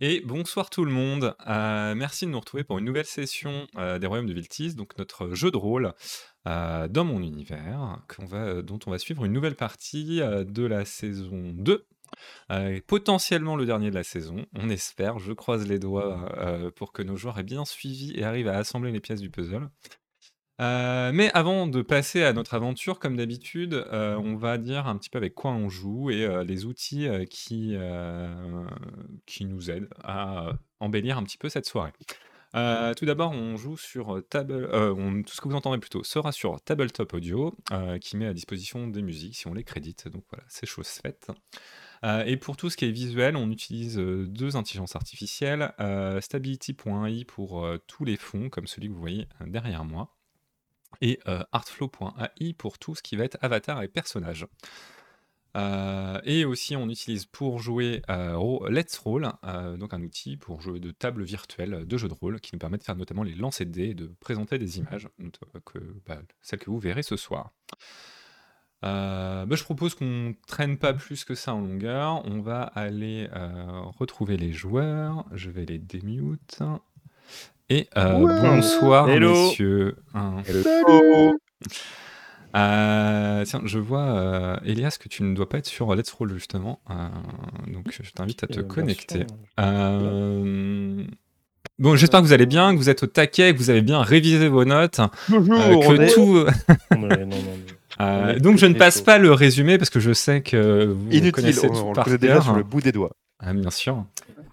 Et bonsoir tout le monde. Heu, merci de nous retrouver pour une nouvelle session, heu, des Royaumes de Viltis, donc notre jeu de rôle, heu, dans mon univers, dont on va suivre une nouvelle partie, de la saison 2, heu, potentiellement le dernier de la saison, on espère. Je croise les doigts, pour que nos joueurs aient bien suivi et arrivent à assembler les pièces du puzzle. Heu, mais avant de passer à notre aventure, comme d'habitude, heu, on va dire un petit peu avec quoi on joue et heu, les outils, qui, qui nous aident à embellir un petit peu cette soirée. Tout d'abord, on joue sur table tout ce que vous entendrez plutôt sera sur Tabletop Audio, qui met à disposition des musiques si on les crédite, donc voilà, c'est chose faite. Et pour tout ce qui est visuel, on utilise, heu, 2 intelligences artificielles, heu, Stability.ai pour, tous les fonds, comme celui que vous voyez derrière moi et euh, artflow.ai pour tout ce qui va être avatar et personnage. Euh, et aussi, on utilise pour jouer euh, Let's Roll, donc un outil pour jouer de table virtuelle de jeux de rôle qui nous permet de faire notamment les lancers de dés et de présenter des images, que, bah, celles que vous verrez ce soir. Bah, je propose qu'on traîne pas plus que ça en longueur. On va aller retrouver les joueurs. Je vais les démute. Et euh, bonsoir, messieurs. Euh, tiens, je vois, euh, Elias, que tu ne dois pas être sur Let's Roll, justement. donc, je t'invite à te connecter. bon, j'espère que vous allez bien, que vous êtes au taquet, que vous avez bien révisé vos notes. que tout... donc, je ne passe pas le résumé parce que je sais que vous Inutile, connaissez on, tout on le déjà sur le bout des doigts. Ah, bien sûr.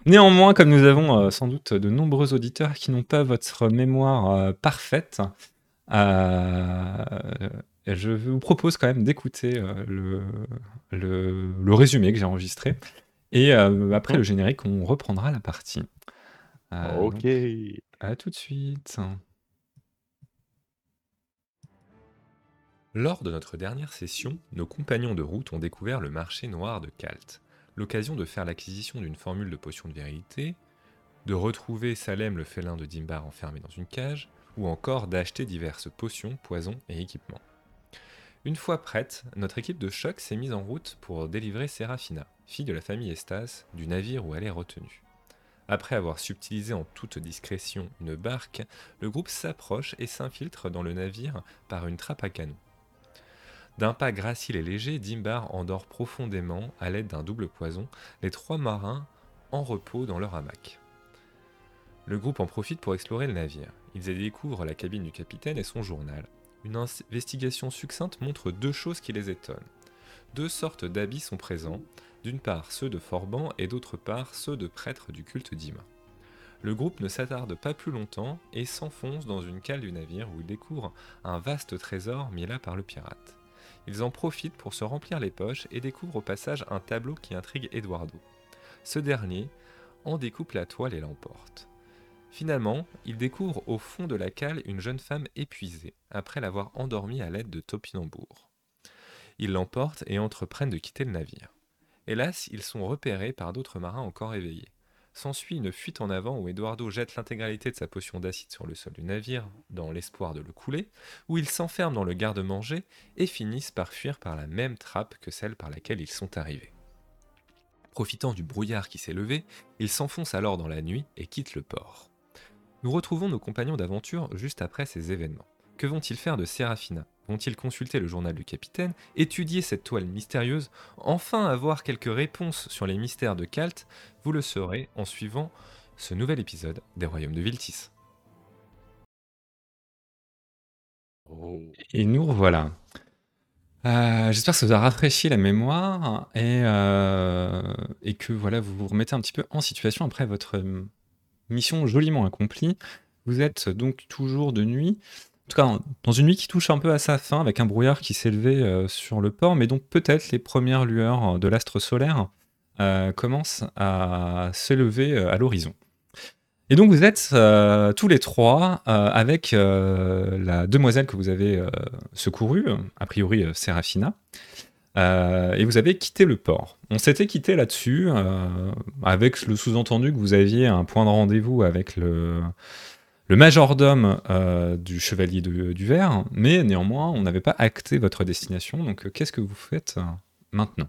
Néanmoins, comme nous avons euh, sans doute de nombreux auditeurs qui n'ont pas votre mémoire euh, parfaite, euh, je vous propose quand même d'écouter le, le, résumé que j'ai enregistré. Et après le générique, on reprendra la partie. ok. à tout de suite. Lors de notre dernière session, nos compagnons de route ont découvert le marché noir de Kalt l'occasion de faire l'acquisition d'une formule de potion de vérité, de retrouver Salem le félin de Dimbar enfermé dans une cage, ou encore d'acheter diverses potions, poisons et équipements. Une fois prête, notre équipe de choc s'est mise en route pour délivrer Serafina, fille de la famille Estas, du navire où elle est retenue. Après avoir subtilisé en toute discrétion une barque, le groupe s'approche et s'infiltre dans le navire par une trappe à canon. D'un pas gracile et léger, Dimbar endort profondément, à l'aide d'un double poison, les trois marins en repos dans leur hamac. Le groupe en profite pour explorer le navire. Ils y découvrent la cabine du capitaine et son journal. Une investigation succincte montre deux choses qui les étonnent. Deux sortes d'habits sont présents, d'une part ceux de Forban et d'autre part ceux de prêtres du culte d'Ima. Le groupe ne s'attarde pas plus longtemps et s'enfonce dans une cale du navire où il découvre un vaste trésor mis là par le pirate. Ils en profitent pour se remplir les poches et découvrent au passage un tableau qui intrigue Eduardo. Ce dernier en découpe la toile et l'emporte. Finalement, ils découvrent au fond de la cale une jeune femme épuisée, après l'avoir endormie à l'aide de topinambour. Ils l'emportent et entreprennent de quitter le navire. Hélas, ils sont repérés par d'autres marins encore éveillés. S'ensuit une fuite en avant où Eduardo jette l'intégralité de sa potion d'acide sur le sol du navire, dans l'espoir de le couler, où ils s'enferment dans le garde-manger et finissent par fuir par la même trappe que celle par laquelle ils sont arrivés. Profitant du brouillard qui s'est levé, ils s'enfoncent alors dans la nuit et quittent le port. Nous retrouvons nos compagnons d'aventure juste après ces événements. Que vont-ils faire de Serafina? Vont-ils consulter le journal du capitaine, étudier cette toile mystérieuse, enfin avoir quelques réponses sur les mystères de Kalt Vous le saurez en suivant ce nouvel épisode des Royaumes de Viltis. Et nous revoilà. Euh, j'espère que ça vous a rafraîchi la mémoire et, euh, et, que voilà, vous vous remettez un petit peu en situation après votre mission joliment accomplie. Vous êtes donc toujours de nuit tout cas, dans une nuit qui touche un peu à sa fin, avec un brouillard qui s'est levé euh, sur le port, mais donc peut-être les premières lueurs de l'astre solaire euh, commencent à s'élever euh, à l'horizon. Et donc vous êtes tous les trois avec la demoiselle que vous avez secourue, a priori Serafina, et vous avez quitté le port. On s'était quitté là-dessus, avec le sous-entendu que vous aviez un point de rendez-vous avec le, le majordome euh, du Chevalier du Verre, mais néanmoins, on n'avait pas acté votre destination. Donc, euh, qu'est-ce que vous faites euh, maintenant?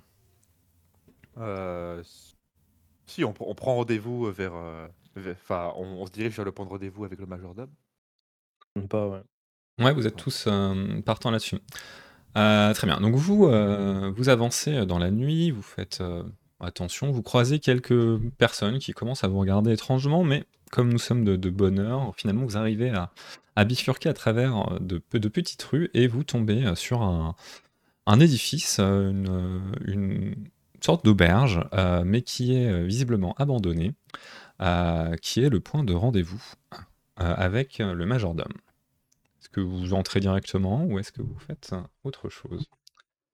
Si, on, prend rendez-vous vers. Enfin, on, se dirige vers le point de rendez-vous avec le majordome. Pas, ouais. Ouais, vous êtes tous partant là-dessus. très bien. Donc vous, vous avancez dans la nuit, vous faites attention, vous croisez quelques personnes qui commencent à vous regarder étrangement, mais comme nous sommes de, bonne heure, finalement vous arrivez à, bifurquer à travers de, de petites rues et vous tombez sur un, édifice, une, sorte d'auberge, mais qui est visiblement abandonnée, qui est le point de rendez-vous avec le majordome. Est-ce que vous entrez directement ou est-ce que vous faites autre chose?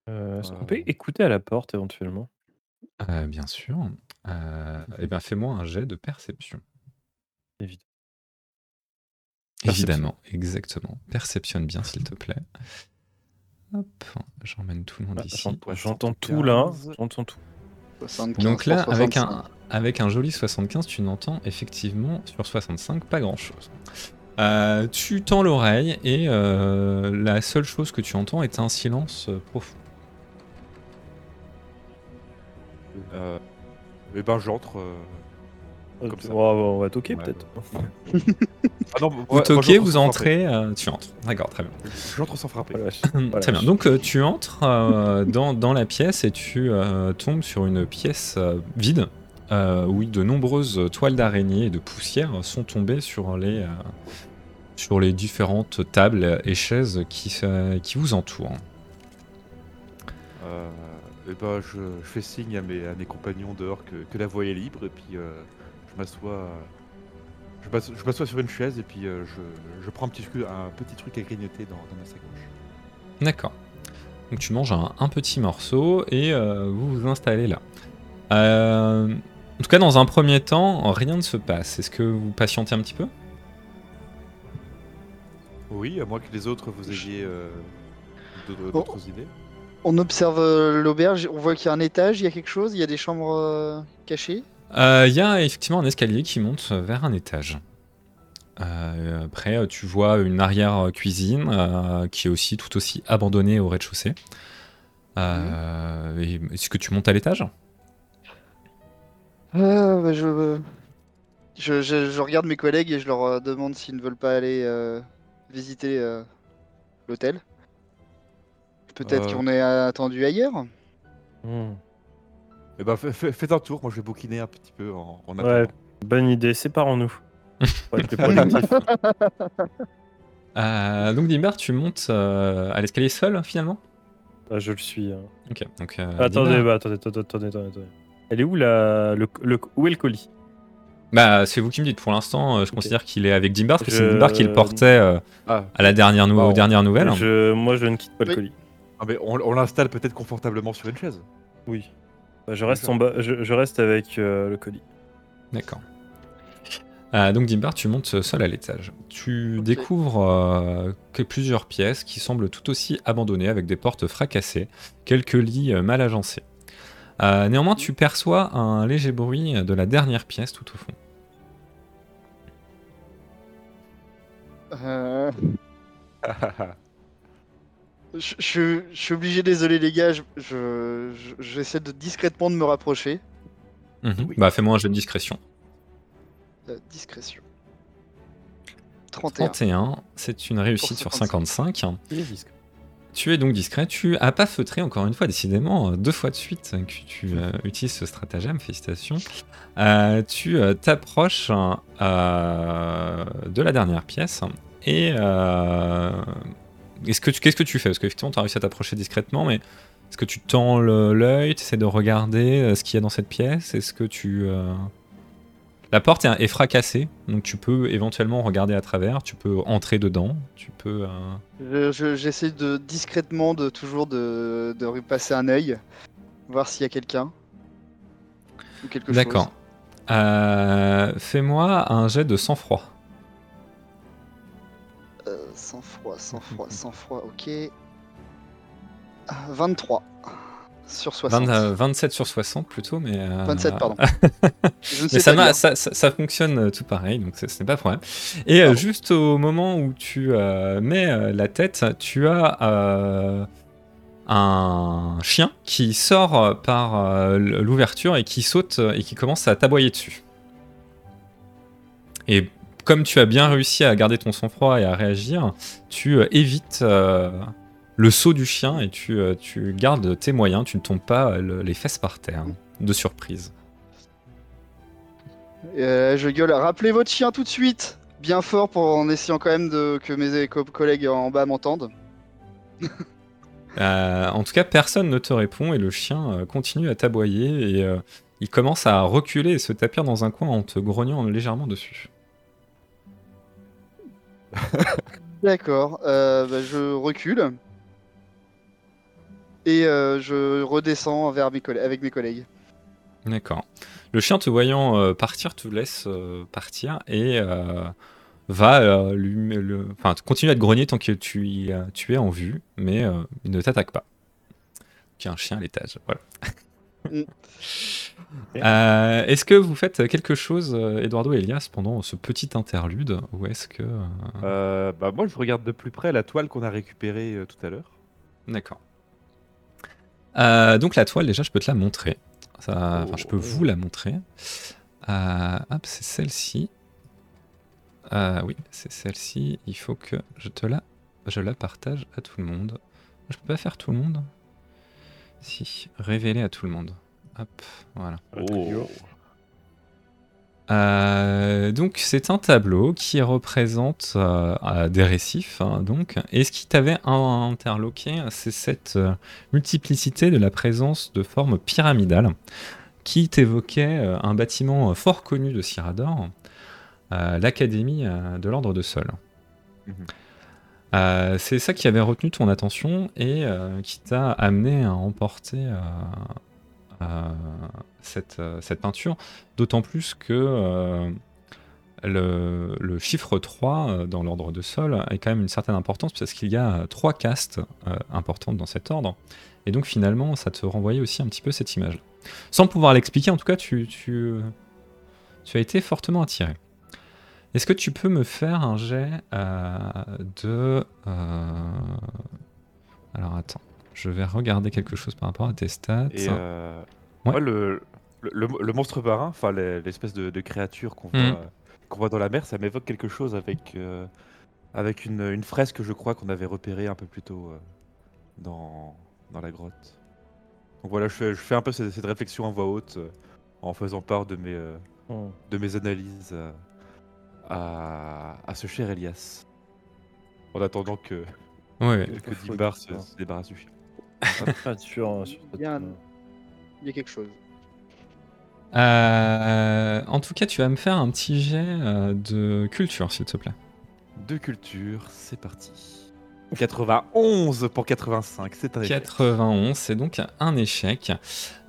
Est-ce qu'on peut écouter à la porte éventuellement? Euh, bien sûr. Euh, et bien, fais-moi un jet de perception. Évidemment. Évidemment, exactement. Perceptionne bien, s'il te plaît. Hop, j'emmène tout le monde ah, ici. j'entends tout là, j'entends tout. Donc là, avec un, avec un joli 75, tu n'entends effectivement sur 65 pas grand-chose. Euh, tu tends l'oreille et la seule chose que tu entends est un silence profond. Euh, et ben j'entre. Euh, on va toquer peut-être. Ah vous toquez, vous entrez, euh, tu entres. D'accord, très bien. J'entre sans frapper. Très bien. Donc tu entres dans, dans la pièce et tu tombes sur une pièce vide où de nombreuses toiles d'araignée et de poussière sont tombées sur les, sur les différentes tables et chaises qui, qui vous entourent. Eh ben, je, fais signe à mes, à mes compagnons dehors que, la voie est libre et puis euh, je m'assois je m'assois sur une chaise et puis euh, je, prends un petit, un petit truc à grignoter dans, ma sacoche. D'accord. Donc tu manges un, petit morceau et euh, vous vous installez là. en tout cas, dans un premier temps, rien ne se passe. Est-ce que vous patientez un petit peu? Oui, à moins que les autres vous ayez d'autres idées. On observe euh, l'auberge, on voit qu'il y a un étage, il y a quelque chose, il y a des chambres euh, cachées? Euh, il y a effectivement un escalier qui monte vers un étage. après, tu vois une arrière-cuisine qui est aussi tout aussi abandonnée au rez-de-chaussée. Est-ce que tu montes à l'étage? Bah, je... Je, regarde mes collègues et je leur demande s'ils ne veulent pas aller visiter l'hôtel. Peut-être euh. qu'on est attendu ailleurs hmm. Eh ben, faites un tour, moi je vais bouquiner un petit peu en, en Ouais, bonne idée, séparons-nous. Euh, donc Dimbar, tu montes euh, à l'escalier seul finalement? Ah, Je le suis. Hein. Ok, donc. attendez, bah, attendez, attendez, attendez, attendez, Elle est où la, le, où est le colis? Bah, c'est vous qui me dites. Pour l'instant, je considère qu'il est avec Dimbar parce que c'est Dimbar qui le portait ah. à la dernière, nou dernière nouvelle. Je... Moi, je ne quitte pas le colis. Ah, mais on, l'installe peut-être confortablement sur une chaise. Oui. Bah, je, reste en bas, je, reste avec euh, le colis. D'accord. Euh, donc Dimbar, tu montes seul à l'étage. Tu découvres euh, que plusieurs pièces qui semblent tout aussi abandonnées avec des portes fracassées, quelques lits mal agencés. néanmoins, tu perçois un léger bruit de la dernière pièce tout au fond. Euh... Je, suis obligé, désolé les gars, je, j'essaie de discrètement de me rapprocher. Mhm. Bah fais-moi un jeu de discrétion. Euh, discrétion. 31. 31, c'est une réussite sur 55. Tu es donc discret, tu as pas feutré encore une fois, décidément, euh, deux fois de suite que tu euh, utilises ce stratagème, félicitations. tu t'approches de la dernière pièce et ce que qu'est-ce que tu fais? Parce qu'effectivement, tu as réussi à t'approcher discrètement, mais est-ce que tu tends l'œil, tu essaies de regarder euh, ce qu'il y a dans cette pièce? Est-ce que tu. Euh, la porte est, fracassée, donc tu peux éventuellement regarder à travers, tu peux entrer dedans, tu peux. Euh, j'essaie de discrètement de toujours de, de repasser un œil, voir s'il y a quelqu'un. Ou quelque chose. D'accord. Fais-moi un jet de sang-froid. Sans froid, sans froid, sans froid, ok. 23 sur 60. 27 sur 60 plutôt, mais... 27, euh, pardon. mais ça, ça, ça, fonctionne euh, tout pareil, donc ce n'est pas problème. Et euh, juste au moment où tu mets la tête, tu as un chien qui sort euh, par euh, l'ouverture et qui saute euh, et qui commence à t'aboyer dessus. Et comme tu as bien réussi à garder ton sang-froid et à réagir, tu euh, évites euh, le saut du chien et tu, euh, tu gardes tes moyens, tu ne tombes pas le- les fesses par terre, de surprise. Euh, je gueule, rappelez votre chien tout de suite Bien fort pour en essayant quand même de, que mes co- collègues en bas m'entendent. Euh, en tout cas, personne ne te répond et le chien continue à t'aboyer et euh, il commence à reculer et se tapir dans un coin en te grognant légèrement dessus. D'accord, euh, bah, je recule. Et euh, je redescends vers mes avec mes collègues. D'accord. Le chien te voyant euh, partir te laisse partir et va lui, le- enfin, continue à te grogner tant que tu, y- tu es en vue, mais il ne t'attaque pas. Es un chien à l'étage, voilà. Mm. Euh, est-ce que vous faites quelque chose, euh, Eduardo et Elias, pendant ce petit interlude Ou est-ce que. euh, Euh, bah moi je regarde de plus près la toile qu'on a récupérée euh, tout à l'heure. D'accord. Donc la toile, déjà, je peux te la montrer. Ça- Enfin, je peux Oh. vous la montrer. Hop, c'est celle-ci. Oui, c'est celle-ci. Il faut que je te la, je la partage à tout le monde. Je peux pas faire tout le monde? Si, révéler à tout le monde. Hop, voilà. Euh, donc c'est un tableau qui représente euh, des récifs, hein, donc. Et ce qui t'avait interloqué, c'est cette euh, multiplicité de la présence de formes pyramidales qui t'évoquait un bâtiment fort connu de Cyrador, euh, l'Académie de l'Ordre de Sol. Mhm. C'est ça qui avait retenu ton attention et qui t'a amené à emporter cette, euh, cette peinture, d'autant plus que euh, le, chiffre 3 euh, dans l'ordre de sol a quand même une certaine importance parce qu'il y a euh, trois castes euh, importantes dans cet ordre. Et donc finalement, ça te renvoyait aussi un petit peu cette image. Sans pouvoir l'expliquer, en tout cas, tu, as été fortement attiré. Est-ce que tu peux me faire un jet euh, de... euh, Alors attends, je vais regarder quelque chose par rapport à tes stats. Et euh, Ouais. moi, le, le, le- le monstre marin, enfin les- l'espèce de, de créature qu'on Mhm. voit, qu'on voit dans la mer, ça m'évoque quelque chose avec, euh, avec une, une fresque, je crois, qu'on avait repérée un peu plus tôt euh, dans, dans la grotte. Donc voilà, je fais, je fais un peu cette, cette réflexion en voix haute euh, en faisant part de mes, euh, Hmm. de mes analyses euh, à, à ce cher Elias. En attendant que, Ouais, que Dimbar dire se, ça. se débarrasse du chien. Pas sûr, sur cette- Il y a un- Il y a quelque chose. Euh, en tout cas, tu vas me faire un petit jet euh, de culture, s'il te plaît. De culture, c'est parti. 91 pour 85, c'est un échec. 91, c'est donc un échec.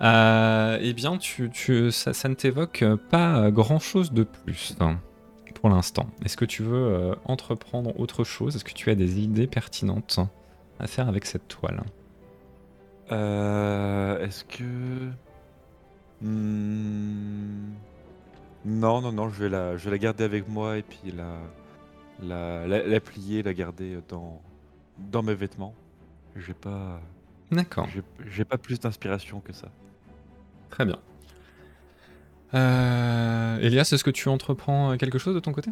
Euh, eh bien, tu, tu- ça, ça ne t'évoque pas grand-chose de plus hein, pour l'instant. Est-ce que tu veux euh, entreprendre autre chose? Est-ce que tu as des idées pertinentes à faire avec cette toile? Euh, Est-ce que. Hmm, Non, non, non, je vais, la, je vais la garder avec moi et puis la, la, la, la plier, la garder dans, dans mes vêtements. J'ai pas, D'accord, j'ai- j'ai pas plus d'inspiration que ça. très bien. Euh, Elias, est-ce que tu entreprends quelque chose de ton côté?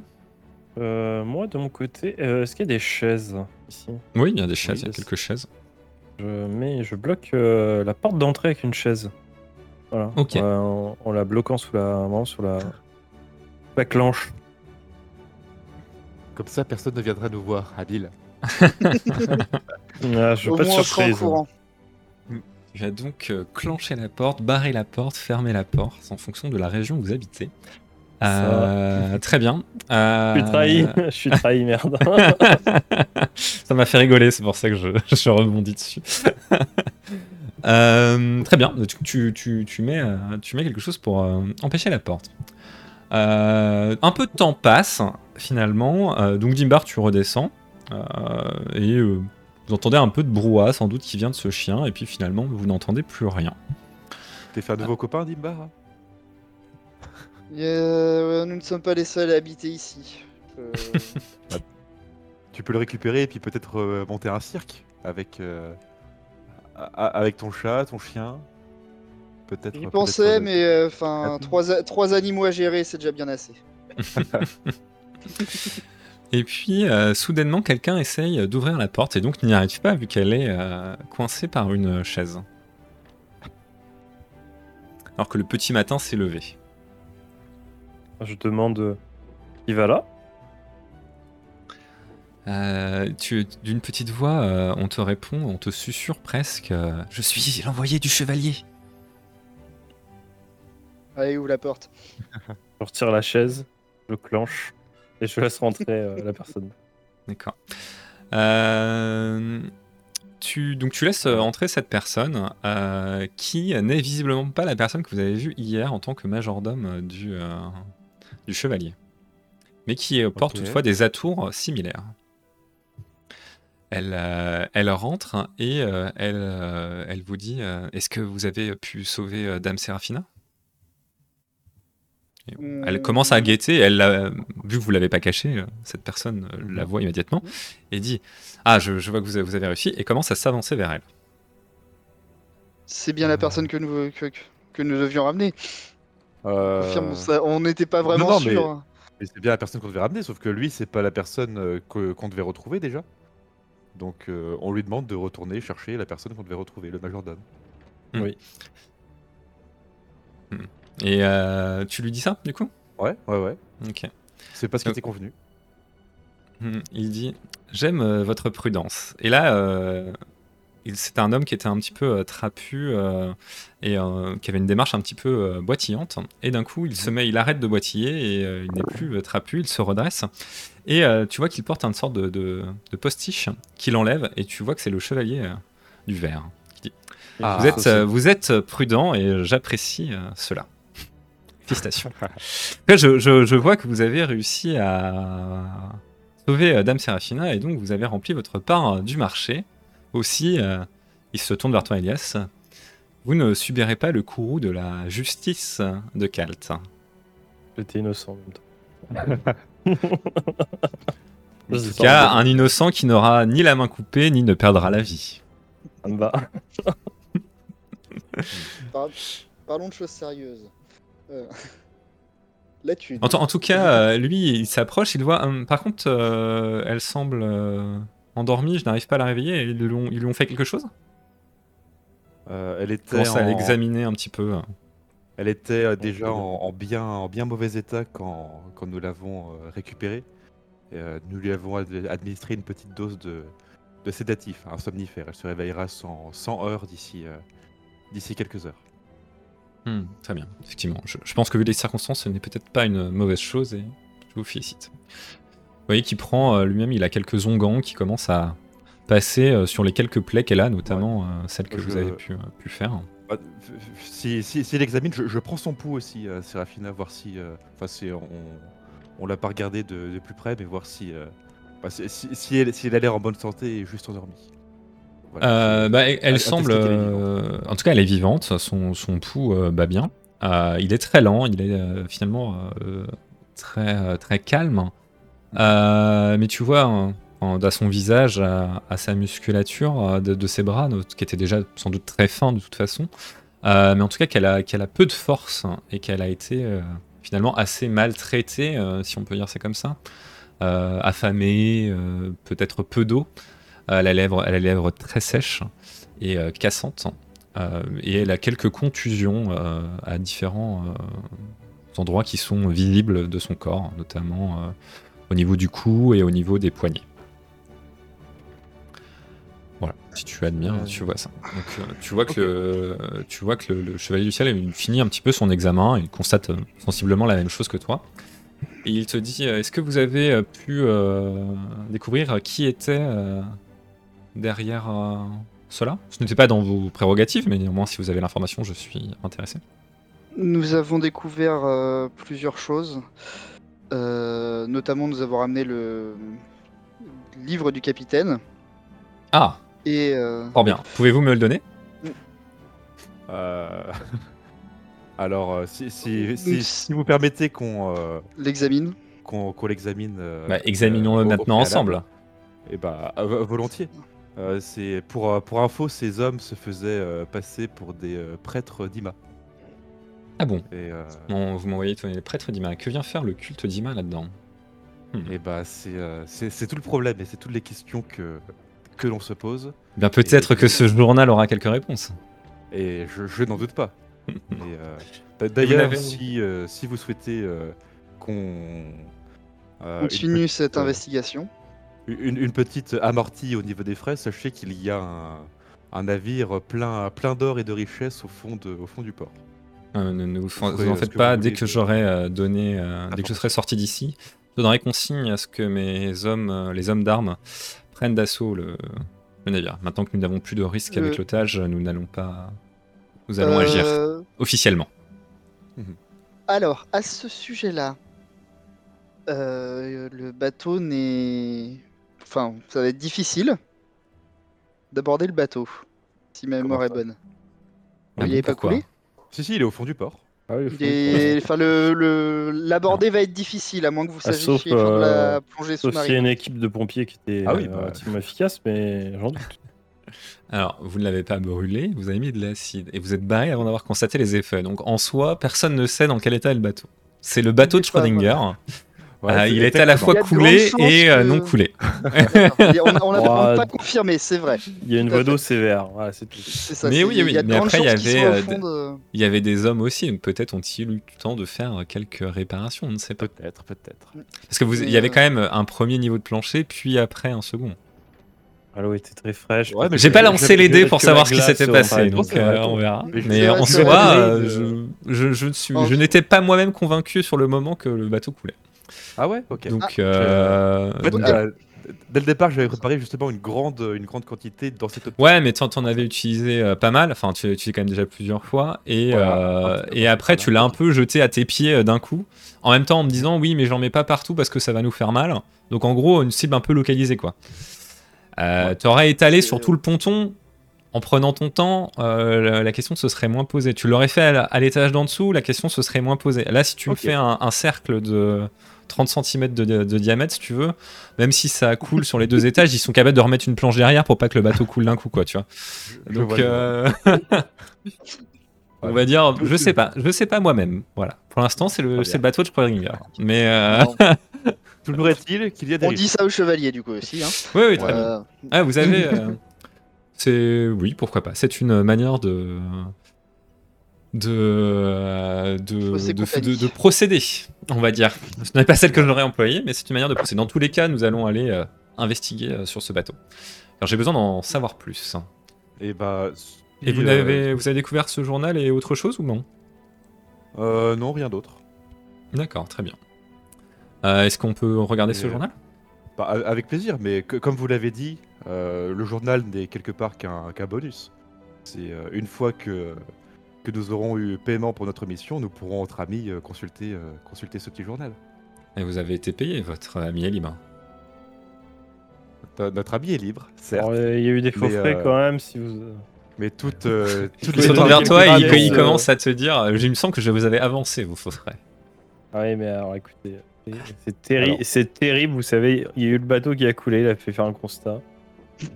Euh, moi, de mon côté, euh, est-ce qu'il y a des chaises ici? Oui, il y a des chaises, il y a quelques chaises. Je, mets, je bloque euh, la porte d'entrée avec une chaise. Voilà. Ok. En, en la bloquant sous la, vraiment sous la, la clenche. Comme ça, personne ne viendra nous voir, Adil. Ah, je veux Au pas de moins, on sera en surprise. courant. Tu vas donc euh, clencher la porte, barrer la porte, fermer la porte, en fonction de la région où vous habitez. Euh, très bien. Euh, Je suis trahi, je suis trahi, merde. ça m'a fait rigoler, c'est pour ça que je, je rebondis dessus. Euh, très bien, tu, tu, tu, tu mets, tu mets quelque chose pour euh, empêcher la porte. Euh, un peu de temps passe, finalement. Euh, donc Dimbar, tu redescends. euh, et euh, vous entendez un peu de brouhaha, sans doute, qui vient de ce chien. Et puis finalement, vous n'entendez plus rien. T'es fait un nouveau copain, Dimbar? hein Euh, nous ne sommes pas les seuls à habiter ici. Euh, Tu peux le récupérer et puis peut-être euh, monter un cirque avec, euh, avec ton chat, ton chien. Peut-être. J'y peut-être pensais, mais enfin, trois, a- trois animaux à gérer, c'est déjà bien assez. Et puis, euh, soudainement, quelqu'un essaye d'ouvrir la porte et donc n'y arrive pas vu qu'elle est euh, coincée par une chaise. Alors que le petit matin s'est levé. Je demande euh, qui va là Euh, tu- D'une petite voix, euh, on te répond, on te susurre presque euh, Je suis l'envoyé du chevalier. Allez, ouvre la porte. Je retire la chaise, je clenche et je laisse rentrer euh, la personne. D'accord. Euh, tu, donc tu laisses euh, entrer cette personne euh, qui n'est visiblement pas la personne que vous avez vue hier en tant que majordome euh, du, euh, du chevalier, mais qui porte toutefois des atours similaires. Elle, euh, elle rentre et euh, elle, euh, elle vous dit euh, Est-ce que vous avez pu sauver euh, Dame Séraphina Et Elle commence à guetter. Elle, vu que vous l'avez pas caché, euh, cette personne euh, la voit immédiatement et dit Ah, je, je vois que vous avez, vous avez réussi, et commence à s'avancer vers elle. C'est bien la personne que nous, que nous devions ramener. Euh, Confirme, ça- on n'était pas vraiment non, sûr. mais c'est bien la personne qu'on devait ramener, sauf que lui, c'est pas la personne euh, que- qu'on devait retrouver déjà. Donc euh, on lui demande de retourner chercher la personne qu'on devait retrouver, le majordome. Et euh, tu lui dis ça, du coup? Ouais, ouais, ouais. Ok. C'est pas ce qui était convenu. Hmm, Il dit J'aime euh, votre prudence. Et là, euh, c'était un homme qui était un petit peu euh, trapu euh, et euh, qui avait une démarche un petit peu boitillante. Et d'un coup, il se met, il arrête de boitiller et il n'est plus trapu, il se redresse. Et tu vois qu'il porte une sorte de, de- de postiche qu'il enlève et tu vois que c'est le chevalier du verre. Ah, vous, êtes, euh, vous êtes prudent et j'apprécie euh, cela. Félicitations. Je, je- je vois que vous avez réussi à sauver euh, Dame Séraphina et donc vous avez rempli votre part du marché. Aussi, euh, il se tourne vers toi, Elias. Vous ne subirez pas le courroux de la justice de Kalt. J'étais innocent en même temps. En Ça, c'est tout cas, un innocent qui n'aura ni la main coupée ni ne perdra la vie. ça me va. Par- Parlons de choses sérieuses. Euh, Là, tu. En, tout cas, euh, lui, il s'approche, il voit. hum, par contre, euh, elle semble euh, endormie, je n'arrive pas à la réveiller. Ils lui ont, ils lui ont fait quelque chose? Euh, elle était, Commence à l'examiner un petit peu. elle était euh, déjà en, bien. en bien, en bien mauvais état quand, quand nous l'avons euh, récupérée. Et, euh, nous lui avons ad- administré une petite dose de, de sédatif, un somnifère. Elle se réveillera sans, sans heure d'ici euh, d'ici quelques heures. Hmm, très bien, effectivement. Je, je pense que vu les circonstances, ce n'est peut-être pas une mauvaise chose et je vous félicite. Vous voyez qu'il prend euh, lui-même, il a quelques onguents qui commencent à passer euh, sur les quelques plaies qu'elle a, notamment euh, celles que Je- vous avez pu, pu faire. Bah, Si, si, si elle examine, je, je prends son pouls aussi, Séraphina, voir si. Enfin, on, on l'a pas regardé de, de plus près, mais voir si. bah, si, elle, si elle a l'air en bonne santé et juste endormie. Voilà, Euh, bah, elle, semble. euh, en tout cas, elle est vivante. Son, son pouls euh, bat bien. Il est très lent. Il est finalement très, très calme. Euh, mais tu vois, hein, à son visage, à, sa musculature euh, de, ses bras, qui était déjà sans doute très fin de toute façon. Euh, mais en tout cas, qu'elle a, peu de force hein, et qu'elle a été finalement assez maltraitée, si on peut dire ça comme ça. Affamée, peut-être peu d'eau. Elle, a les lèvres, très sèches et cassantes. Et elle a quelques contusions à différents endroits qui sont visibles de son corps, notamment au niveau du cou et au niveau des poignets. Voilà, si tu admires, Euh, tu vois ça. Donc, euh, tu vois que, euh, tu vois que le, le chevalier du ciel il finit un petit peu son examen, il constate euh, sensiblement la même chose que toi. Et il te dit Est-ce que vous avez pu euh, découvrir qui était euh, derrière euh, cela? Ce n'était pas dans vos prérogatives, mais néanmoins, si vous avez l'information, je suis intéressé. Nous avons découvert euh, plusieurs choses. Euh, notamment, nous avons ramené le livre du capitaine. Ah, Et euh, fort bien. Pouvez-vous me le donner Euh, Alors, si, si, si- Nous- si vous permettez qu'on euh, l'examine. qu'on qu'on l'examine. euh, bah, Examinons-le euh, maintenant ensemble. Eh bah, volontiers. Euh, c'est pour, pour info, ces hommes se faisaient euh, passer pour des euh, prêtres d'Ima. Ah bon Et, euh, Bon, Vous m'envoyez les prêtres d'Ima. Que vient faire le culte d'Ima là-dedans et bah c'est euh, c'est c'est tout le problème et c'est toutes les questions que, que l'on se pose. Eh Bien peut-être que ce journal aura quelques réponses. Et je, je n'en doute pas. Et, euh, D'ailleurs, si, euh, si vous souhaitez euh, qu'on euh, Continue une cette petite, euh, investigation. une, une petite amortie au niveau des frais, sachez qu'il y a un, un navire plein, plein d'or et de richesses au fond, de, au fond du port. Euh, ne ne vous, en faites que pas. vous Dès que j'aurai euh, donné, euh, dès que je serai sorti d'ici, je donnerai consigne à ce que mes hommes, euh, les hommes d'armes, prennent d'assaut le, le navire. Maintenant que nous n'avons plus de risque Le- avec l'otage, nous n'allons pas. Nous allons agir officiellement. Alors, à ce sujet-là, euh, le bateau n'est. Enfin, ça va être difficile d'aborder le bateau, si ma mémoire est bonne. Ah il est pas coulé? Si, si, il est au fond du port. Ah oui, Enfin, le, le- l'aborder va être difficile, à moins que vous Ah, sachiez sauf, faire de la euh, plongée Sauf s'il y a sous-marine. une équipe de pompiers qui était Ah oui, euh, bah. relativement efficace, mais j'en doute. Alors, vous ne l'avez pas brûlé, vous avez mis de l'acide et vous êtes barré avant d'avoir constaté les effets. Donc, en soi, personne ne sait dans quel état est le bateau. C'est le bateau de. Schrödinger. Ouais, Euh, il est à la fois coulé et euh, que- non coulé. On n'a pas confirmé, c'est vrai. Il y a une voie d'eau sévère, voilà, c'est tout. C'est ça. Mais c'est- oui, il oui, y a de mais après, il y avait, euh, de- Il y avait des hommes aussi, donc peut-être ont-ils eu le temps de faire quelques réparations, on ne sait pas. Peut-être, peut-être. Parce que vous, il y avait quand même un premier niveau de plancher, puis après un second. Ah, L'eau était très fraîche. Ouais, J'ai pas lancé les dés pour savoir ce qui s'était passé, donc euh, on verra. Mais en soi, je, je, je n'étais pas moi-même convaincu sur le moment que le bateau coulait. Ah ouais Ok. Donc, euh, En fait, donc, euh, dès le départ, j'avais préparé justement une grande, une grande quantité dans cette. Ouais, mais t'en t'en avais utilisé euh, pas mal, enfin tu l'as utilisé quand même déjà plusieurs fois, et, Voilà. euh, Ah, et après tu l'as un peu jeté à tes pieds euh, d'un coup, en même temps en me disant oui mais j'en mets pas partout parce que ça va nous faire mal, donc en gros une cible un peu localisée quoi. Euh, Ouais. T'aurais étalé sur tout le ponton, en prenant ton temps, euh, la, la question se serait moins posée. Tu l'aurais fait à l'étage d'en dessous, la question se serait moins posée. Là si tu me fais un, un cercle de 30 cm de, de- de diamètre si tu veux, même si ça coule sur les deux étages, ils sont capables de remettre une planche derrière pour pas que le bateau coule d'un coup quoi, tu vois. Donc, euh, on va dire, je sais pas, je sais pas moi-même. Voilà. Pour l'instant, c'est le, bien. bateau de Schrödinger. Mais euh. Toujours est-il qu'il y a des On dit ça aux chevaliers du coup aussi. Hein. oui, oui, très bien. Euh, Ah, vous avez, euh, c'est, oui, pourquoi pas. C'est une manière de, de, euh, de, de, de- de procéder, on va dire. Ce n'est pas celle que j'aurais employée, mais c'est une manière de procéder. Dans tous les cas, nous allons aller euh, investiguer euh, sur ce bateau. Alors, j'ai besoin d'en savoir plus. Et bah. Et vous, euh, avez, vous avez découvert ce journal et autre chose ou non? Euh, Non, rien d'autre. D'accord, très bien. Euh, Est-ce qu'on peut regarder ce Et, journal? Bah, avec plaisir, mais que- comme vous l'avez dit, euh, le journal n'est quelque part qu'un qu'un bonus. C'est euh, une fois que, que nous aurons eu paiement pour notre mission, nous pourrons entre amis euh, consulter, euh, consulter ce petit journal. Et vous avez été payé, votre ami est libre. Notre, notre ami est libre, certes, Alors, il y a eu des faux frais euh, quand même, si vous. mais toutes, euh, toutes Il dans vers toi et il, il commence à te dire Je me sens que je vous avais avancé, vos faux frais. Ah oui, mais alors écoutez, c'est- c'est terrible, Alors. c'est terrible, vous savez, il y a eu le bateau qui a coulé, il a fait faire un constat.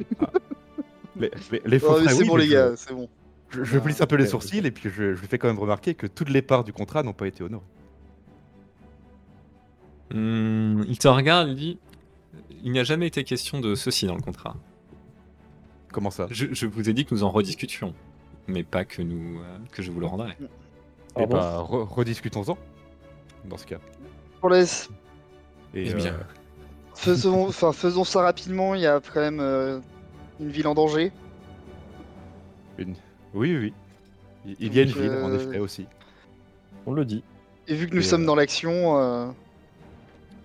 Les, les- les faux oh, frais, c'est oui, bon les gars, c'est bon. Je, je plisse un peu les sourcils et puis je, je lui fais quand même remarquer que toutes les parts du contrat n'ont pas été honorées. Hmm, il te regarde, il dit Il n'y a jamais été question de ceci dans le contrat. Comment ça? Je, je vous ai dit que nous en rediscutions, mais pas que, nous, euh, que je vous le rendrai. Ah Eh bon? bah, re- rediscutons-en, dans ce cas. Pour les... Et, Eh bien. euh, faisons... Enfin, faisons ça rapidement, il y a quand même euh, une ville en danger. une- Oui, oui, oui. Il- y a une Donc, ville, en euh, effet, aussi. On le dit. Et vu que nous Et, sommes euh, dans l'action, euh,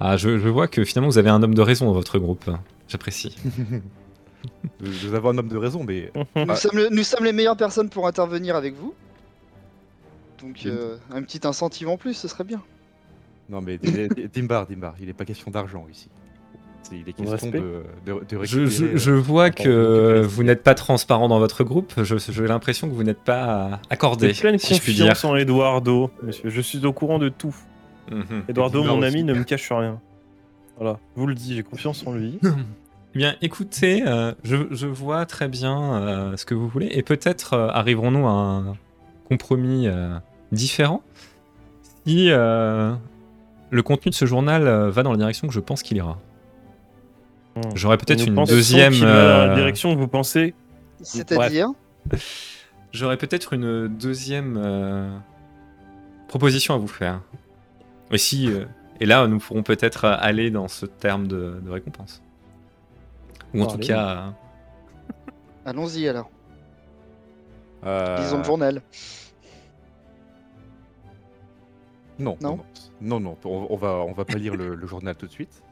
Ah, je, je vois que finalement vous avez un homme de raison dans votre groupe. J'apprécie. Nous, nous avons un homme de raison, mais nous, Ah. sommes le- nous sommes les meilleures personnes pour intervenir avec vous. Donc euh, un petit incentive en plus, ce serait bien. non, mais Dimbar, Dimbar, il n'est pas question d'argent ici. C'est- Il est question respect. de, de, de Je, récupérer. je- euh, je vois que vous n'êtes pas transparent dans votre groupe. Je- J'ai l'impression que vous n'êtes pas accordé, J'ai pleine si confiance en Eduardo, monsieur. Je suis au courant de tout. Mhm. Eduardo, mon aussi. ami, ne me cache rien. Voilà, je vous le dis, j'ai confiance en lui. Eh bien, écoutez, euh, je, je vois très bien euh, ce que vous voulez, et peut-être euh, arriverons-nous à un compromis euh, différent si euh, le contenu de ce journal va dans la direction que je pense qu'il ira. Hmm. J'aurais peut-être une deuxième. euh, direction que vous pensez. C'est-à-dire J'aurais peut-être une deuxième euh, proposition à vous faire. Et si, euh, et là, nous pourrons peut-être euh, aller dans ce terme de, de récompense. Ou en tout Allez. cas, euh, Allons-y alors. Euh, Lisons le journal. Non, Non non, non, non, on, on va, on va pas lire le, le journal tout de suite,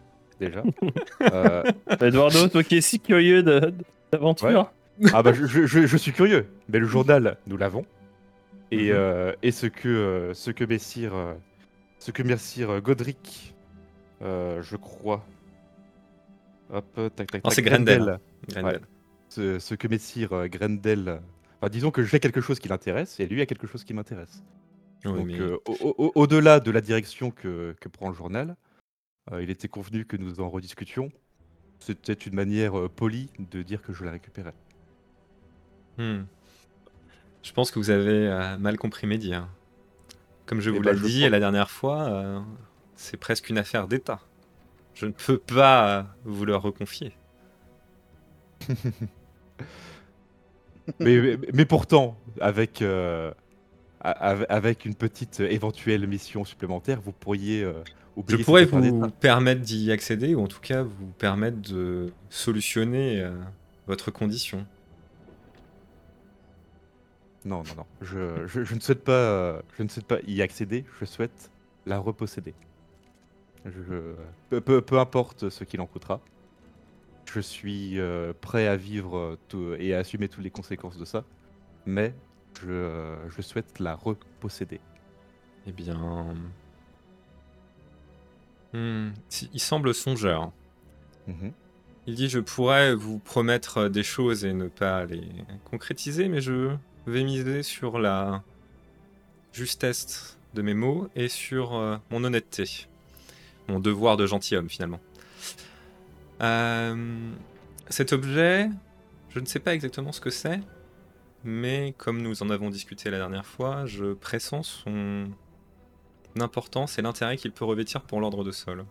déjà. Euh, Eduardo, toi qui es si curieux d'aventure. ah bah, je, je- je- je suis curieux, mais le journal, nous l'avons. Et, Mhm. euh, et ce que, euh, ce que Messire, euh, ce que Messire Godric, euh, je crois. Hop, tac, tac, tac. Non, c'est Grendel. Ouais. Ce, ce que Messire euh, Grendel. Enfin, disons que j'ai quelque chose qui l'intéresse et lui a quelque chose qui m'intéresse. Oui, Donc, mais- euh, au- au- au-delà de la direction que, que prend le journal, euh, il était convenu que nous en rediscutions. C'était une manière euh, polie de dire que je la récupérais. Hmm. Je pense que vous avez euh, mal compris Mehdi. hein. Comme je Eh vous ben, l'ai je dit la dernière fois, euh, c'est presque une affaire d'État. Je ne peux pas euh, vous le reconfier. mais, mais, mais pourtant, avec, euh, a- av- avec une petite éventuelle mission supplémentaire, vous pourriez euh, Je pourrais vous permettre d'y accéder, ou en tout cas vous permettre de solutionner euh, votre condition. Non, non, non. Je, je- je ne souhaite pas, euh, je ne souhaite pas y accéder. Je souhaite la reposséder. Je, peu, peu- peu importe ce qu'il en coûtera. Je suis euh, prêt à vivre tout- et à assumer toutes les conséquences de ça. Mais je, je souhaite la reposséder. Eh bien... Hmm, Il semble songeur. Mhm. Il dit je pourrais vous promettre des choses et ne pas les concrétiser, mais je vais miser sur la justesse de mes mots et sur euh, mon honnêteté. Mon devoir de gentilhomme finalement. Euh, cet objet, je ne sais pas exactement ce que c'est, mais comme nous en avons discuté la dernière fois, je pressens son importance et l'intérêt qu'il peut revêtir pour l'ordre de sol.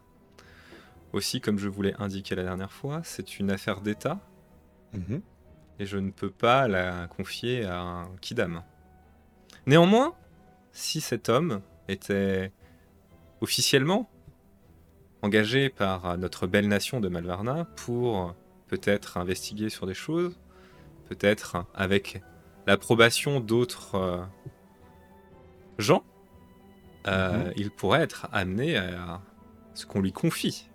Aussi, comme je vous l'ai indiqué la dernière fois, c'est une affaire d'État Mhm. et je ne peux pas la confier à un kidam. Néanmoins, si cet homme était officiellement engagé par notre belle nation de Malvarna pour peut-être investiguer sur des choses, peut-être avec l'approbation d'autres euh, gens, euh, Mhm. il pourrait être amené à ce qu'on lui confie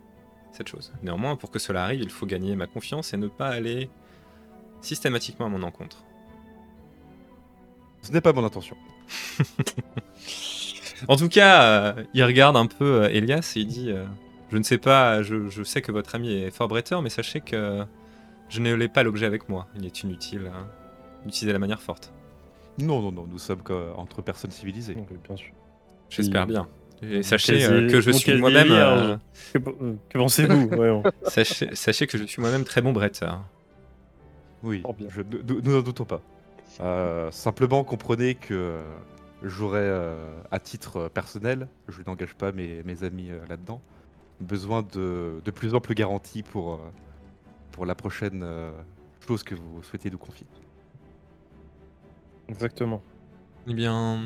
cette chose. Néanmoins, pour que cela arrive, il faut gagner ma confiance et ne pas aller systématiquement à mon encontre. Ce n'est pas mon intention. En tout cas, euh, il regarde un peu euh, Elias et il dit euh, Je ne sais pas, je, je sais que votre ami est fort bretteur, mais sachez que je ne l'ai pas l'objet avec moi. Il est inutile hein, la manière forte. Non, non, non. Nous sommes que- entre personnes civilisées. Bien sûr. J'espère Il- bien. Et sachez euh, que je suis moi-même. euh, Que, euh, que pensez-vous sachez, sachez que je suis moi-même très bon bretteur. Oui, bien. je- nous n'en doutons pas. Euh, simplement, comprenez que j'aurais, euh, à titre personnel, je n'engage pas mes, mes amis euh, là-dedans, besoin de, de plus amples garanties pour, pour la prochaine euh, chose que vous souhaitez nous confier. Exactement. Eh bien,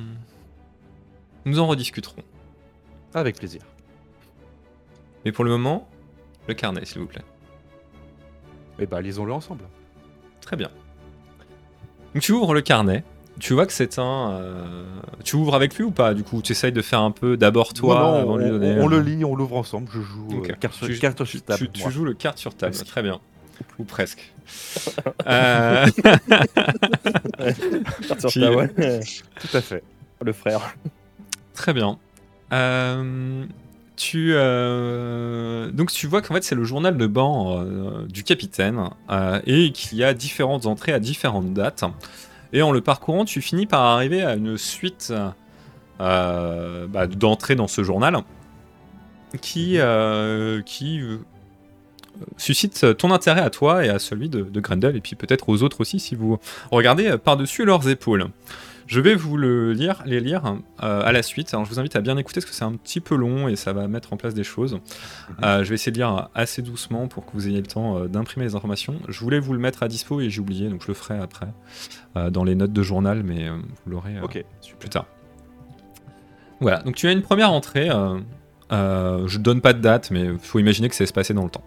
nous en rediscuterons. Avec plaisir. Mais pour le moment, le carnet, s'il vous plaît. Eh ben, lisons-le ensemble. Très bien. Donc tu ouvres le carnet. Tu vois que c'est un. euh, Tu ouvres avec lui ou pas Du coup, tu essayes de faire un peu d'abord toi Non, non, avant de lui on, donner. on le lit, on l'ouvre ensemble. Je joue Ok. euh, carte, sur- Tu- carte sur table. tu moi. joues le carte sur table, Presque. très bien. Ou presque. Euh, Sur ta- ouais. Tout à fait. Le frère. Très bien. Euh, tu, euh, donc tu vois qu'en fait c'est le journal de bord euh, du capitaine et qu'il y a différentes entrées à différentes dates. Et en le parcourant, tu finis par arriver à une suite bah, d'entrées dans ce journal qui, qui euh, suscite ton intérêt à toi et à celui de, de Grendel, et puis peut-être aux autres aussi si vous regardez par-dessus leurs épaules. Je vais vous le lire, les lire euh, à la suite. Alors, je vous invite à bien écouter parce que c'est un petit peu long et ça va mettre en place des choses. Euh, je vais essayer de lire assez doucement pour que vous ayez le temps euh, d'imprimer les informations. Je voulais vous le mettre à dispo et j'ai oublié, donc je le ferai après euh, dans les notes de journal, mais vous l'aurez plus tard. Voilà, donc tu as une première entrée. euh, je donne pas de date, mais il faut imaginer que ça va se passer dans le temps.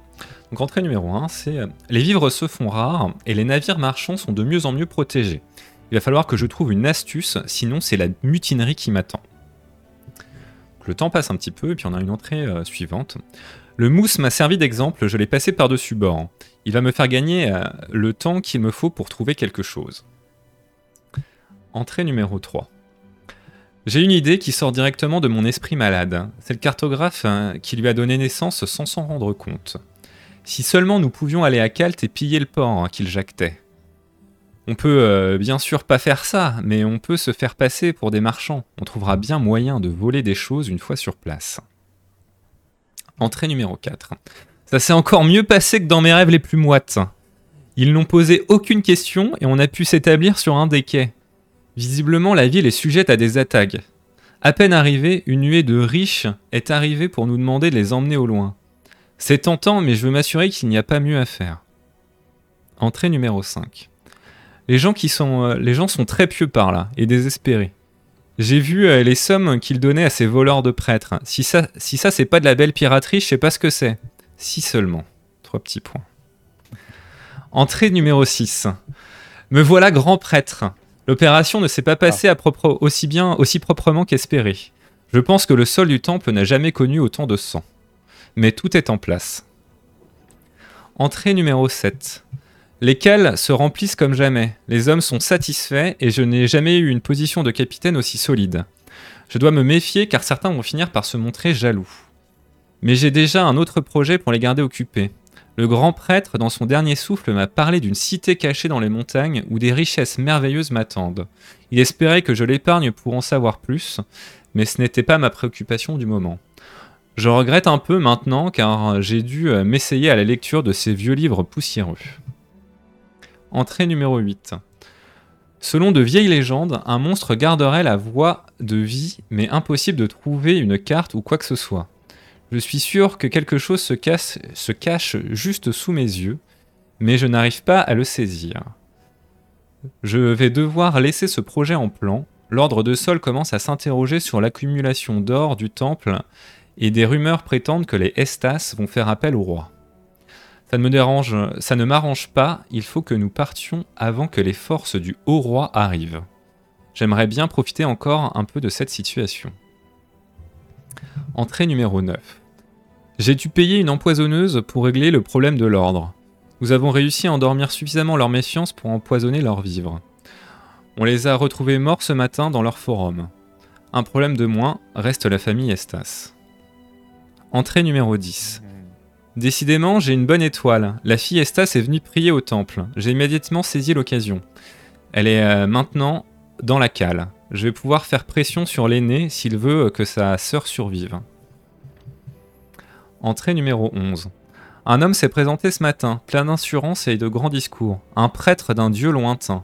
Donc entrée numéro 1, c'est euh, Les vivres se font rares et les navires marchands sont de mieux en mieux protégés. Il va falloir que je trouve une astuce, sinon c'est la mutinerie qui m'attend. Le temps passe un petit peu, et puis on a une entrée euh, suivante. Le mousse m'a servi d'exemple, je l'ai passé par-dessus bord. Il va me faire gagner euh, le temps qu'il me faut pour trouver quelque chose. Entrée numéro 3. J'ai une idée qui sort directement de mon esprit malade. C'est le cartographe hein, qui lui a donné naissance sans s'en rendre compte. Si seulement nous pouvions aller à Calte et piller le port hein, qu'il jactait. On peut euh, bien sûr pas faire ça, mais on peut se faire passer pour des marchands. On trouvera bien moyen de voler des choses une fois sur place. Entrée numéro 4. Ça s'est encore mieux passé que dans mes rêves les plus moites. Ils n'ont posé aucune question et on a pu s'établir sur un des quais. Visiblement, la ville est sujette à des attaques. À peine arrivée, une nuée de riches est arrivée pour nous demander de les emmener au loin. C'est tentant, mais je veux m'assurer qu'il n'y a pas mieux à faire. Entrée numéro 5. Les gens, qui sont, euh, les gens sont très pieux par là, et désespérés. J'ai vu euh, les sommes qu'ils donnaient à ces voleurs de prêtres. Si ça, c'est pas de la belle piraterie, je sais pas ce que c'est. Si seulement. Trois petits points. Entrée numéro 6. Me voilà grand prêtre. L'opération ne s'est pas passée aussi bien, aussi proprement qu'espéré. Je pense que le sol du temple n'a jamais connu autant de sang. Mais tout est en place. Entrée numéro 7. Les cales se remplissent comme jamais. Les hommes sont satisfaits et je n'ai jamais eu une position de capitaine aussi solide. Je dois me méfier car certains vont finir par se montrer jaloux. Mais j'ai déjà un autre projet pour les garder occupés. Le grand prêtre, dans son dernier souffle, m'a parlé d'une cité cachée dans les montagnes où des richesses merveilleuses m'attendent. Il espérait que je l'épargne pour en savoir plus, mais ce n'était pas ma préoccupation du moment. Je regrette un peu maintenant car j'ai dû m'essayer à la lecture de ces vieux livres poussiéreux. Entrée numéro 8. Selon de vieilles légendes, un monstre garderait la voie de vie, mais impossible de trouver une carte ou quoi que ce soit. Je suis sûr que quelque chose se, cache juste sous mes yeux, mais je n'arrive pas à le saisir. Je vais devoir laisser ce projet en plan. L'ordre de Sol commence à s'interroger sur l'accumulation d'or du temple et des rumeurs prétendent que les Estas vont faire appel au roi. Ça ne me dérange, ça ne m'arrange pas, il faut que nous partions avant que les forces du haut roi arrivent. J'aimerais bien profiter encore un peu de cette situation. Entrée numéro 9. J'ai dû payer une empoisonneuse pour régler le problème de l'ordre? Nous avons réussi à endormir suffisamment leur méfiance pour empoisonner leurs vivres. On les a retrouvés morts ce matin dans leur forum. Un problème de moins, reste la famille Estas. Entrée numéro 10. Décidément, j'ai une bonne étoile. La fille Estas est venue prier au temple. J'ai immédiatement saisi l'occasion. Elle est euh, maintenant dans la cale. Je vais pouvoir faire pression sur l'aîné s'il veut que sa sœur survive. Entrée numéro 11. Un homme s'est présenté ce matin, plein d'insurance et de grands discours. Un prêtre d'un dieu lointain.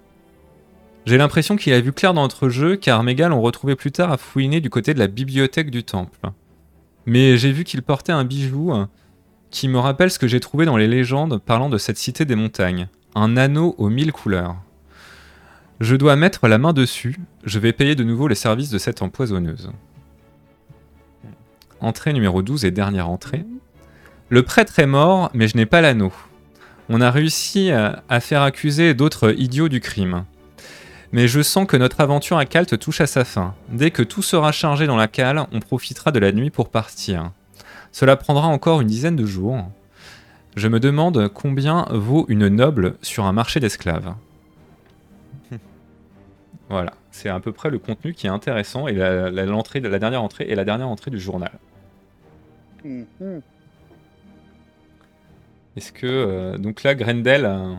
J'ai l'impression qu'il a vu clair dans notre jeu, car gars l'ont retrouvé plus tard à fouiner du côté de la bibliothèque du temple. Mais j'ai vu qu'il portait un bijou euh, qui me rappelle ce que j'ai trouvé dans les légendes parlant de cette cité des montagnes. Un anneau aux mille couleurs. Je dois mettre la main dessus, je vais payer de nouveau les services de cette empoisonneuse. Entrée numéro 12 et dernière entrée. Le prêtre est mort, mais je n'ai pas l'anneau. On a réussi à, faire accuser d'autres idiots du crime. Mais je sens que notre aventure à Calte touche à sa fin. Dès que tout sera chargé dans la cale, on profitera de la nuit pour partir. Cela prendra encore une dizaine de jours. Je me demande combien vaut une noble sur un marché d'esclaves. voilà, c'est à peu près le contenu qui est intéressant et la, dernière entrée et la dernière entrée du journal. Mhm. Est-ce que donc donc là Grendel euh,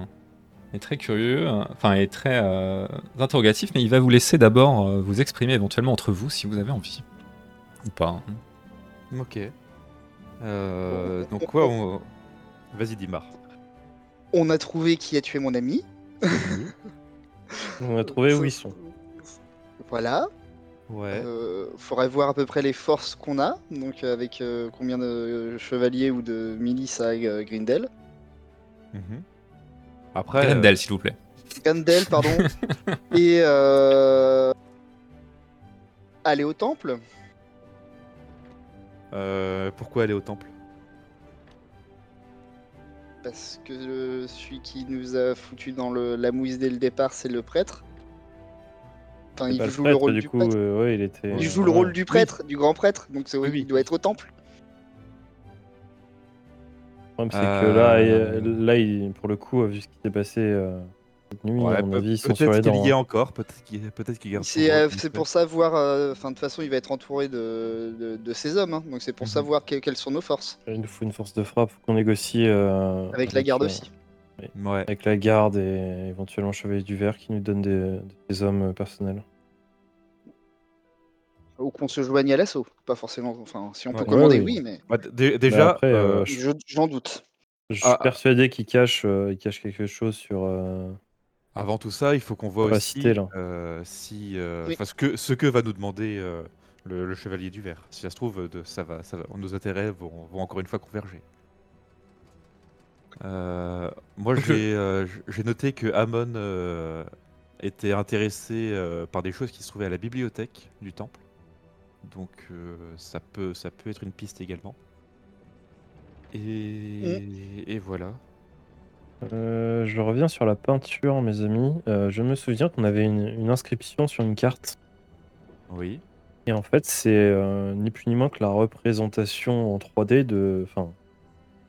est très curieux, euh, enfin est très euh, interrogatif, mais il va vous laisser d'abord euh, vous exprimer éventuellement entre vous si vous avez envie ou pas. hein. Ok. Euh, donc ouais, on... Vas-y, Dimar. On a trouvé qui a tué mon ami. On a trouvé où ils sont. Voilà. Ouais. Euh, faudrait voir à peu près les forces qu'on a. Donc avec euh, combien de chevaliers ou de milices à euh, Grindel. Mhm. Après. Grendel, s'il vous plaît. Grindel, pardon. Et euh, aller au temple. Euh, pourquoi aller au temple? Parce que euh, celui qui nous a foutu dans le, la mouise dès le départ, c'est le prêtre. Enfin, il joue le rôle du du coup, prêtre. euh, ouais, il était. Il euh, joue le rôle du prêtre, du grand prêtre. Donc c'est Oui, oui. il doit être au temple. Le problème, c'est Euh, que là, il- là il- pour le coup, vu ce qui s'est passé euh, cette nuit, Ouais, à mon peut- avis, ils sont sur Peut-être les qu'il y est hein. encore, peut-être qu'il peut-être qu'il garde. C'est euh, pour savoir. euh, Enfin, de toute façon, il va être entouré de, de, de ses hommes. hein. Donc c'est pour Mhm. savoir que- quelles sont nos forces. Il nous faut une force de frappe, faut qu'on négocie. euh, Avec la garde euh, aussi. Ouais. Avec la garde et éventuellement Chevalier du Vert qui nous donne des, des hommes personnels. Ou qu'on se joigne à l'assaut. Pas forcément. Enfin, si on peut Ouais. commander, oui. oui, mais Bah, dé- déjà, après, je- j'en doute. Je suis Ah. persuadé qu'il cache, euh, il cache quelque chose sur. euh, Avant tout ça, il faut qu'on voit aussi là. euh, si, euh, Oui. enfin, ce, que, ce que va nous demander euh, le, le chevalier du verre. Si ça se trouve, de, ça va, ça va, nos intérêts vont, vont encore une fois converger. Euh, moi, j'ai euh, j- j'ai noté que Amon euh, était intéressé euh, par des choses qui se trouvaient à la bibliothèque du temple. Donc, euh, ça, peut, ça peut être une piste également. Et, et voilà. Euh, je reviens sur la peinture, mes amis. Euh, je me souviens qu'on avait une, une inscription sur une carte. Oui. Et en fait, c'est euh, ni plus ni moins que la représentation en 3D de. Enfin,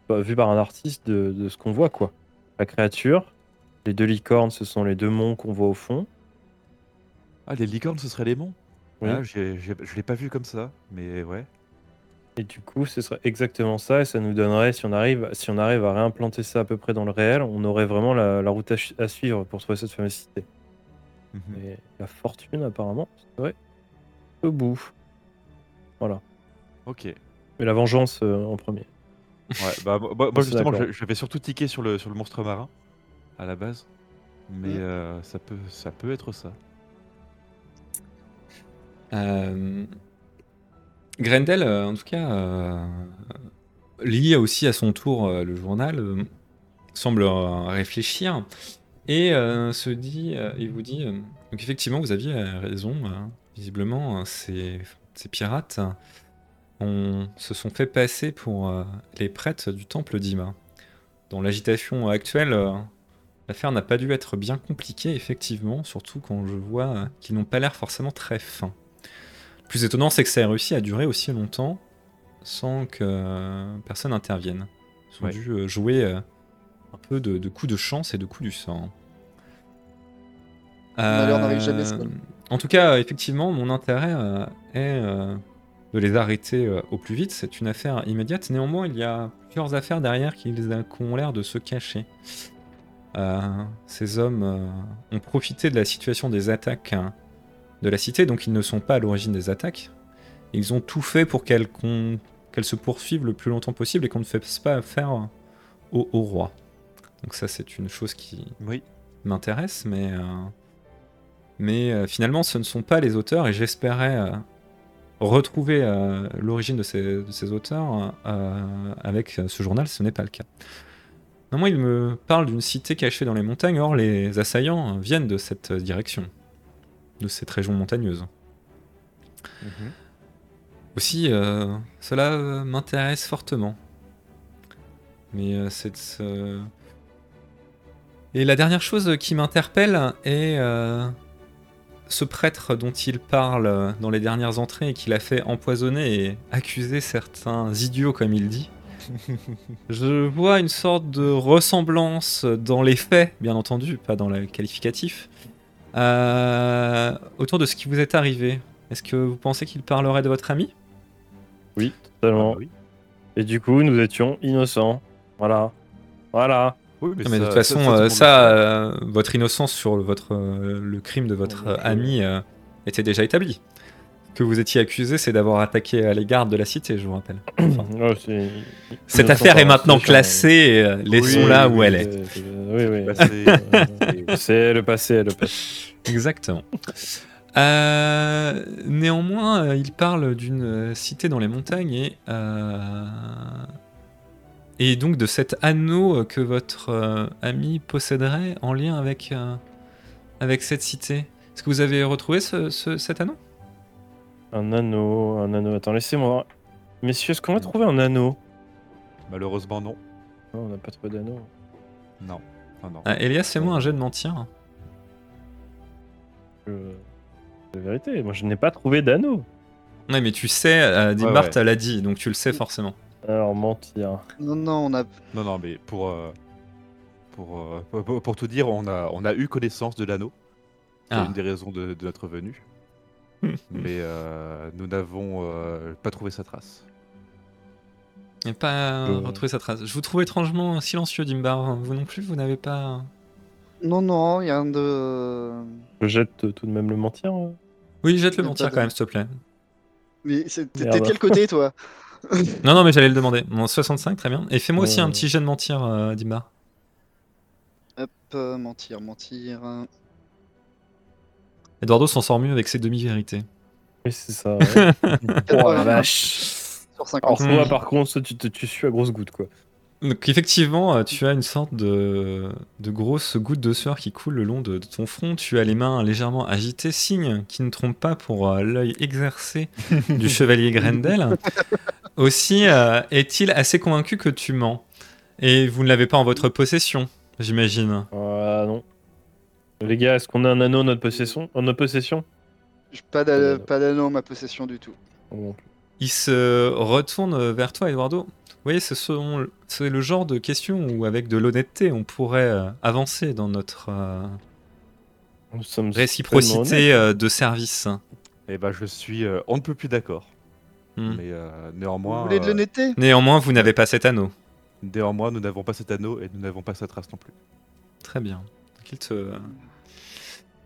bah, vu par un artiste de, de ce qu'on voit, quoi. La créature. Les deux licornes, ce sont les deux monts qu'on voit au fond. Ah, les licornes, ce serait les monts? Oui. Ah, j'ai- je l'ai pas vu comme ça, mais ouais. Et du coup, ce serait exactement ça, et ça nous donnerait, si on arrive, si on arrive à réimplanter ça à peu près dans le réel, on aurait vraiment la, la route à, suivre pour trouver cette fameuse cité. Mhm. Et la fortune, apparemment, serait au bout. Voilà. Ok. Ouais, Mais la vengeance euh, en premier. bah, moi, justement, j'avais surtout tiqué sur le, sur le monstre marin à la base, mais euh, ça, peut, ça peut être ça. Euh, Grendel, euh, en tout cas, euh, lit aussi à son tour euh, le journal, semble réfléchir et se dit, il vous dit, donc effectivement, vous aviez raison. visiblement, ces, pirates se sont fait passer pour les prêtres du temple d'Ima. Dans l'agitation actuelle, l'affaire n'a pas dû être bien compliquée, effectivement, surtout quand je vois qu'ils n'ont pas l'air forcément très fins. Le plus étonnant, c'est que ça a réussi à durer aussi longtemps sans que euh, personne intervienne. Ils ont Ouais. dû euh, jouer euh, un peu de, de coups de chance et de coups du sort. N'arrive jamais. Euh, En tout cas, effectivement, mon intérêt euh, est euh, de les arrêter euh, au plus vite. C'est une affaire immédiate. Néanmoins, il y a plusieurs affaires derrière qui, qui ont l'air de se cacher. Euh, ces hommes euh, ont profité de la situation des attaques hein, de la cité, donc ils ne sont pas à l'origine des attaques. Ils ont tout fait pour qu'elles se poursuivent le plus longtemps possible et qu'on ne fasse pas affaire au, au roi. Donc ça, c'est une chose qui, Oui. m'intéresse, mais, euh, mais euh, finalement, ce ne sont pas les auteurs et j'espérais euh, retrouver l'origine de ces, de ces auteurs avec ce journal. Ce n'est pas le cas. Néanmoins, il me parle d'une cité cachée dans les montagnes, or les assaillants viennent de cette direction, de cette région montagneuse. Mhm. Aussi, euh, cela euh, m'intéresse fortement. Mais euh, c'est... euh, Et la dernière chose qui m'interpelle est ce prêtre dont il parle dans les dernières entrées et qu'il a fait empoisonner et accuser certains idiots, comme il dit. Je vois une sorte de ressemblance dans les faits, bien entendu, pas dans le qualificatif, autour de ce qui vous est arrivé. Est-ce que vous pensez qu'il parlerait de votre ami? Oui, Ah, totalement. bah oui. Et du coup, nous étions innocents. Voilà. Voilà. Oui, mais Non, mais de ça- toute façon, ça, euh, ça, euh, votre innocence sur le, votre, euh, le crime de votre euh, ami euh, était déjà établi. Que vous étiez accusé, c'est d'avoir attaqué euh, les gardes de la cité, je vous rappelle. Enfin, Ouais, c'est- cette affaire est maintenant classée, et, euh, laissons-la oui, où oui, elle est. C'est- c'est- Oui, oui. Bah, c'est- le passé, le passé. Exactement. Euh, néanmoins, euh, il parle d'une euh, cité dans les montagnes et, euh, et donc de cet anneau euh, que votre euh, ami posséderait en lien avec, euh, avec cette cité. Est-ce que vous avez retrouvé ce- ce- cet anneau? Un anneau, un anneau. Attends, laissez-moi voir. Messieurs, est-ce qu'on va trouver un anneau? Malheureusement, non. Non, on n'a pas trouvé d'anneau. Non. Non, non. Ah, Elias, fais-moi un jet de mentir. Euh, La vérité, moi je n'ai pas trouvé d'anneau. Ouais, mais tu sais, euh, Dimbart ouais. l'a dit, donc tu le sais forcément. Alors, mentir. Non, non, on a. Non, non, mais pour, euh, pour, euh, pour, pour- pour tout dire, on a, on a eu connaissance de l'anneau. C'est Ah. une des raisons de, de notre venue. mais euh, nous n'avons euh, pas trouvé sa trace. Et pas Euh. retrouvé sa trace. Je vous trouve étrangement silencieux, Dimbar. Vous non plus, vous n'avez pas. Non, non, il y a un de. Je jette tout de même le mentir. hein. Oui, jette le mentir de- quand même, s'il te plaît. Mais c'est- t'es de quel côté, toi Non, non, mais j'allais le demander. Bon, 65, très bien. Et fais-moi aussi un petit jet de mentir, euh, Dimbar. Hop, euh, mentir, mentir. Euh, Eduardo s'en sort mieux avec ses demi-vérités. Oui, c'est ça. ouais. oh la 81 vache. Sur Alors 50. Toi, par contre, tu, te- tu suis à grosse goutte, quoi. Donc, effectivement, euh, tu as une sorte de, de grosse goutte de sueur qui coule le long de, de ton front. Tu as les mains légèrement agitées, signe qui ne trompe pas pour euh, l'œil exercé du chevalier Grendel. Aussi, euh, est-il assez convaincu que tu mens? Et vous ne l'avez pas en votre possession, j'imagine. Ah non. Les gars, est-ce qu'on a un anneau en notre possession, en notre possession? J'ai Pas d'a- pas d'anneau en ma possession du tout. Bon, Il se retourne vers toi, Eduardo. Vous voyez, ce c'est le genre de questions où, avec de l'honnêteté, on pourrait euh, avancer dans notre euh, Nous sommes tellement réciprocité euh, de service. Et ben, je suis. euh, on ne peut plus d'accord. Hmm. Mais euh, Vous néanmoins, voulez de euh, l'honnêteté? Néanmoins, vous n'avez pas cet anneau. néanmoins, nous n'avons pas cet anneau et nous n'avons pas sa trace non plus. Très bien. Donc, il te,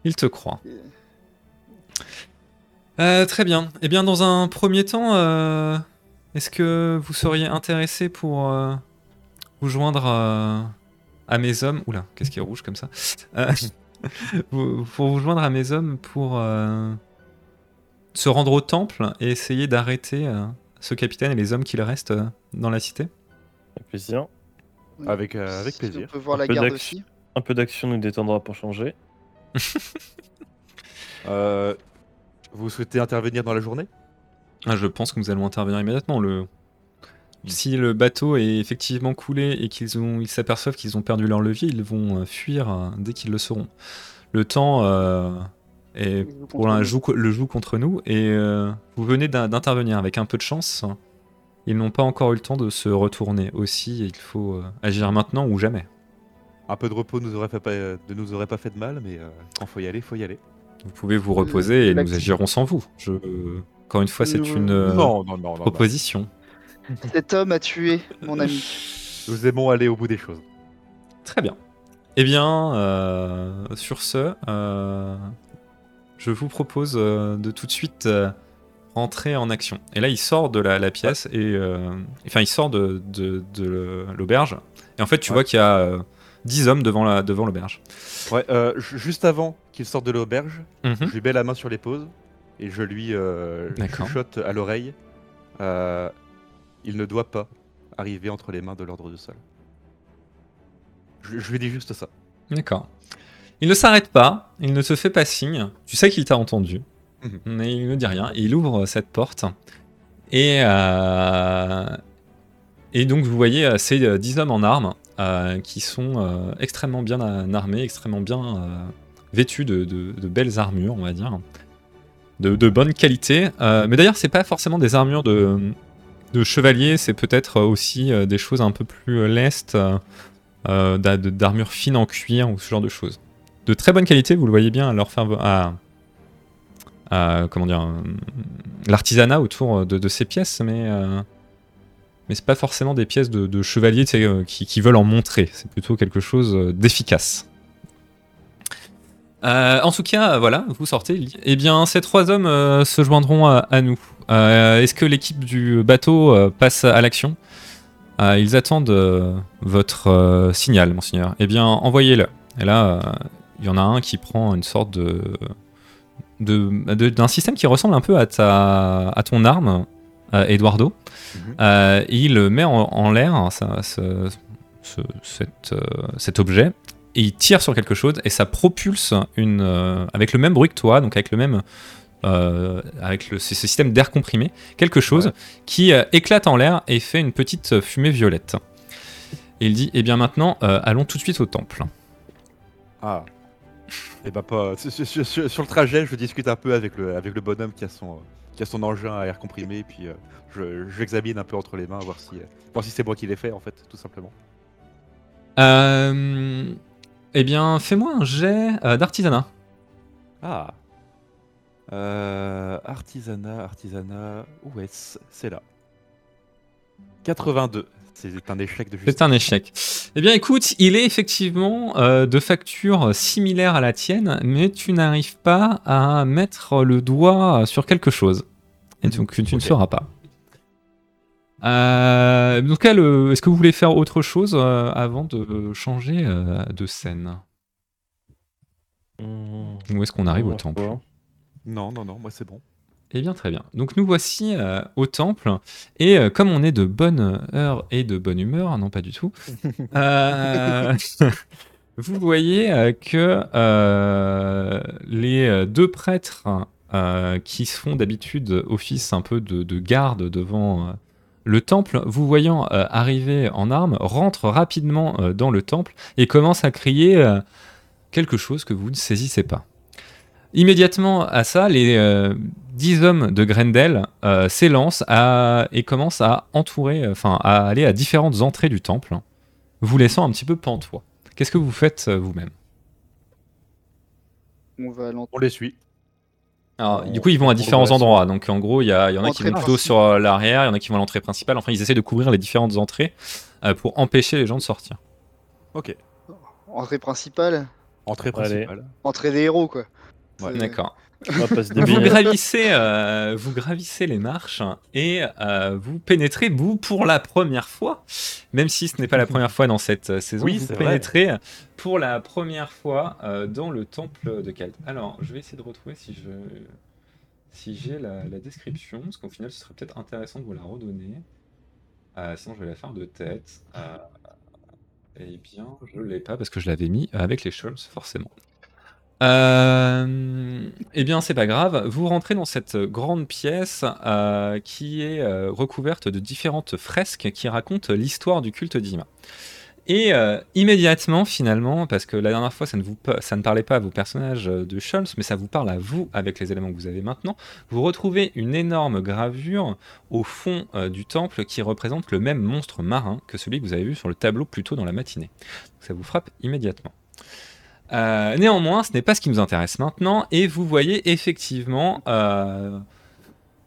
il te croit. Euh, très bien. Eh bien, dans un premier temps, euh, est-ce que vous seriez intéressé pour euh, vous joindre euh, à mes hommes? Oula, qu'est-ce qui est rouge comme ça? Euh, Pour vous joindre à mes hommes pour euh, se rendre au temple et essayer d'arrêter euh, ce capitaine et les hommes qu'il reste euh, dans la cité? Avec plaisir. Avec, euh, avec Si plaisir. On peut voir Un la garde aussi. Un peu d'action nous détendra pour changer. Euh, vous souhaitez intervenir dans la journée? Ah, je pense que nous allons intervenir immédiatement. Le... Si le bateau est effectivement coulé et qu'ils ont, ils s'aperçoivent qu'ils ont perdu leur levier, ils vont euh, fuir euh, dès qu'ils le sauront. Le temps euh, est pour un comprenez joue, le joue contre nous et euh, vous venez d'in- d'intervenir avec un peu de chance. Ils n'ont pas encore eu le temps de se retourner. Aussi, il faut agir maintenant ou jamais. Un peu de repos nous aurait fait pas, ne nous aurait pas fait de mal, mais euh, quand faut y aller, faut y aller. Vous pouvez vous reposer et nous agirons sans vous. Je... Encore une fois, c'est Euh, une euh, non, non, non, non, non. proposition. Cet homme a tué mon ami. Nous aimons aller au bout des choses. Très bien. Eh bien, euh, sur ce, euh, je vous propose euh, de tout de suite euh, rentrer en action. Et là, il sort de la, la pièce et euh, enfin, il sort de, de- de l'auberge. Et en fait, tu Ouais. vois qu'il y a euh, 10 hommes devant la devant l'auberge. Ouais, euh, ju- juste avant qu'il sorte de l'auberge, Mhm. je lui mets la main sur l'épaule et je lui euh, chuchote à l'oreille. euh, il ne doit pas arriver entre les mains de l'ordre du sol. Je, je lui dis juste ça. D'accord. Il ne s'arrête pas, il ne te fait pas signe. Tu sais qu'il t'a entendu, Mhm. mais il ne dit rien. Il ouvre cette porte. Et, euh, et donc, vous voyez euh, ces euh, 10 hommes en armes euh, qui sont euh, extrêmement bien euh, armés, extrêmement bien vêtus de, belles armures, on va dire. De, bonne qualité. Mais d'ailleurs, c'est pas forcément des armures de, de chevalier, c'est peut-être aussi des choses un peu plus lestes. euh, euh, d'a- de- d'armure fine en cuir ou ce genre de choses. De très bonne qualité, vous le voyez bien à leur faire à, comment dire l'artisanat autour de, ces pièces, mais mais c'est pas forcément des pièces de, chevaliers euh, qui, veulent en montrer. C'est plutôt quelque chose euh, d'efficace. Euh, en tout cas, voilà, vous sortez. Eh bien, ces trois hommes se joindront à, nous. Est-ce que l'équipe du bateau passe à l'action? Ils attendent votre signal, monseigneur. Eh bien, envoyez-le. Et là, il y en a un qui prend une sorte de d'un système qui ressemble un peu à ta à ton arme, Eduardo. Mhm. Euh, il met en, en l'air hein, ça- ce- ce- cet, euh, cet objet et il tire sur quelque chose et ça propulse une euh, avec le même bruit que toi, donc avec le même euh, avec le, ce système d'air comprimé, quelque chose Ouais. qui euh, éclate en l'air et fait une petite fumée violette. Et il dit, eh bien maintenant, euh, allons tout de suite au temple. Ah. Et bah pas. Sur, sur- le trajet, je discute un peu avec le, avec le bonhomme qui a son, euh, qui a son engin à air comprimé, et puis euh, je, je l'examine un peu entre les mains, voir si, euh, voir si c'est moi qui l'ai fait en fait, tout simplement. Euh, eh bien, fais-moi un jet euh, d'artisanat. Ah. Artisanat, artisanat. Où est-ce? C'est là. 82. C'est un échec de C'est un échec. Eh bien, écoute, il est effectivement euh, de facture similaire à la tienne, mais tu n'arrives pas à mettre le doigt sur quelque chose. Et donc, tu ne sauras pas. Euh, donc, est-ce que vous voulez faire autre chose euh, avant de changer euh, de scène? Mmh. Où est-ce qu'on arrive au temple? Non, non, non, moi c'est bon. Eh bien, très bien. Donc, nous voici euh, au temple. Et euh, comme on est de bonne heure et de bonne humeur, non pas du tout, euh, vous voyez euh, que euh, les deux prêtres euh, qui se font d'habitude office un peu de, de garde devant euh, le temple, vous voyant euh, arriver en armes, rentrent rapidement euh, dans le temple et commencent à crier euh, quelque chose que vous ne saisissez pas. Immédiatement à ça, les euh, dix hommes de Grendel euh, s'élancent à- et commencent à entourer, enfin à aller à différentes entrées du temple, vous laissant un petit peu pantois. Qu'est-ce que vous faites euh, vous-même? On va. On les suit. Alors, du coup, ils vont à différents endroits. Donc, en gros, il y, a- il y en a qui vont plutôt sur l'arrière, il y en a qui vont à l'entrée principale. Enfin, ils essaient de couvrir les différentes entrées euh, pour empêcher les gens de sortir. Ok. Entrée principale, Entrée principale. entrée des héros quoi. Ouais. D'accord. Vous gravissez, euh, vous gravissez les marches et euh, vous pénétrez, vous, pour la première fois, même si ce n'est pas la première fois dans cette euh, saison, Oui, vous vrai. pénétrez pour la première fois euh, dans le temple de Kalt. Alors, je vais essayer de retrouver si je si j'ai la, la description, parce qu'au final, ce serait peut-être intéressant de vous la redonner. Euh, sinon, je vais la faire de tête. Euh, eh bien, je l'ai pas parce que je l'avais mis avec les Scholz, forcément. Euh, eh bien, c'est pas grave. Vous rentrez dans cette grande pièce euh, qui est euh, recouverte de différentes fresques qui racontent l'histoire du culte d'Ima. Et euh, immédiatement, finalement, parce que la dernière fois, ça ne, vous, ça ne parlait pas à vos personnages de Scholz, mais ça vous parle à vous avec les éléments que vous avez maintenant, vous retrouvez une énorme gravure au fond du temple qui représente le même monstre marin que celui que vous avez vu sur le tableau plus tôt dans la matinée. Ça vous frappe immédiatement. Euh, néanmoins, ce n'est pas ce qui nous intéresse maintenant, et vous voyez effectivement euh,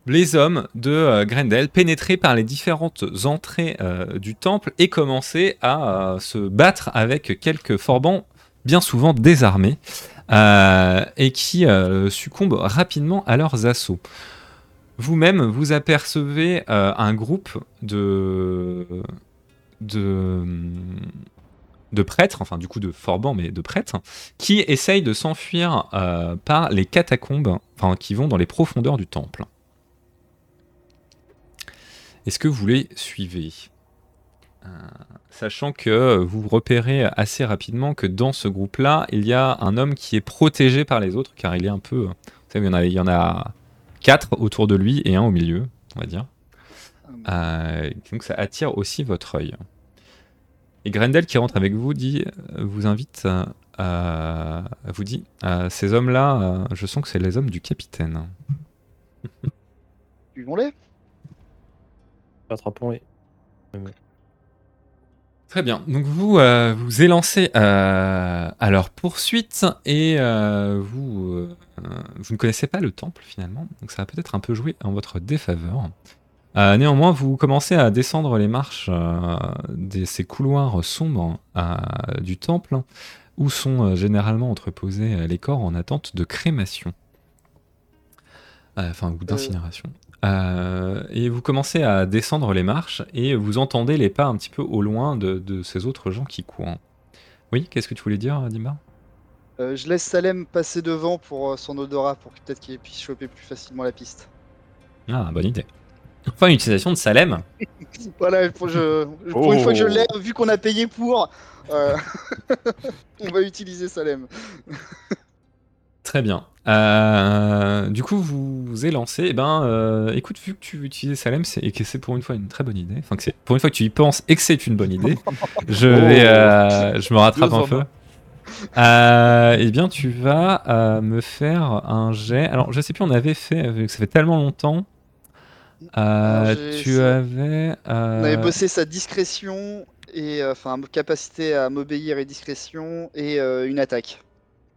les hommes de euh, Grendel pénétrer par les différentes entrées du temple et commencer à se battre avec quelques forbans bien souvent désarmés et qui succombent rapidement à leurs assauts. Vous-même, vous apercevez un groupe de, de, de prêtres, enfin du coup de forbans, mais de prêtres, qui essayent de s'enfuir euh, par les catacombes, enfin qui vont dans les profondeurs du temple. Est-ce que vous les suivez? Euh, Sachant que vous repérez assez rapidement que dans ce groupe-là, il y a un homme qui est protégé par les autres, car il est un peu... Vous savez, il y en a, il y en a quatre autour de lui et un au milieu, on va dire. Euh, donc ça attire aussi votre œil. Et Grendel qui rentre avec vous dit, euh, vous invite, euh, à- vous dit, euh, ces hommes-là, euh, je sens que c'est les hommes du capitaine. Suivons-les. Attrapons-les. Très bien. Donc vous euh, vous élancez euh, à leur poursuite et euh, vous euh, vous ne connaissez pas le temple finalement, donc ça va peut-être un peu jouer en votre défaveur. Euh, néanmoins, vous commencez à descendre les marches euh, de ces couloirs sombres euh, du temple. où sont généralement entreposés les corps en attente de crémation. Enfin, ou d'incinération. Et vous commencez à descendre les marches et vous entendez les pas un petit peu au loin de, de ces autres gens qui courent. Oui, qu'est-ce que tu voulais dire, Dimba je laisse Salem passer devant pour son odorat pour peut-être qu'il puisse choper plus facilement la piste. Ah, bonne idée. Enfin, une utilisation de Salem. Voilà, pour, je, pour une fois que je Oh. l'ai, vu qu'on a payé pour, euh, on va utiliser Salem. Très bien. Euh, du coup, vous vous élancez. Eh ben, euh, écoute, vu que tu veux utiliser Salem et que c'est pour une fois une très bonne idée, enfin que c'est pour une fois que tu y penses et que c'est une bonne idée, je vais, euh, je me rattrape Deux un en peu. Euh, eh bien, tu vas euh, me faire un jet. Alors, je sais plus, on avait fait, vu que ça fait tellement longtemps. Euh, tu avais. On avait euh, bossé sa discrétion et euh, enfin capacité à m'obéir et discrétion et une attaque.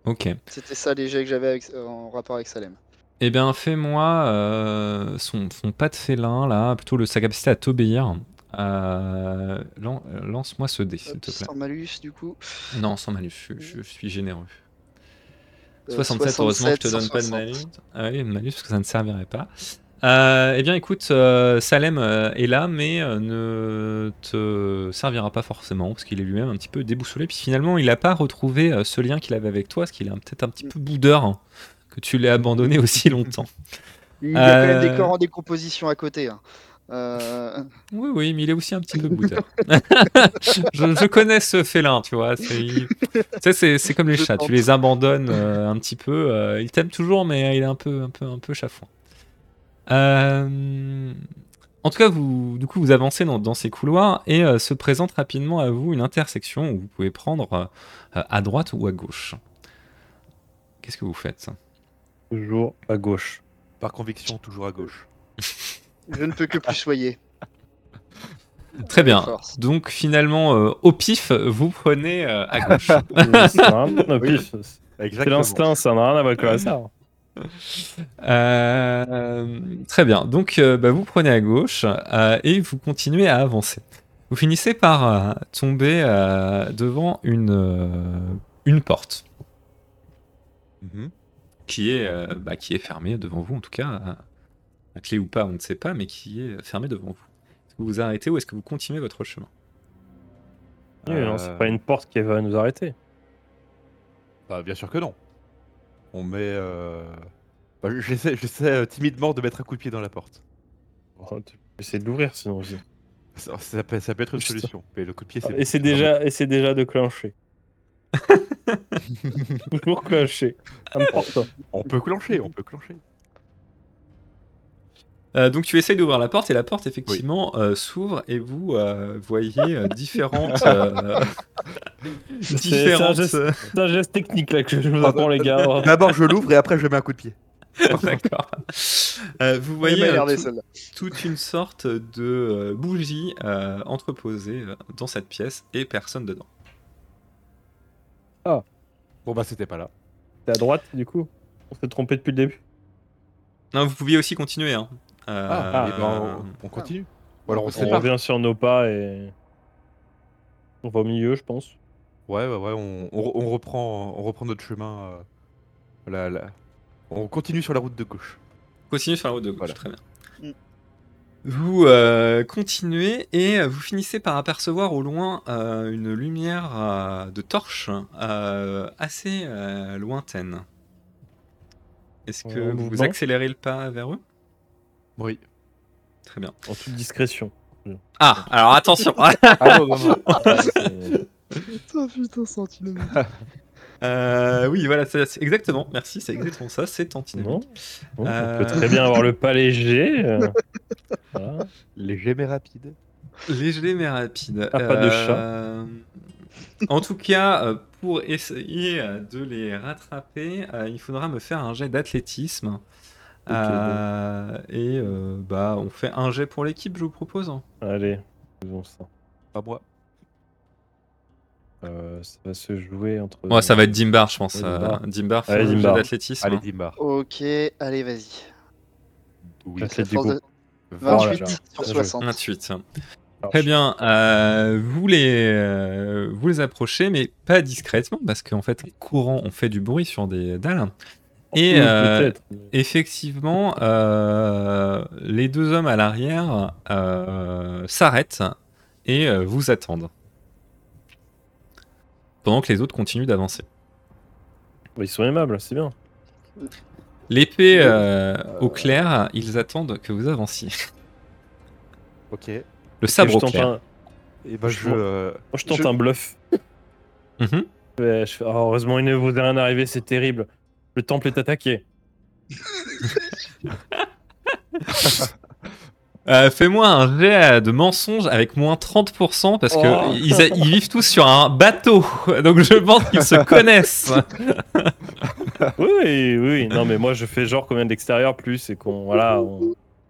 Ok. C'était ça les jets que j'avais en rapport avec Salem. Eh bien, fais-moi son, son pas de félin, là, plutôt le, sa capacité à t'obéir. Euh, lan- Lance-moi ce dé, s'il te plaît. Sans malus du coup. Non, sans malus, je, suis généreux. Euh, 67, heureusement, je te 67, donne pas de 160. malus. Ah oui, malus, parce que ça ne servirait pas. Euh, eh bien, écoute, euh, Salem euh, est là, mais euh, ne te servira pas forcément, parce qu'il est lui-même un petit peu déboussolé. Puis finalement, il n'a pas retrouvé ce lien qu'il avait avec toi, parce qu'il est peut-être un petit peu boudeur hein, que tu l'aies abandonné aussi longtemps. Il y a quand même des corps en décomposition à côté. hein. Euh, Oui, oui, mais il est aussi un petit peu boudeur. je, je connais ce félin, tu vois. C'est comme les Je chats, tu les abandonnes euh, un petit peu. euh, il t'aime toujours, mais il est un peu, un peu, un peu chafouin. Euh, En tout cas, vous, du coup, vous avancez dans, dans ces couloirs et euh, se présente rapidement à vous une intersection où vous pouvez prendre euh, à droite ou à gauche. Qu'est-ce que vous faites? Toujours à gauche. Par conviction, toujours à gauche. je ne peux que plus soyer. Très bien. Donc finalement, euh, au pif, vous prenez euh, à gauche. C'est un- non, Oui. c'est Exactement. l'instinct, ça n'a rien à voir avec le hasard. Euh, très bien. Donc, euh, bah, vous prenez à gauche euh, et vous continuez à avancer. Vous finissez par euh, tomber euh, devant une, euh, une porte Mhm. qui est, euh, bah, qui est fermée devant vous, en tout cas, à, à clé ou pas, on ne sait pas, mais qui est fermée devant vous. Est-ce que vous vous arrêtez ou est-ce que vous continuez votre chemin? Oui, non, Euh, c'est pas une porte qui va nous arrêter. bah, bien sûr que non. On met. Euh... bah, j'essaie, j'essaie euh, timidement de mettre un coup de pied dans la porte. Oh, tu peux essayer de l'ouvrir sinon aussi. Ça, ça peut, ça peut être une Putain. solution. Mais le coup de pied, c'est. Et c'est déjà, et c'est déjà de clencher. Toujours clencher. Important. On peut clencher, on peut clencher. Euh, donc tu essayes d'ouvrir la porte et la porte effectivement euh, s'ouvre et vous euh, voyez euh, différentes euh, C'est- c'est un différentes geste- C'est un geste technique là que je vous apprends les gars. D'abord, je l'ouvre et après, je mets un coup de pied. D'accord. Euh, vous voyez euh, tout- toute une sorte de euh, bougie euh, entreposée euh, dans cette pièce et personne dedans. Bon, bah, c'était pas là. T'es à droite du coup On s'est trompé depuis le début. Non, vous pouviez aussi continuer. Hein. Euh, Ah, eh ben, on, on continue. Ou alors, on revient sur nos pas et. On va au milieu, je pense. Ouais, ouais, ouais, on, on- on reprend, on reprend notre chemin. euh, là, là. On continue sur la route de gauche. Continuez sur la route de gauche, Voilà. très bien. Mm. Vous euh, continuez et vous finissez par apercevoir au loin euh, une lumière euh, de torche euh, assez euh, lointaine. Est-ce que vous accélérez le pas vers eux? Oui. Très bien. En toute discrétion. Ah, alors attention Ah non, non, non. C'est- Putain, putain, sentinelle. Euh, Oui, voilà, c'est exactement, merci, c'est exactement ça, c'est Non. antinomique. Bon, Euh. On peut très bien avoir le pas léger. euh, voilà. Léger mais rapide. Léger mais rapide. Ah, pas de Euh, En tout cas, pour essayer de les rattraper, il faudra me faire un jet d'athlétisme. Euh, et euh, bah, on fait un jet pour l'équipe, je vous propose. Allez, faisons ça. Pas moi. Euh, ça va se jouer entre. Ouais, ça va être Dimbar, je pense. Ouais, Euh, Dimbar. Dimbar, fait Allez, un jet Dimbar. d'athlétisme. Allez, Dimbar. Ok, allez, vas-y. Oui. Athlète du Force coup. de- Voilà, 28 genre. sur Bien joué. 60. 28. Très bien. euh, vous, les, euh, vous les approchez, mais pas discrètement, parce qu'en fait, en courant, on fait du bruit sur des dalles. Et Oui, euh, peut-être. effectivement, euh, les deux hommes à l'arrière euh, s'arrêtent et euh, vous attendent. Pendant que les autres continuent d'avancer. Ils sont aimables, c'est bien. L'épée euh, au clair, ils attendent que vous avanciez. Ok. Le sabre je au tente clair. un, Et bah je. Euh, moi, je tente Je- un bluff. Mhm. Ouais, je fais, oh, heureusement, il ne vous est rien arrivé, c'est terrible. Le temple est attaqué. Euh, Fais-moi un jet de mensonge avec moins 30% parce que Oh. ils, a- ils vivent tous sur un bateau. Donc je pense qu'ils se connaissent. Oui, oui, oui. Non, mais moi, je fais genre combien d'extérieur plus et qu'on. Voilà. On,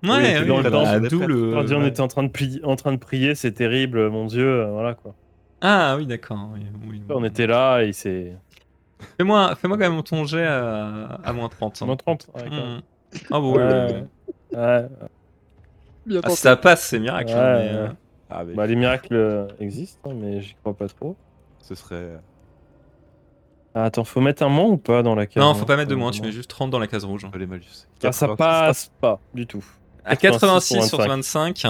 Ouais, Oui, dans le temps, d'où le- on dit, on ouais. était en train de, plier- en train de prier, c'est terrible, mon Dieu. euh, Voilà quoi. Ah oui, d'accord. oui, oui. On était là et c'est. Fais-moi fais-moi quand même ton jet à, à moins 30. Moins 30. ouais, quand même. Hmm. Ah bon, Ouais, oui, oui. ouais. Bien Ah, ça passe, c'est miracle. Ouais, hein, mais, ouais. euh, Ah, mais Bah, les miracles euh, existent, hein, mais j'y crois pas trop. ce serait. Ah, attends, faut mettre un moins ou pas dans la case Non, faut pas mettre de euh, moins, tu mets juste 30 dans la case rouge. Les malus. Ah, ça 86. passe pas du tout. À 86 86 sur 25,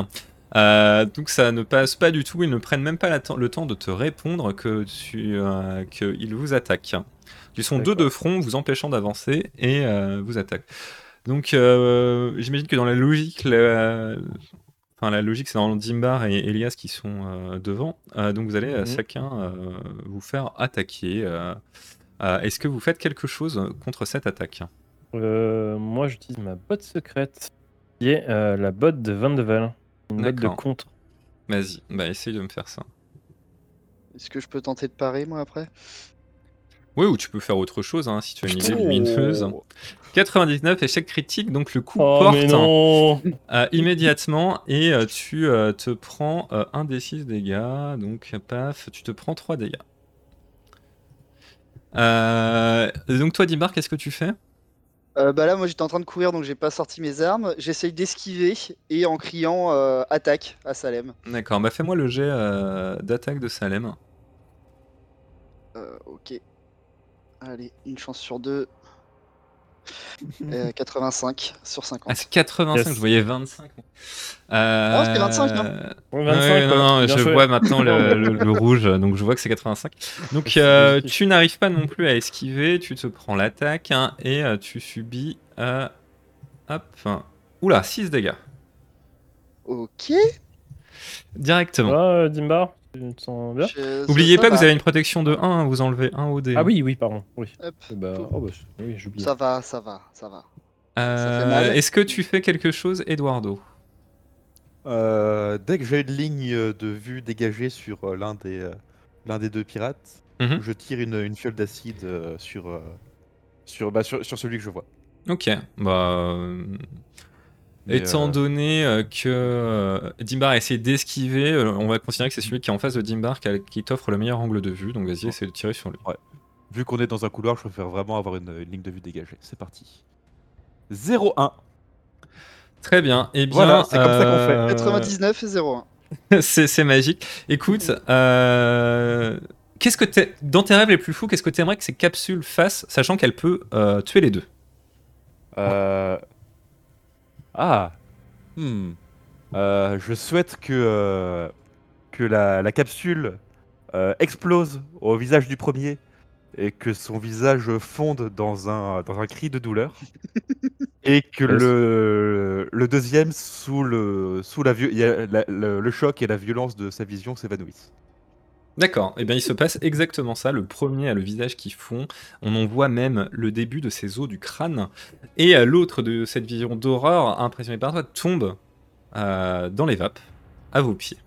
euh, donc ça ne passe pas du tout, ils ne prennent même pas le temps de te répondre que tu euh, qu'ils vous attaquent. Ils sont deux de front, vous empêchant d'avancer et euh, vous attaquent. Donc euh, j'imagine que dans la logique, la, enfin, la logique c'est dans Dimbar et Elias qui sont euh, devant, Euh, donc vous allez Mhm. chacun euh, vous faire attaquer. euh. Euh, Est-ce que vous faites quelque chose contre cette attaque? Euh, moi, j'utilise ma botte secrète, qui est euh, la botte de Vandevel. Une botte de contre. Vas-y, bah essaye de me faire ça. Est-ce que je peux tenter de parer moi après? Oui, ou tu peux faire autre chose hein, si tu as une idée lumineuse. 99, échec critique, donc le coup Oh, porte non euh, immédiatement et euh, tu euh, te prends euh, un des 6 dégâts, donc paf, tu te prends 3 dégâts. Euh, donc toi Dimbar, qu'est-ce que tu fais? Euh, Bah là moi j'étais en train de courir donc j'ai pas sorti mes armes. J'essaye d'esquiver et en criant euh, attaque à Salem. D'accord, bah fais-moi le jet euh, d'attaque de Salem. Euh, ok. Allez, une chance sur deux. Euh, 85 sur 50. Ah c'est 85, Yes. je voyais 25. Euh, Ah, c'était 25, non Ouais, Ouais, 25, non, non, je joué. vois maintenant le, le- le rouge, donc je vois que c'est 85. Donc euh, tu n'arrives pas non plus à esquiver, tu te prends l'attaque hein, et euh, tu subis... euh, hop, oula, 6 dégâts. Ok. Directement. Ah, euh, Dimbar, N'oubliez pas que vous avez une protection de 1, vous enlevez 1 au dé. Ah oui, oui, pardon. Oui. Hop. Bah, oh, bah, oui. Ça va, ça va, ça va. Euh. Est-ce que tu fais quelque chose, Eduardo? Euh, dès que j'ai une ligne de vue dégagée sur euh, l'un des, l'un des deux pirates, Mhm. je tire une, une fiole d'acide sur, sur, bah, sur, sur celui que je vois. Ok, bah... euh, Mais, Étant euh, donné euh, que euh, Dimbar a essayé d'esquiver, on va considérer que c'est celui qui est en face de Dimbar qui, t'offre le meilleur angle de vue, donc vas-y, essaie de tirer sur lui. Vu qu'on est dans un couloir, je préfère vraiment avoir une, une ligne de vue dégagée. C'est parti. 0-1. Très bien, et bien... Voilà, c'est comme ça qu'on fait. euh, 99 et 01. c'est c'est magique. Écoute, euh, qu'est-ce que t'es- dans tes rêves les plus fous, qu'est-ce que tu aimerais que ces capsules fassent, sachant qu'elles peuvent euh, tuer les deux? Euh... Ah. Hmm. Euh, je souhaite que, euh, que la, la capsule euh, explose au visage du premier et que son visage fonde dans un, dans un cri de douleur. et que le, le deuxième, sous, le, sous la, le, le choc et la violence de sa vision, s'évanouissent. D'accord, et bien il se passe exactement ça. Le premier a le visage qui fond, on en voit même le début de ses os du crâne, et euh, l'autre de cette vision d'horreur impressionnée par toi tombe euh, dans les vapes, à vos pieds.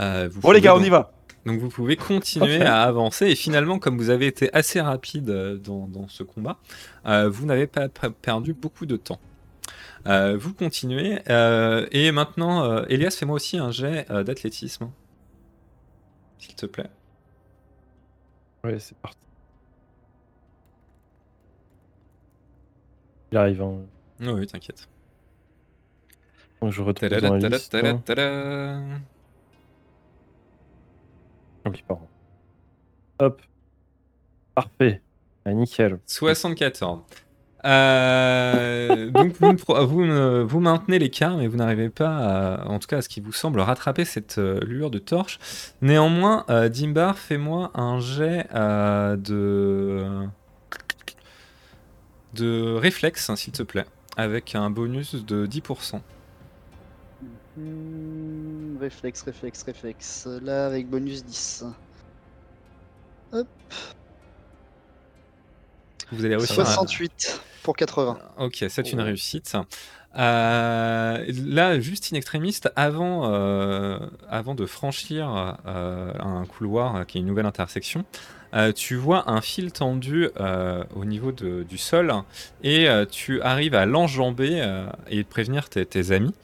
Euh, vous Bon les gars, on y va Donc vous pouvez continuer à avancer et finalement comme vous avez été assez rapide euh, dans, dans ce combat, euh, vous n'avez pas perdu beaucoup de temps. Euh, vous continuez euh, et maintenant Elias fais-moi aussi un jet d'athlétisme. S'il te plaît. Ouais, c'est parti. Il arrive. Hein. Oui, oui, t'inquiète. Donc je retrouve dans la liste. Ah oui, pardon. Hop. Parfait. Ah, nickel. 74. Euh, donc vous, vous, ne- vous maintenez l'écart, mais vous n'arrivez pas, à- en tout cas à ce qui vous semble, rattraper cette euh, lueur de torche. Néanmoins, euh, Dimbar, fais-moi un jet euh, de de réflexe, hein, s'il te plaît, avec un bonus de 10%. Hmm, réflexe, réflexe, réflexe. Là, avec bonus 10. Vous allez réussir à- 68 pour 80. Ok, c'est une Oh. réussite. Euh, là, juste in extrémiste, avant, euh, avant de franchir euh, un couloir qui est une nouvelle intersection, euh, tu vois un fil tendu euh, au niveau de- du sol et euh, tu arrives à l'enjamber euh, et de prévenir tes, tes amis,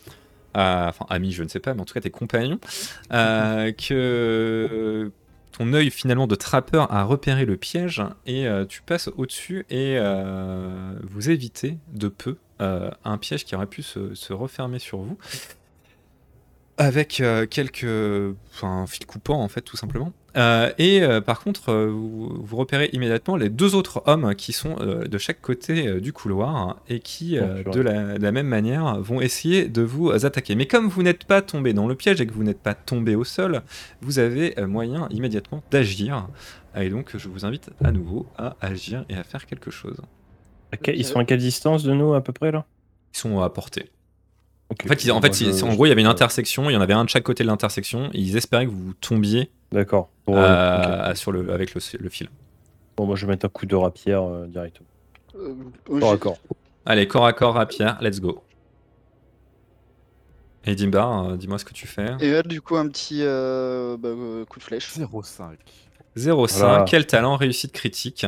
euh, enfin amis, je ne sais pas, mais en tout cas tes compagnons, euh, que ton œil finalement de trappeur a repéré le piège et euh, tu passes au-dessus et euh, vous évitez de peu euh, un piège qui aurait pu se, refermer sur vous. Avec quelques enfin, un fil coupant en fait tout simplement Euh, et euh, par contre euh, vous, vous repérez immédiatement les deux autres hommes qui sont de chaque côté du couloir hein, et qui Oh, de, la, de la même manière vont essayer de vous attaquer. Mais comme vous n'êtes pas tombé dans le piège et que vous n'êtes pas tombé au sol vous avez moyen immédiatement d'agir. Et donc je vous invite à nouveau à agir et à faire quelque chose. Ils sont à quelle distance de nous à peu près là? Ils sont à portée En fait, ils- en, fait, Moi, ils- je- en je- gros, il y avait une intersection, il y en avait un de chaque côté de l'intersection, et ils espéraient que vous tombiez D'accord. Bon, euh, sur le, avec le, le fil. Bon, moi je vais mettre un coup de rapière euh, directement. Euh, Corps à corps. Allez, corps à corps Pierre, let's go. Et Dimbar, euh, dis-moi ce que tu fais. Et là, du coup, un petit euh, bah, coup de flèche. 0,5. 0,5, Voilà. quel talent, réussite critique.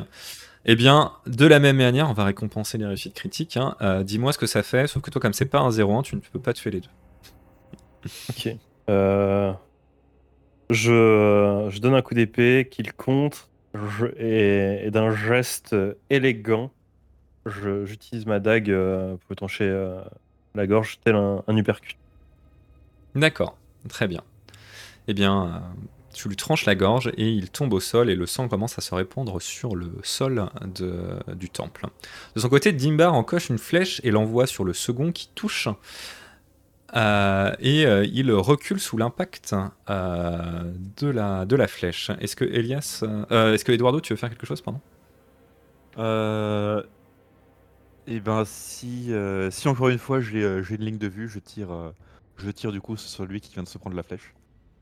Eh bien, de la même manière, on va récompenser les réussites critiques. hein. Euh, dis-moi ce que ça fait, sauf que toi, comme c'est pas un 0,1, tu ne peux pas tuer les deux. Ok. Euh, Je, je donne un coup d'épée qu'il je- et, et d'un geste élégant, je- j'utilise ma dague euh, pour étancher euh, la gorge tel un, un uppercut. D'accord, très bien. Eh bien, euh, tu lui tranches la gorge et il tombe au sol et le sang commence à se répandre sur le sol de- du temple. De son côté, Dimbar encoche une flèche et l'envoie sur le second qui touche. Euh, et euh, il recule sous l'impact euh, de, la, flèche. Est-ce que Elias, est-ce que Eduardo, tu veux faire quelque chose, pardon? Et ben si, si encore une fois j'ai une ligne de vue, je tire, je tire du coup sur lui qui vient de se prendre la flèche.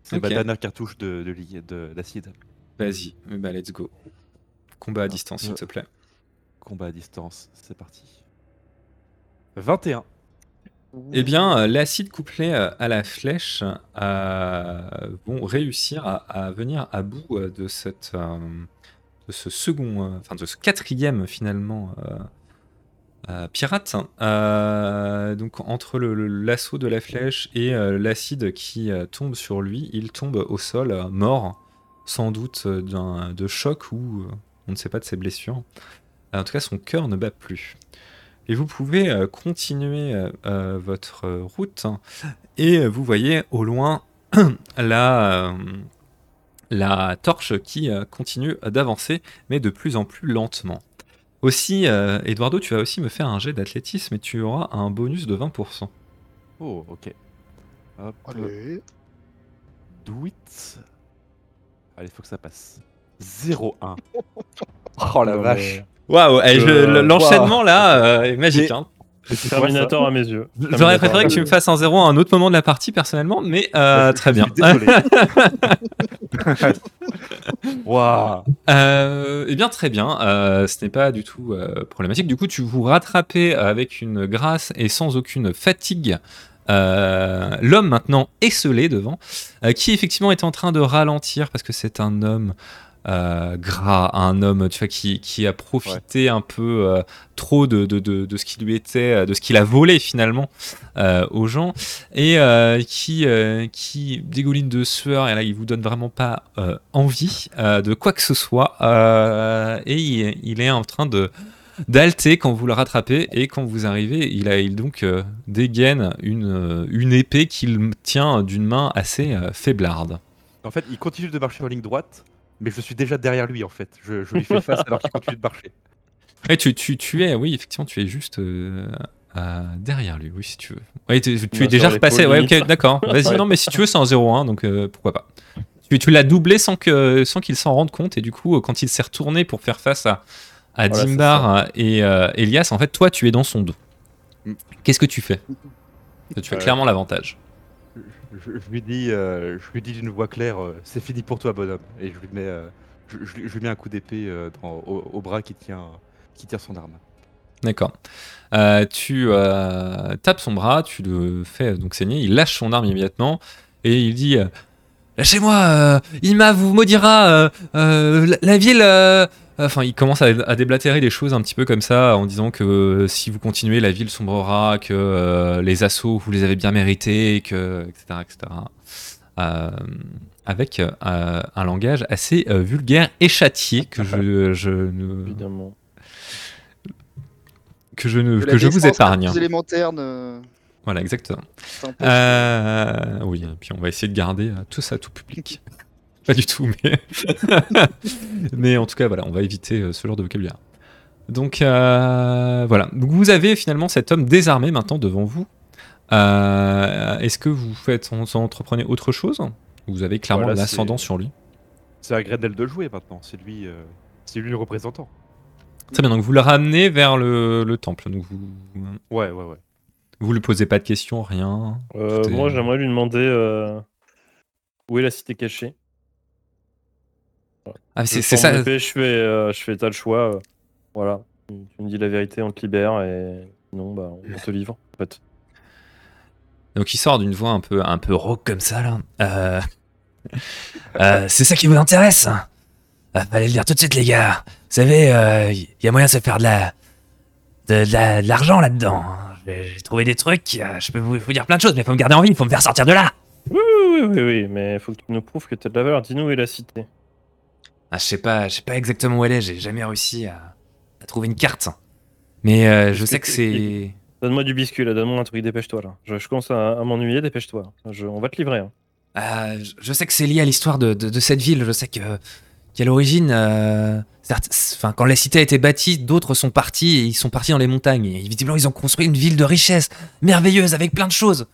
C'est Ok. dernière cartouche de de li- de- d'acide. Vas-y, eh ben, let's go. Combat à distance, s'il te plaît. Combat à distance, c'est parti. 21. Eh bien, euh, l'acide couplé euh, à la flèche euh, vont réussir à, à venir à bout de, cette, de ce second, enfin de ce quatrième finalement euh, pirate. Euh, donc entre l'assaut de la flèche et euh, l'acide qui tombe sur lui, il tombe au sol mort, sans doute d'un de choc ou on ne sait pas de ses blessures. En tout cas, son cœur ne bat plus. Et vous pouvez continuer votre route et vous voyez au loin la, la torche qui continue d'avancer, mais de plus en plus lentement. Aussi, euh, Eduardo, tu vas aussi me faire un jet d'athlétisme et tu auras un bonus de 20%. Oh, ok. Hop. Allez. Do it. Allez, faut que ça passe. 0-1. Oh la vache. Waouh, eh, je- Euh, l'enchaînement là euh, est magique. hein. Quoi, Terminator à mes yeux. J'aurais préféré que tu me fasses un 0 à un autre moment de la partie personnellement, mais euh, très bien. Waouh. Euh, eh bien, très bien. Euh, ce n'est pas du tout euh, problématique. Du coup, tu vous rattrapez avec une grâce et sans aucune fatigue. euh, L'homme maintenant esselé devant, euh, qui effectivement est en train de ralentir parce que c'est un homme euh, gras, un homme tu vois, qui, qui a profité un peu euh, trop de, de, de, de ce qui lui était, de ce qu'il a volé finalement euh, aux gens, et euh, qui, euh, qui dégouline de sueur, et là il vous donne vraiment pas euh, envie euh, de quoi que ce soit, euh, et il, il est en train de d'Alté quand vous le rattrapez et quand vous arrivez, il a il donc euh, dégaine une, euh, une épée qu'il tient d'une main assez euh, faiblarde. En fait, il continue de marcher en ligne droite, mais je suis déjà derrière lui en fait. Je, je lui fais face alors qu'il continue de marcher. Ouais, tu, tu, tu es, oui, effectivement, tu es juste euh, derrière lui, oui, si tu veux. Ouais, tu, tu es déjà repassé, ouais, ok, d'accord. Vas-y, Ouais. non, mais si tu veux, c'est un 0-1, donc euh, pourquoi pas. Tu, tu l'as doublé sans que sans qu'il s'en rende compte, et du coup, quand il s'est retourné pour faire face à, à Voilà, Dimbar et euh, Elias, en fait, toi, tu es dans son dos. Mm. Qu'est-ce que tu fais? Tu as clairement l'avantage. Je, je lui dis, euh, je lui dis d'une voix claire, euh, c'est fini pour toi, bonhomme. Et je lui mets, euh, je, lui- mets un coup d'épée au, bras qui tient, qui son arme. D'accord. Tu tapes son bras, tu le fais donc saigner, il lâche son arme immédiatement et il dit Lâchez-moi, euh, Ilma vous maudira, euh, euh, la, la ville. euh, Enfin, il commence à, à déblatérer des choses un petit peu comme ça en disant que euh, si vous continuez, la ville sombrera, que euh, les assauts vous les avez bien mérités, que etc. etc. Euh, avec euh, un langage assez euh, vulgaire et châtié que je, je ne, Évidemment. que je, ne, Que je vous épargne. plus élémentaire ne Voilà, exactement. Euh, oui, et puis on va essayer de garder euh, tout ça tout public. Pas du tout, mais. mais en tout cas, voilà, on va éviter euh, ce genre de vocabulaire. Donc euh, voilà. Donc vous avez finalement cet homme désarmé maintenant devant vous. Euh, Est-ce que vous faites, en entreprenez autre chose? Vous avez clairement l'ascendant sur lui. C'est à Gredel de jouer maintenant. C'est lui, euh, c'est lui le représentant. Très bien, donc vous le ramenez vers le, le temple. Donc vous, Ouais, ouais, ouais. Vous lui posez pas de questions, rien. Euh, est- moi, j'aimerais lui demander euh, où est la cité cachée. Ah, Je c'est ça. épée, je fais, euh, je fais t'as le choix. euh, voilà. Tu me dis la vérité, on te libère et sinon, bah, on te livre. En fait. Donc il sort d'une voix un peu un peu rauque comme ça là. C'est ça qui vous intéresse hein? Ah, Fallait le dire tout de suite les gars. Vous savez, il y a moyen de se faire de la de, de la- de l'argent là-dedans. J'ai trouvé des trucs. euh, je peux vous, vous dire plein de choses, mais faut me garder en vie, faut me faire sortir de là. Oui, oui, oui, oui, mais faut que tu nous prouves que t'as de la valeur. Dis-nous où est la cité. Ah, je sais pas, je sais pas exactement où elle est. J'ai jamais réussi à, à trouver une carte. Mais euh, je sais que c'est. Donne-moi du biscuit là, donne-moi un truc, dépêche-toi là. Je, je commence à, à m'ennuyer, dépêche-toi. On va te livrer. hein. Euh, je- sais que c'est lié à l'histoire de, de- de cette ville. Je sais que qu'à l'origine, euh, enfin, quand la cité a été bâtie, d'autres sont partis et ils sont partis dans les montagnes. Et visiblement, ils ont construit une ville de richesse, merveilleuse, avec plein de choses.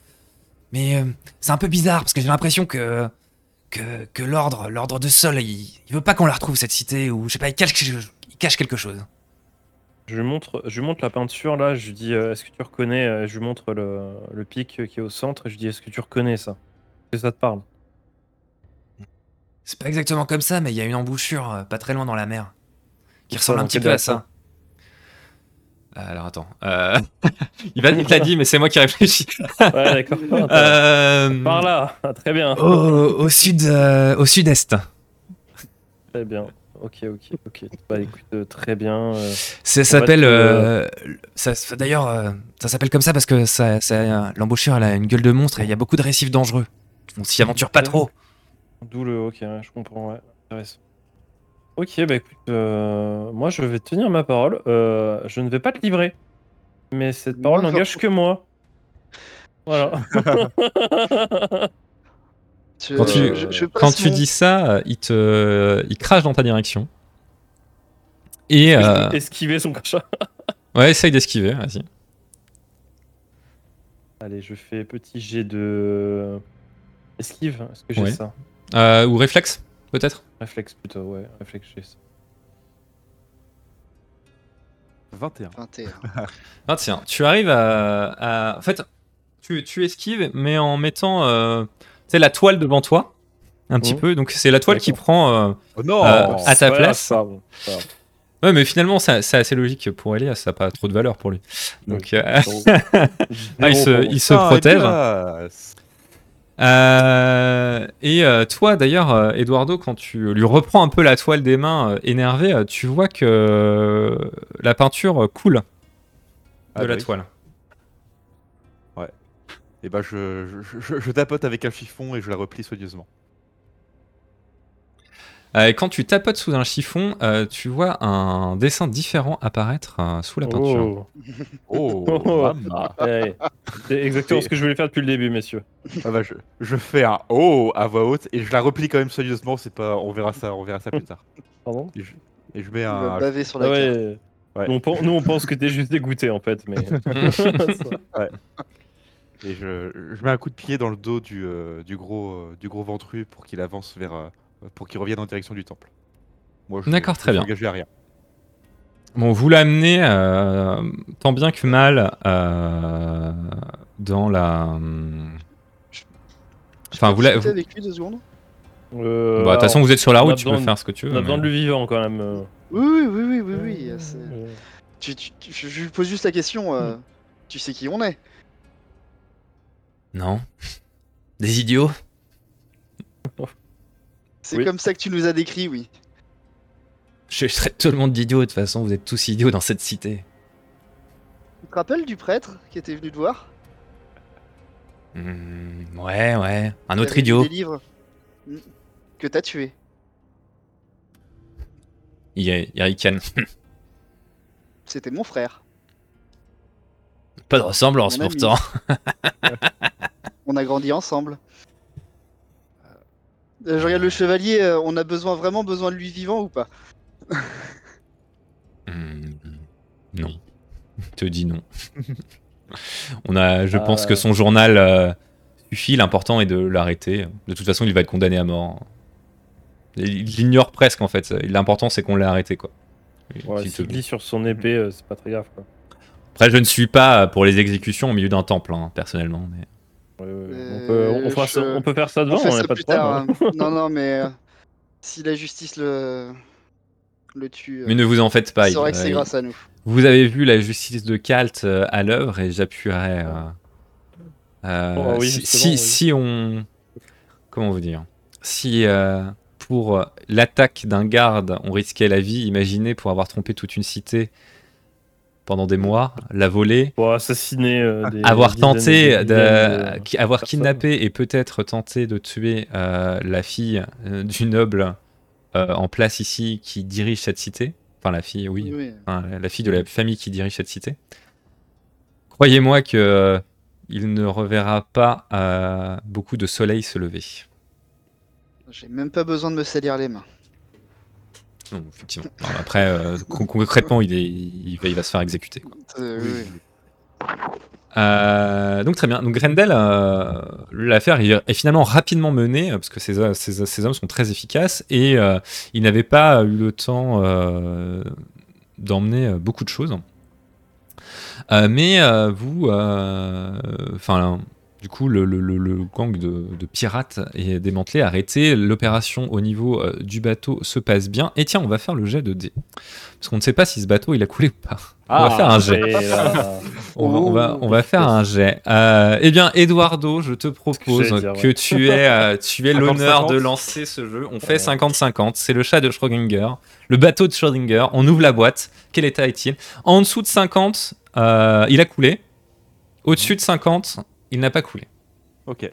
Mais euh, c'est un peu bizarre parce que j'ai l'impression que que, que l'ordre, l'ordre de Sol, il, il veut pas qu'on la retrouve cette cité ou je sais pas, il cache, il cache quelque chose. Je lui montre, je lui montre la peinture là, je lui dis euh, est-ce que tu reconnais euh, Je lui montre le, le pic qui est au centre et je lui dis est-ce que tu reconnais ça? Est-ce que ça te parle? C'est pas exactement comme ça, mais il y a une embouchure pas très loin dans la mer qui ressemble un petit peu à ça. Euh, Alors attends, euh, il va- il te l'a dit, mais c'est moi qui réfléchis. Ouais, d'accord. Euh, Par là, Ah, très bien. au, au sud, euh, au sud-est. Très bien. Ok, ok, ok. Bah écoute, euh, très bien. euh, Ça s'appelle, euh, d'ailleurs, euh, ça s'appelle comme ça parce que ça, ça- l'embouchure elle a une gueule de monstre et il y a beaucoup de récifs dangereux. On s'y aventure pas trop. D'où le. Ok, ouais, je comprends, ouais. Intéressant. Ok, bah écoute, euh, moi je vais tenir ma parole. Euh, je ne vais pas te livrer. Mais cette parole n'engage que moi. Voilà. Quand tu- je- je passe Quand tu mon- dis ça, euh, il te, il crache dans ta direction. Et euh, Esquiver son crachat. ouais, essaye d'esquiver, vas-y. Allez, je fais petit jet de. Esquive, est-ce que j'ai Ouais. ça? Euh, ou réflexe, peut-être? Réflexe plutôt, ouais, réflexe, j'ai ça. 21. 21. Ah tiens, tu arrives à, à- en fait, tu, tu esquives, mais en mettant, euh, tu sais, la toile devant toi, un petit Mhm. peu. Donc c'est la toile qui prend. euh, Oh non Euh, à ta place. pardon, pardon. Ouais, mais finalement, ça- c'est assez logique pour Elias, ça n'a pas trop de valeur pour lui. Donc, euh, Ah, il se, il se Ah, protège. Elias Euh, et euh, toi, d'ailleurs, euh, Eduardo, quand tu lui reprends un peu la toile des mains, énervé, tu vois que la peinture coule de Ah la bah oui. toile. Et bah je, je, je- je tapote avec un chiffon et je la replie soigneusement. Euh, quand tu tapotes sous un chiffon, euh, tu vois un dessin différent apparaître euh, sous la peinture. Oh, Oh, Oh, ouais. C'est exactement Et- ce que je voulais faire depuis le début, messieurs. Ah bah, je, je fais un oh à voix haute et je la replie quand même soigneusement. C'est pas, on verra ça, on verra ça plus tard. Pardon? Et je, et je mets un. baver sur la ouais. Ouais. Nous, on pen- nous, on pense que t'es juste dégoûté en fait, mais. Et je, je mets un coup de pied dans le dos du, euh, du gros, euh, du gros ventru pour qu'il avance vers, euh, pour qu'il revienne en direction du temple. Moi, je, D'accord, très bien. engagé à rien. Bon, vous l'amenez euh, tant bien que mal euh, dans la. Enfin, Je vous peux la- discuter vous- avec lui deux secondes Euh, Bah, de toute façon, vous êtes sur la route, tu peux faire ce que tu veux. On a besoin de lui vivant quand même. euh. Oui, oui, oui, oui, oui, oui. c'est- Tu, tu- tu- je lui pose juste la question. euh, Tu sais qui on est Non. Des idiots C'est Oui. comme ça que tu nous as décrit, oui. Je traite tout le monde d'idiots, de toute façon, vous êtes tous idiots dans cette cité. Tu te rappelles du prêtre qui était venu te voir? Hmm, ouais, ouais. Un autre idiot. Des livres Hmm. que t'as tué. Il, il ricane. C'était mon frère. Pas de ressemblance pourtant. On a grandi ensemble. Euh, je regarde le chevalier, euh, on a besoin vraiment besoin de lui vivant ou pas Hmm, non. Je te dis non. On a, je pense que Euh. son journal euh, suffit. L'important est de l'arrêter. De toute façon, il va être condamné à mort. Il l'ignore presque en fait. L'important c'est qu'on l'ait arrêté quoi. Ouais, S'il te sur son épée, euh, c'est pas très grave quoi. Après, je ne suis pas pour les exécutions au milieu d'un temple, hein, personnellement. Mais... on, peut, on, fera ça- je- on peut faire ça devant, On a pas plus de problème. tard. hein. hein. non, non, mais euh, si la justice le, le tue, euh, Mais ne vous en faites pas. c'est vrai que c'est grâce à nous. Vous avez vu la justice de Kalt euh, à l'œuvre et j'appuierai. euh, euh, Oh, oui, si, si, oui. si on. Comment vous dire Si euh, pour euh, l'attaque d'un garde on risquait la vie, imaginez pour avoir trompé toute une cité pendant des mois, la voler, Pour assassiner euh, des avoir tenté de, avoir kidnappé et peut-être tenté de tuer euh, la fille euh, du noble euh, en place ici qui dirige cette cité. Enfin, la fille, oui, Oui. Enfin, la fille de la famille qui dirige cette cité. Croyez-moi que euh, il ne reverra pas euh, beaucoup de soleil se lever. J'ai même pas besoin de me salir les mains. Non, effectivement. Alors après, euh, con- concrètement, il, est, il, va, il va se faire exécuter. quoi. Euh, Oui. Euh, donc très bien. Donc Grendel, euh, l'affaire est finalement rapidement menée parce que ces, ces- ces hommes sont très efficaces et euh, ils n'avaient pas eu le temps d'emmener beaucoup de choses. Mais vous, enfin, du coup, le, le- le- le gang de, de pirates est démantelé, arrêté. L'opération au niveau euh, du bateau se passe bien. Et tiens, on va faire le jet de dés parce qu'on ne sait pas si ce bateau il a coulé ou pas. on va faire un jet. On va, on va, on va faire un jet. Euh, eh bien, Eduardo, je te propose dire, que tu aies, euh, tu aies 50-50. l'honneur de lancer ce jeu. On fait Ouais. 50-50. C'est le chat de Schrödinger, le bateau de Schrödinger. On ouvre la boîte. Quel état est-il? En dessous de 50, euh, il a coulé. Au-dessus de 50, il n'a pas coulé. Ok.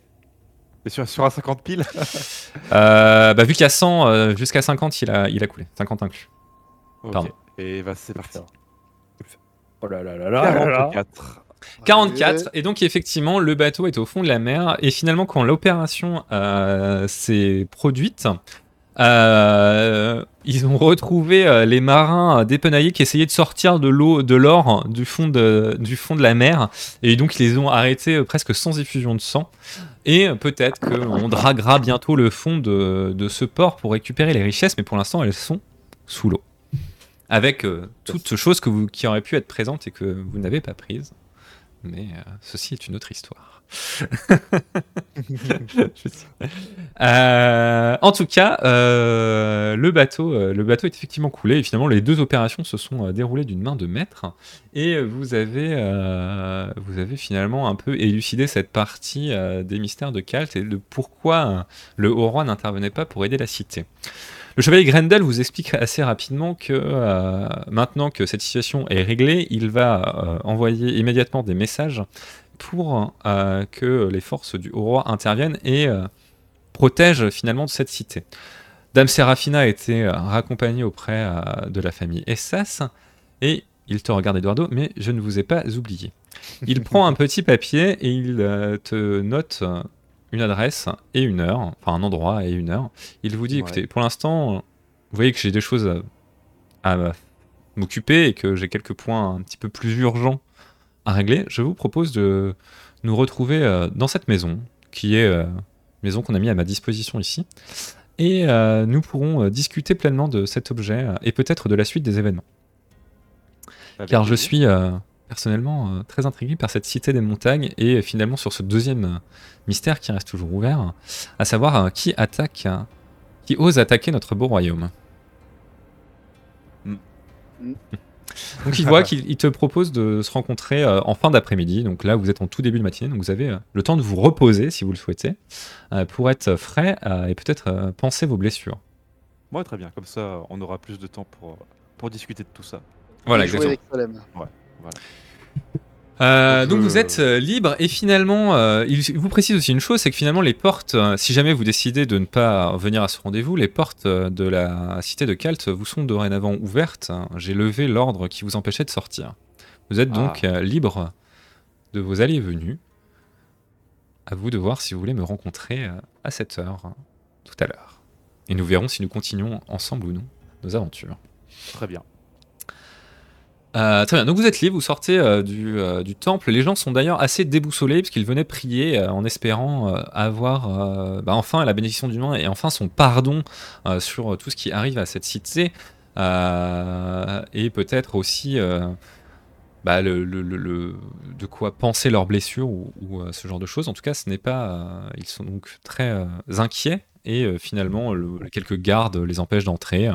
Et sur, sur un 50 piles Euh, bah, vu qu'il y a 100, euh, jusqu'à 50, il a, il a coulé. 50 inclus. Ok. Pardon. Et bah, c'est parti. Oh là là là là là là. 44. 44. Et donc, effectivement, le bateau est au fond de la mer. Et finalement, quand l'opération euh, s'est produite, euh, ils ont retrouvé euh, les marins dépenaillés qui essayaient de sortir de l'eau, de l'or du fond de, du fond de la mer. Et donc, ils les ont arrêtés euh, presque sans effusion de sang. Et peut-être qu'on draguera bientôt le fond de, de ce port pour récupérer les richesses. Mais pour l'instant, elles sont sous l'eau. Avec euh, toutes choses que vous, qui auraient pu être présentes et que vous n'avez pas prises. Mais euh, ceci est une autre histoire. Euh, en tout cas, euh, le, bateau, euh, le bateau est effectivement coulé. Et finalement, les deux opérations se sont déroulées d'une main de maître. Et vous avez, vous avez finalement un peu élucidé cette partie des mystères de Kalt et de pourquoi le haut roi n'intervenait pas pour aider la cité. Le chevalier Grendel vous explique assez rapidement que maintenant que cette situation est réglée, il va envoyer immédiatement des messages pour euh, que les forces du haut roi interviennent et euh, protègent finalement cette cité. Dame Serafina a été euh, raccompagnée auprès de la famille Essas et il te regarde Eduardo, mais je ne vous ai pas oublié. Il prend un petit papier et il te note une adresse et une heure, enfin un endroit et une heure. Il vous dit, Ouais. écoutez, pour l'instant, vous voyez que j'ai des choses à, à m'occuper et que j'ai quelques points un petit peu plus urgents à régler. Je vous propose de nous retrouver euh, dans cette maison, qui est euh, une maison qu'on a mis à ma disposition ici. Et euh, nous pourrons euh, discuter pleinement de cet objet euh, et peut-être de la suite des événements. Avec Car je suis euh, personnellement euh, très intrigué par cette cité des montagnes et euh, finalement sur ce deuxième euh, mystère qui reste toujours ouvert, à savoir euh, qui attaque, euh, qui ose attaquer notre beau royaume. Mm. Mm. Donc il voit qu'il il te propose de se rencontrer euh, en fin d'après-midi. Donc là, vous êtes en tout début de matinée, donc vous avez euh, le temps de vous reposer si vous le souhaitez, euh, pour être frais euh, et peut-être euh, penser vos blessures. Ouais, très bien. Comme ça, on aura plus de temps pour, pour discuter de tout ça. Voilà, exactement. avec. Euh, Donc, donc je- vous êtes euh, libre et finalement, euh, il vous précise aussi une chose, c'est que finalement les portes, euh, si jamais vous décidez de ne pas venir à ce rendez-vous, les portes euh, de la cité de Kalt vous sont dorénavant ouvertes. J'ai levé l'ordre qui vous empêchait de sortir. Vous êtes donc Ah. euh, libre de vos allées et venues. À vous de voir si vous voulez me rencontrer euh, à cette heure, tout à l'heure. Et nous verrons si nous continuons ensemble ou non nos aventures. Très bien. Euh, très bien, donc vous êtes libre, vous sortez euh, du, euh, du temple. Les gens sont d'ailleurs assez déboussolés parce qu'ils venaient prier en espérant avoir bah, enfin la bénédiction du nom et enfin son pardon sur tout ce qui arrive à cette cité et peut-être aussi bah, le, de quoi penser leurs blessures ou, ou, ce genre de choses. En tout cas, ce n'est pas. ils sont donc très inquiets et finalement, le- quelques gardes les empêchent d'entrer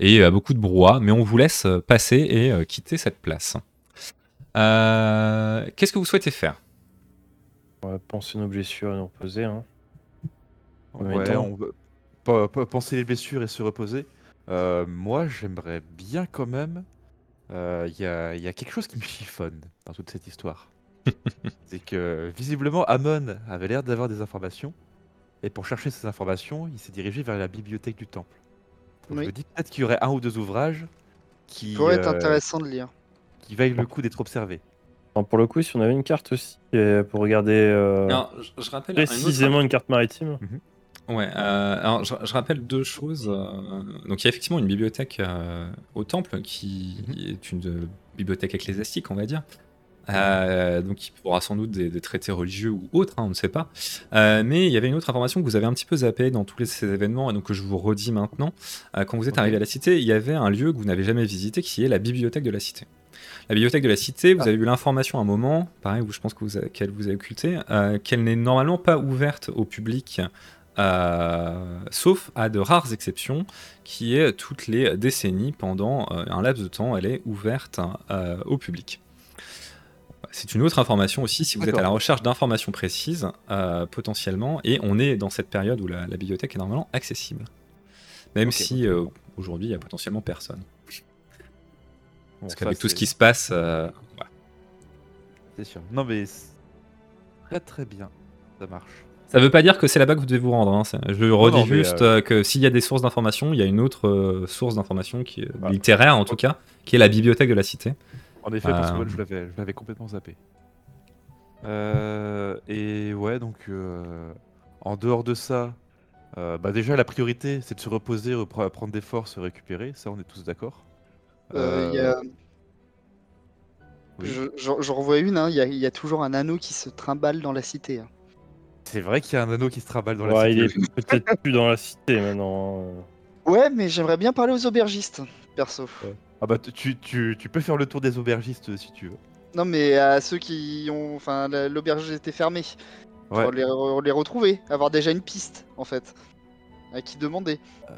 et euh, beaucoup de brouhaha, mais on vous laisse euh, passer et euh, quitter cette place. Euh, Qu'est-ce que vous souhaitez faire? On va penser nos blessures et nous reposer. Hein. Ouais, on veut penser les blessures et se reposer. Euh, moi, j'aimerais bien quand même. euh, Il y, a, y a quelque chose qui me chiffonne dans toute cette histoire. C'est que visiblement, Amon avait l'air d'avoir des informations. Et pour chercher ces informations, il s'est dirigé vers la bibliothèque du temple. Donc Oui. Je me dis peut-être qu'il y aurait un ou deux ouvrages qui, pourrait être euh, intéressant de lire. qui vaillent le coup d'être observés. Alors, pour le coup, si on avait une carte aussi euh, pour regarder euh, Alors, je, je rappelle un autre- précisément une carte maritime. Ouais, euh, alors je, je rappelle deux choses. donc il y a effectivement une bibliothèque euh, au temple qui est une bibliothèque ecclésiastique, on va dire. Euh, donc qui pourra sans doute des, des traités religieux ou autres, hein, on ne sait pas. Euh, mais il y avait une autre information que vous avez un petit peu zappé dans tous les- ces événements et donc que je vous redis maintenant. Euh, quand vous êtes arrivé à la cité, il y avait un lieu que vous n'avez jamais visité qui est la bibliothèque de la cité. La bibliothèque de la cité, vous Ah. avez eu l'information à un moment, pareil, où je pense vous qu'elle vous a occulté, qu'elle n'est normalement pas ouverte au public euh, sauf à de rares exceptions, qui est toutes les décennies, pendant euh, un laps de temps, elle est ouverte euh, au public. C'est une autre information aussi, si vous êtes à la recherche d'informations précises, euh, potentiellement, et on est dans cette période où la, la bibliothèque est normalement accessible. Même si euh, aujourd'hui, il y a potentiellement personne. Bon, Parce qu'avec tout ce qui se passe, euh. C'est sûr. Non, mais très très bien. Ça marche. Ça veut pas dire que c'est là-bas que vous devez vous rendre. hein, Je redis non, juste euh, que s'il y a des sources d'informations, il y a une autre source d'information qui est littéraire en tout cas, qui est la bibliothèque de la cité. En effet, parce que Euh, moi, je l'avais, je l'avais complètement zappé. Euh, et ouais, donc euh, en dehors de ça, euh, bah déjà la priorité, c'est de se reposer, repre- prendre des forces, se récupérer. Ça, on est tous d'accord. Euh, il y a- oui. je, je- je revois une, hein, il y, a, il y a toujours un anneau qui se trimballe dans la cité. hein. C'est vrai qu'il y a un anneau qui se trimballe dans la Ouais, il cité. est peut-être plus dans la cité maintenant. hein. Ouais, mais j'aimerais bien parler aux aubergistes, perso. Ah bah tu, tu, tu peux faire le tour des aubergistes si tu veux. Non, mais à ceux qui ont. Enfin, la- l'auberge était fermée. Ouais. Pour les, re- les retrouver, avoir déjà une piste, en fait. À qui demander. Euh,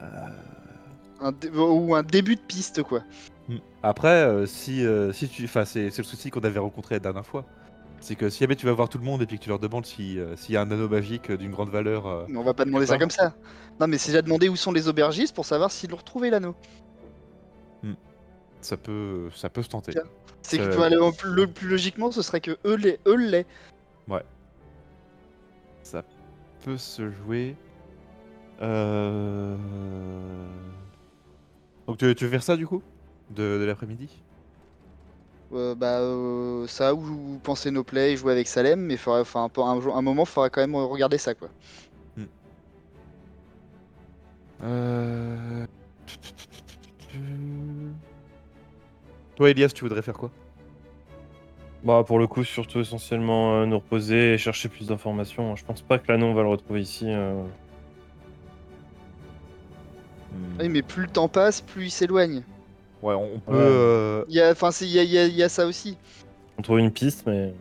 Un dé- ou un début de piste, quoi. Après, euh, si, euh, si tu, enfin, c'est, c'est le souci qu'on avait rencontré la dernière fois. C'est que si jamais tu vas voir tout le monde et puis que tu leur demandes si, euh, s'il y a un anneau magique euh, d'une grande valeur, euh, Mais on va pas demander ça comme ça. Non, mais c'est déjà demander où sont les aubergistes pour savoir s'ils ont retrouvé l'anneau. Ça peut, ça peut se tenter. C'est que le, le plus logiquement, ce serait que eux les, eux l'aient. Ça peut se jouer. Euh... Donc tu, tu veux faire ça du coup De, de l'après-midi Euh, bah, euh, ça ou vous pensez nos plays, jouer avec Salem, mais faudrait, enfin, pour un, moment, faudra quand même regarder ça, quoi. Euh... Toi Elias, tu voudrais faire quoi? Bah, pour le coup, surtout essentiellement euh, nous reposer et chercher plus d'informations. Je pense pas que l'anneau, on va le retrouver ici. euh. Oui, mais plus le temps passe, plus il s'éloigne. Ouais, on on peut... Ouais. euh, Il y a, enfin, c'est- il y a, il y a- il y a ça aussi. On trouve une piste, mais.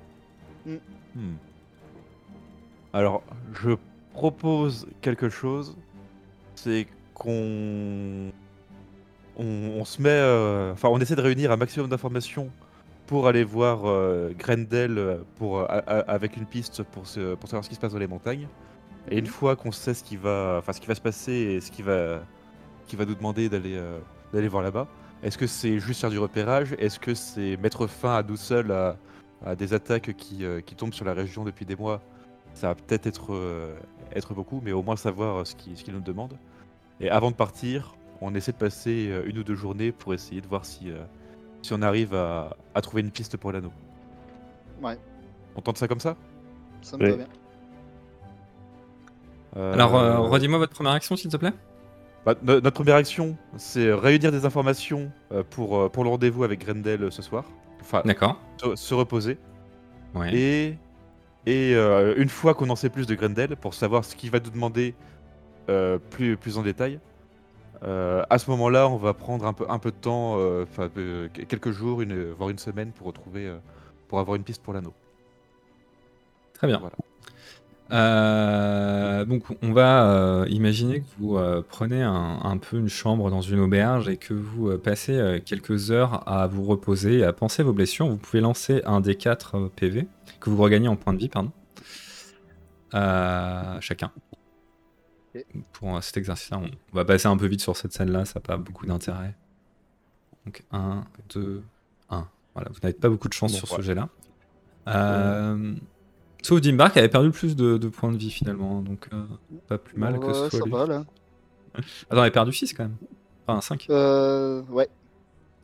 Hmm. Alors, je propose quelque chose. C'est qu'on. On, on se met. euh, Enfin, on essaie de réunir un maximum d'informations pour aller voir euh, Grendel euh, pour, a- a- avec une piste pour, se- pour savoir ce qui se passe dans les montagnes. Et une fois qu'on sait ce qui va, enfin, ce qui va se passer et ce qui va, qui va nous demander d'aller d'aller voir là-bas, est-ce que c'est juste faire du repérage? Est-ce que c'est mettre fin à nous seuls à, à des attaques qui, qui tombent sur la région depuis des mois, ça va peut-être être, être beaucoup, mais au moins savoir ce qu'ils ce qu'ils nous demandent. Et avant de partir, on essaie de passer euh, une ou deux journées pour essayer de voir si, euh, si on arrive à, à trouver une piste pour l'anneau. Ouais. On tente ça comme ça? Ça me Oui. va bien. Euh, Alors, euh, redis-moi votre première action, s'il te plaît. bah, no- notre première action, c'est réunir des informations euh, pour, euh, pour le rendez-vous avec Grendel ce soir. Enfin, D'accord. se- se reposer. Ouais. Et, et euh, une fois qu'on en sait plus de Grendel, pour savoir ce qu'il va nous demander euh, plus, plus en détail, euh, à ce moment-là, on va prendre un peu, un peu de temps, euh, enfin euh, quelques jours, une, voire une semaine, pour retrouver, euh, pour avoir une piste pour l'anneau. Très bien. Voilà. Donc, on va imaginer que vous prenez un, un peu une chambre dans une auberge et que vous passez quelques heures à vous reposer et à penser vos blessures. Vous pouvez lancer un des 4 PV que vous regagnez en points de vie, pardon. Chacun. Pour euh, cet exercice-là, on va passer un peu vite sur cette scène-là, ça n'a pas beaucoup d'intérêt. Donc 1, 2, 1. Voilà, vous n'avez pas beaucoup de chance Bon, sur ce jet-là. Euh, Sauf Dimbar qui avait perdu plus de, de points de vie finalement, donc euh, pas plus mal que Ouais, ce soit ça lui. va, là. Attends, il a perdu 6 quand même. Enfin 5. Euh, ouais.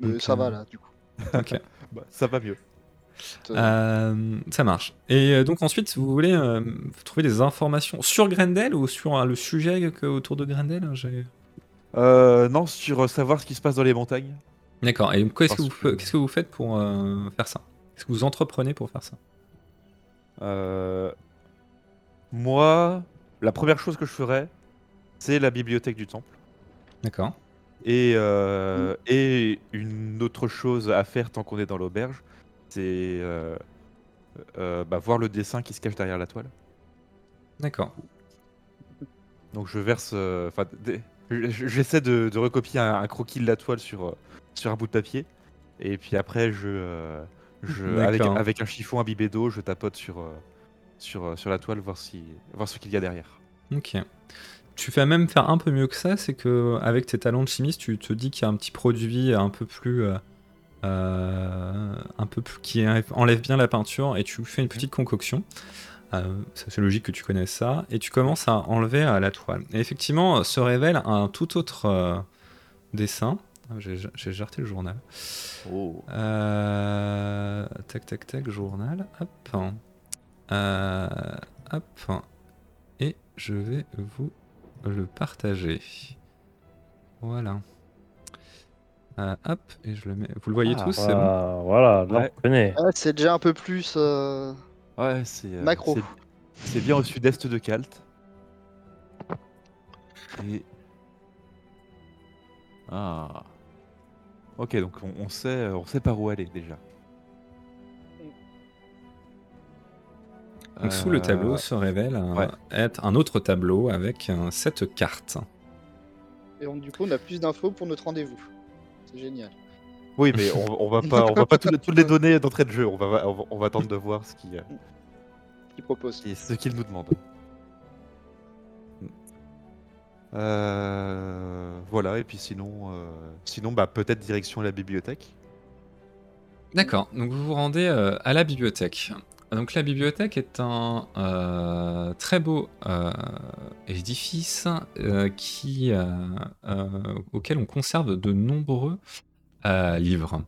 Donc, ça euh, va, là, du coup. ok. Bah, ça va mieux. Euh, ça marche. Et euh, donc ensuite, vous voulez euh, trouver des informations sur Grendel ou sur euh, le sujet que- autour de Grendel J'ai- Euh, non, sur savoir ce qui se passe dans les montagnes. D'accord. Et qu'est-ce que, vous, que- fa- qu'est-ce que vous faites pour euh, faire ça? Qu'est-ce que vous entreprenez pour faire ça? Euh, moi, la première chose que je ferais, c'est la bibliothèque du temple. D'accord. Et, euh, et une autre chose à faire tant qu'on est dans l'auberge, c'est euh, euh, bah, voir le dessin qui se cache derrière la toile. D'accord. Donc je verse, euh, enfin, des- j'essaie de, de recopier un, un croquis de la toile sur, sur un bout de papier, et puis après je, je avec, un chiffon imbibé d'eau, je tapote sur, sur, sur la toile voir si, voir ce qu'il y a derrière. Ok. Tu fais même faire un peu mieux que ça, c'est que avec tes talents de chimiste, tu te dis qu'il y a un petit produit un peu plus, euh, un peu plus qui enlève bien la peinture, et tu fais une petite concoction. Euh, c'est logique que tu connaisses ça, et tu commences à enlever euh, la toile. Et effectivement, euh, se révèle un tout autre euh, dessin. Ah, J'ai j'ai jarté le journal. Oh. Euh, tac, tac, tac, journal. Hop. Euh, hop. Et je vais vous le partager. Voilà. Euh, hop, et je le mets. Vous le voyez Ah, tous, c'est bon Ah, voilà, là Ouais. on connaît. Ah, c'est déjà un peu plus. euh, Ouais, c'est euh, Macro. c'est- bien au sud-est de Kalt. Et... Ah. Ok, donc on, on sait, on sait par où aller déjà. Donc sous le Euh, tableau se révèle un, ouais. être un autre tableau avec euh, cette carte. Et donc, du coup, on a plus d'infos pour notre rendez-vous. C'est génial. Oui, mais on, on va pas, on va pas tout- toutes les donner d'entrée de jeu. On va, on va, on va attendre de voir ce qu'il Qui propose. qui- ce qu'il nous demande. Euh, voilà, et puis sinon, euh, sinon bah, peut-être direction la bibliothèque. D'accord, donc vous vous rendez euh, à la bibliothèque. Donc la bibliothèque est un euh, très beau euh, édifice euh, qui, auquel on conserve de nombreux livres.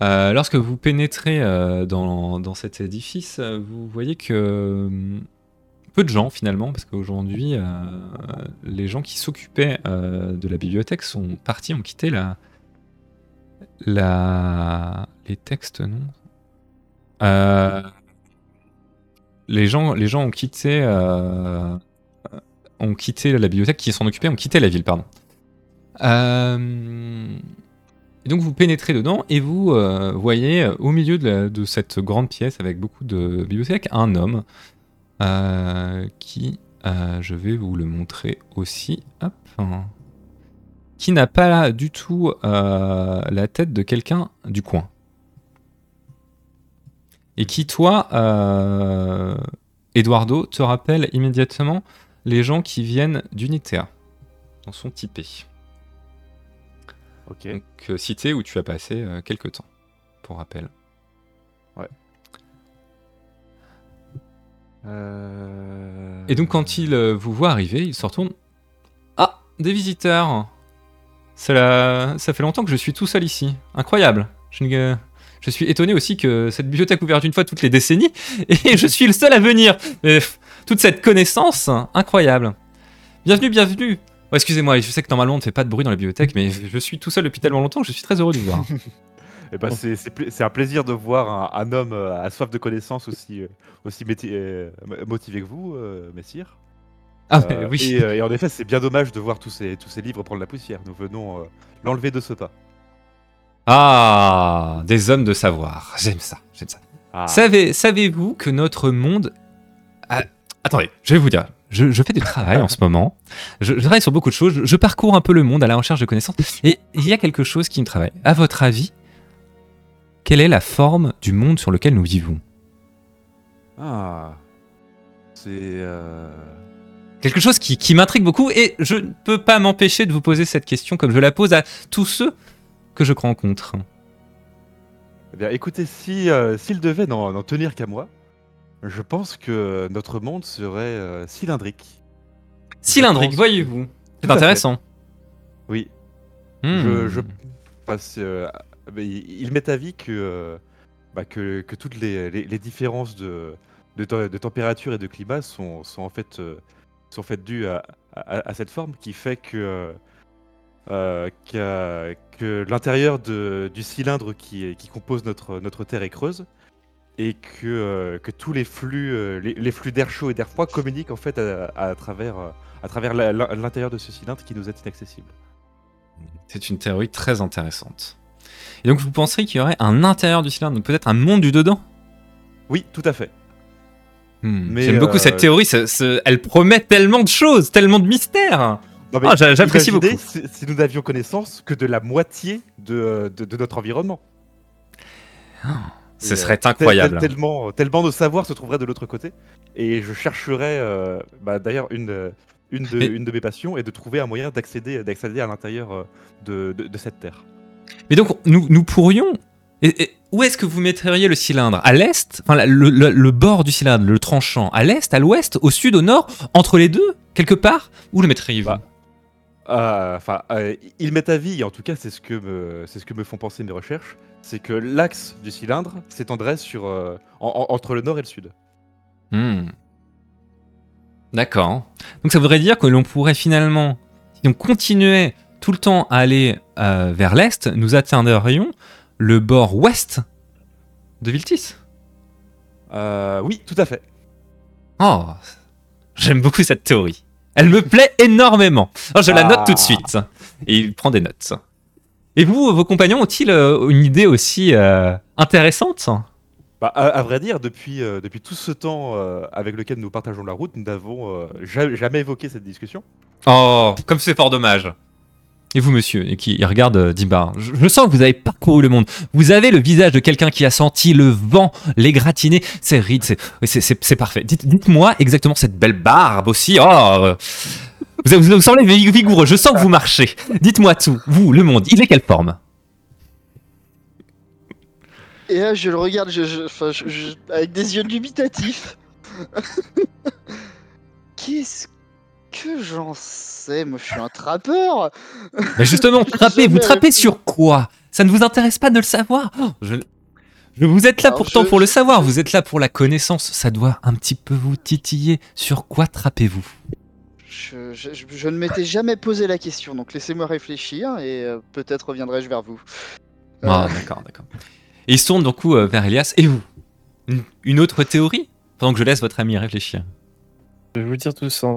Lorsque vous pénétrez dans, dans cet édifice, vous voyez que hum, peu de gens finalement, parce qu'aujourd'hui, les gens qui s'occupaient de la bibliothèque sont partis, ont quitté la, la, les textes, non? Les gens, euh, ont quitté la bibliothèque, qui s'en occupaient, ont quitté la ville, pardon. Euh, et donc vous pénétrez dedans et vous euh, voyez au milieu de, cette grande pièce avec beaucoup de bibliothèques un homme qui, je vais vous le montrer aussi, hop, qui n'a pas du tout la tête de quelqu'un du coin. Et qui, toi, euh, Eduardo, te rappelle immédiatement les gens qui viennent d'Unitea, dans son typé. Ok. Donc, euh, cité où tu as passé euh, quelques temps, pour rappel. Euh, Et donc, quand il vous voit arriver, il se retourne. Ah, des visiteurs Ça fait longtemps que je suis tout seul ici. Incroyable. Je, ne- je suis étonné aussi que cette bibliothèque ouverte une fois toutes les décennies, et je suis le seul à venir. Toute cette connaissance, incroyable. Bienvenue, bienvenue. Oh, Excusez-moi, je sais que normalement on ne fait pas de bruit dans la bibliothèque, mais je suis tout seul depuis tellement longtemps que je suis très heureux de vous voir. Eh ben, c'est- un plaisir de voir un, un homme euh, à soif de connaissances aussi, euh, aussi euh, motivé que vous, messire. Ah, oui. et, et en effet, c'est bien dommage de voir tous ces, tous ces livres prendre la poussière. Nous venons l'enlever de ce pas. Ah, des hommes de savoir. J'aime ça, j'aime ça. Ah, Savez, savez-vous que notre monde... Attendez, je vais vous dire. Je, je fais du travail en ce moment. Je, je travaille sur beaucoup de choses. Je, je parcours un peu le monde à la recherche de connaissances. Et il y a quelque chose qui me travaille. À votre avis, quelle est la forme du monde sur lequel nous vivons? Ah. c'est. euh, Quelque chose qui, qui m'intrigue beaucoup et je ne peux pas m'empêcher de vous poser cette question comme je la pose à tous ceux que je rencontre. Eh bien, écoutez, si euh, s'il devait n'en tenir qu'à moi, je pense que notre monde serait euh, cylindrique. Cylindrique, pense- voyez-vous. C'est intéressant. Oui, Hmm. je, je passe. euh, il m'est avis que, euh, bah, que, que toutes les, les- les différences de, de, te- de température et de climat sont, sont en fait, euh, sont en fait dues à, à- à cette forme qui fait que, euh, euh, qu'à- que l'intérieur du cylindre qui, qui compose notre, notre Terre est creuse et que, euh, que tous les flux, euh, les, les flux d'air chaud et d'air froid communiquent en fait à, à travers, euh, à travers la- l'intérieur de ce cylindre qui nous est inaccessible. C'est une théorie très intéressante. Et donc vous penserez qu'il y aurait un intérieur du cylindre, donc peut-être un monde du dedans? Oui, tout à fait. Hmm, J'aime beaucoup euh, cette théorie, ça- ça- elle promet tellement de choses, tellement de mystères. Non, mais Ah, j'a- j'apprécie beaucoup. Si, si nous n'avions connaissance que de la moitié de, de- de notre environnement. Ce Et, serait euh, incroyable. tel- tellement, tellement de savoir se trouverait de l'autre côté. Et je chercherais, euh, bah, d'ailleurs, une, euh, une, de, Mais- une de mes passions est de trouver un moyen d'accéder à l'intérieur euh, de, de- de cette terre. Mais donc nous, nous pourrions... et- et où est-ce que vous mettriez le cylindre? À l'est? Enfin, le, le- le bord du cylindre, le tranchant, à l'est, à l'ouest, au sud, au nord Entre les deux Quelque part? Où le mettriez-vous? Bah, Euh, Enfin, euh, il m'est avis, et en tout cas, c'est ce que me, c'est ce que me font penser mes recherches, c'est que l'axe du cylindre s'étendrait sur euh, en- en- entre le nord et le sud. Hmm. D'accord. Donc ça voudrait dire que l'on pourrait finalement, si on continuait tout le temps à aller euh, vers l'est, nous atteindrions le bord ouest de Viltis. Euh, oui, tout à fait. Oh, j'aime beaucoup cette théorie. Elle me plaît énormément. Oh, je la note tout de Ah. suite. Et il prend des notes. Et vous, vos compagnons ont-ils euh, une idée aussi euh, intéressante? Bah, à, à vrai dire, depuis, euh, depuis tout ce temps euh, avec lequel nous partageons la route, nous n'avons euh, ja- jamais évoqué cette discussion. Oh, comme c'est fort dommage. Et vous, monsieur, qui regarde euh, Dimbar, je, sens que vous avez parcouru le monde. Vous avez le visage de quelqu'un qui a senti le vent l'égratigner. C'est rides, c'est, parfait. Dites, dites-moi exactement cette belle barbe aussi. Oh, euh, vous, vous, semblez vig- vigoureux. Je sens que vous marchez. Dites-moi tout. Vous, le monde, il est quelle forme? Et là, je le regarde avec des yeux dubitatifs. Qu'est-ce que j'en sais Moi, je suis un trappeur. Mais justement, trappez, vous trappez sur quoi? Ça ne vous intéresse pas de le savoir? Oh, je... je- Vous êtes là Alors, pourtant je- pour le savoir, vous êtes là pour la connaissance, ça doit un petit peu vous titiller. Sur quoi trappez-vous? Je, je- je- je ne m'étais jamais posé la question, donc laissez-moi réfléchir et euh, peut-être reviendrai-je vers vous. Euh, Ah, d'accord, d'accord. Et il se tourne du coup euh, vers Elias. Et vous une, une autre théorie? Pendant que je laisse votre ami réfléchir. Je vais vous dire tout ça.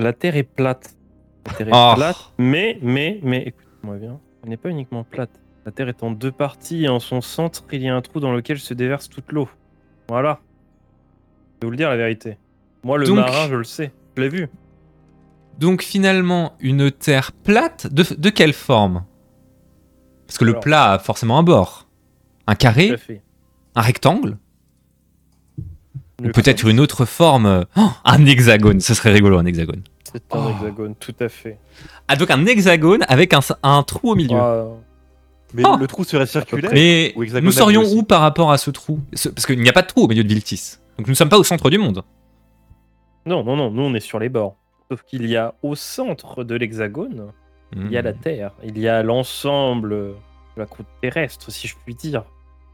La Terre est plate. La Terre est Oh. plate, mais, mais, mais, écoute-moi bien, elle n'est pas uniquement plate. La Terre est en deux parties et en son centre, il y a un trou dans lequel se déverse toute l'eau. Voilà. Je vais vous le dire la vérité. Moi, le Donc- marin, je le sais. Je l'ai vu. Donc finalement, une terre plate, de, de quelle forme? Parce que le plat a forcément un bord. Un carré? Un rectangle? Ou peut-être une autre forme euh, oh, Un hexagone, ce serait rigolo un hexagone. C'est un Oh. hexagone, tout à fait. Ah donc un hexagone avec un, un trou au milieu. Ah, Mais Ah. le trou serait circulaire Mais ou nous serions où par rapport à ce trou? Ce- Parce qu'il n'y a pas de trou au milieu de Viltis. Donc nous ne sommes pas au centre du monde. non, non, non, nous on est sur les bords. Sauf qu'il y a au centre de l'hexagone, il y a la Hmm. Terre, il y a l'ensemble de la croûte terrestre, si je puis dire.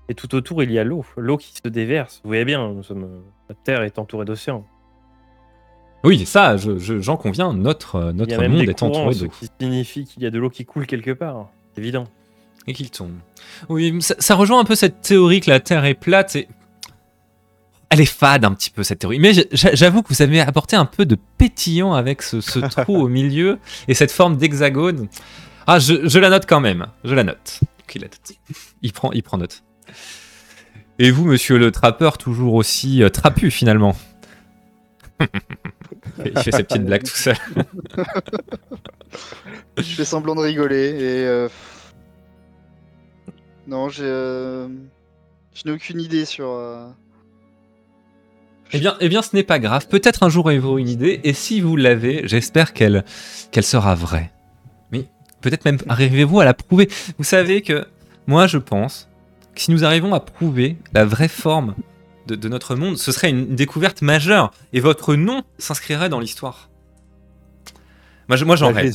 Et tout autour, il y a l'eau, l'eau qui se déverse. Vous voyez bien, nous sommes... la Terre est entourée d'océans. Oui, ça, je- je- j'en conviens, notre, euh, Il y a notre même monde des est entouré d'eau. ce qui signifie qu'il y a de l'eau qui coule quelque part. C'est évident. Et qu'il tombe. Oui, ça, ça rejoint un peu cette théorie que la Terre est plate. Et... Elle est fade un petit peu cette théorie. Mais j'a- j'avoue que vous avez apporté un peu de pétillant avec ce, ce trou au milieu et cette forme d'hexagone. Ah, je, je la note quand même. Je la note. Ok, il la note. Il prend, il prend note. Et vous, monsieur le trappeur, toujours aussi euh, trapu finalement. il fait ses petites blagues tout seul. Je fais semblant de rigoler et. euh, Non, j'ai. euh, Je n'ai aucune idée sur. euh, Eh bien, eh bien, ce n'est pas grave. Peut-être un jour avez-vous une idée, et si vous l'avez, j'espère qu'elle qu'elle sera vraie. Mais peut-être même arrivez-vous à la prouver. Vous savez que moi, je pense que si nous arrivons à prouver la vraie forme de, de notre monde, ce serait une découverte majeure, et votre nom s'inscrirait dans l'histoire. Moi, je- moi j'en rêve.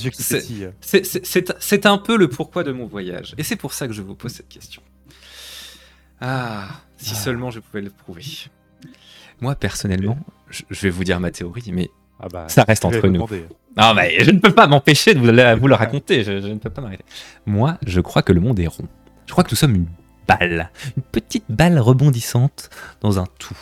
C'est- un peu le pourquoi de mon voyage. Et c'est pour ça que je vous pose cette question. Ah, si seulement je pouvais le prouver. Moi, personnellement, je, je vais vous dire ma théorie, mais Ah bah, ça reste entre nous. demander. Ah, mais je ne peux pas m'empêcher de vous, la- vous le raconter. Je, je ne peux pas m'arrêter. Moi, je crois que le monde est rond. Je crois que nous sommes une balle. Une petite balle rebondissante dans un tout.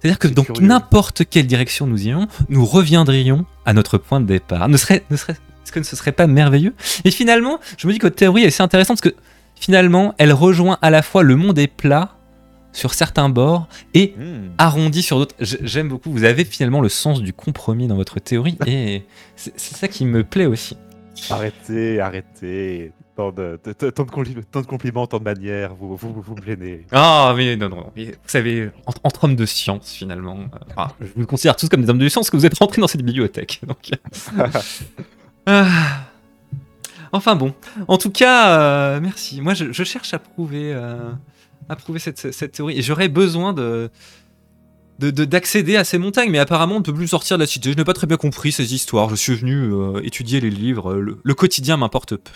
C'est-à-dire que curieux. n'importe quelle direction nous irions, nous reviendrions à notre point de départ. Ne serait, ne serait, est-ce que ce serait pas merveilleux? Et finalement, je me dis que votre théorie est assez intéressante parce que finalement, elle rejoint à la fois le monde est plat sur certains bords et Hmm. arrondi sur d'autres. J'aime beaucoup. Vous avez finalement le sens du compromis dans votre théorie et c'est ça qui me plaît aussi. Arrêtez, arrêtez. Tant de, de- de- tant de compli- tant de compliments, tant de manières, vous, vous, vous, vous me gênez. Ah, mais non, non, non. mais Vous savez, entre, entre hommes de science, finalement, euh, ah, je vous considère tous comme des hommes de science que vous êtes rentrés dans cette bibliothèque. Donc, Ah. Enfin bon, en tout cas, euh, merci. Moi, je, je cherche à prouver, euh, à prouver cette, cette théorie. Et j'aurais besoin de de- de- d'accéder à ces montagnes, mais apparemment on ne peut plus sortir de la cité. Je n'ai pas très bien compris ces histoires. Je suis venu euh, étudier les livres. Le, le quotidien m'importe peu.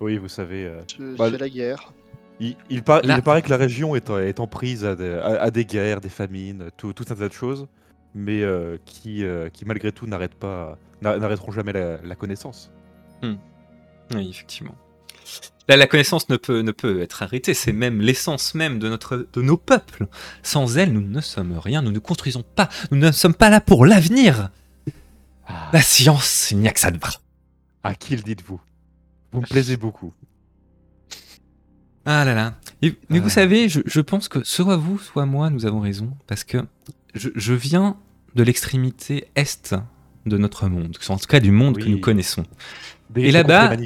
Oui, vous savez, euh, Je Bah, la guerre. il, il, par- Là- il paraît que la région est, en- est en prise à des, à- à des guerres, des famines, tout, tout un tas de choses, mais euh, qui, euh, qui malgré tout n'arrêtent pas, n'a- n'arrêteront jamais la, la connaissance. Oui, effectivement. Là, la connaissance ne peut, ne peut être arrêtée, c'est même l'essence même de, notre, de nos peuples. Sans elle, nous ne sommes rien, nous ne construisons pas, nous ne sommes pas là pour l'avenir. La science, il n'y a que ça de vrai. À qui le dites-vous? Vous me plaisez beaucoup. Ah là là. Et- mais vous Ah. savez, je, je pense que soit vous, soit moi, nous avons raison, parce que je, je viens de l'extrémité est de notre monde, en tout cas du monde que nous connaissons. Des Et là-bas,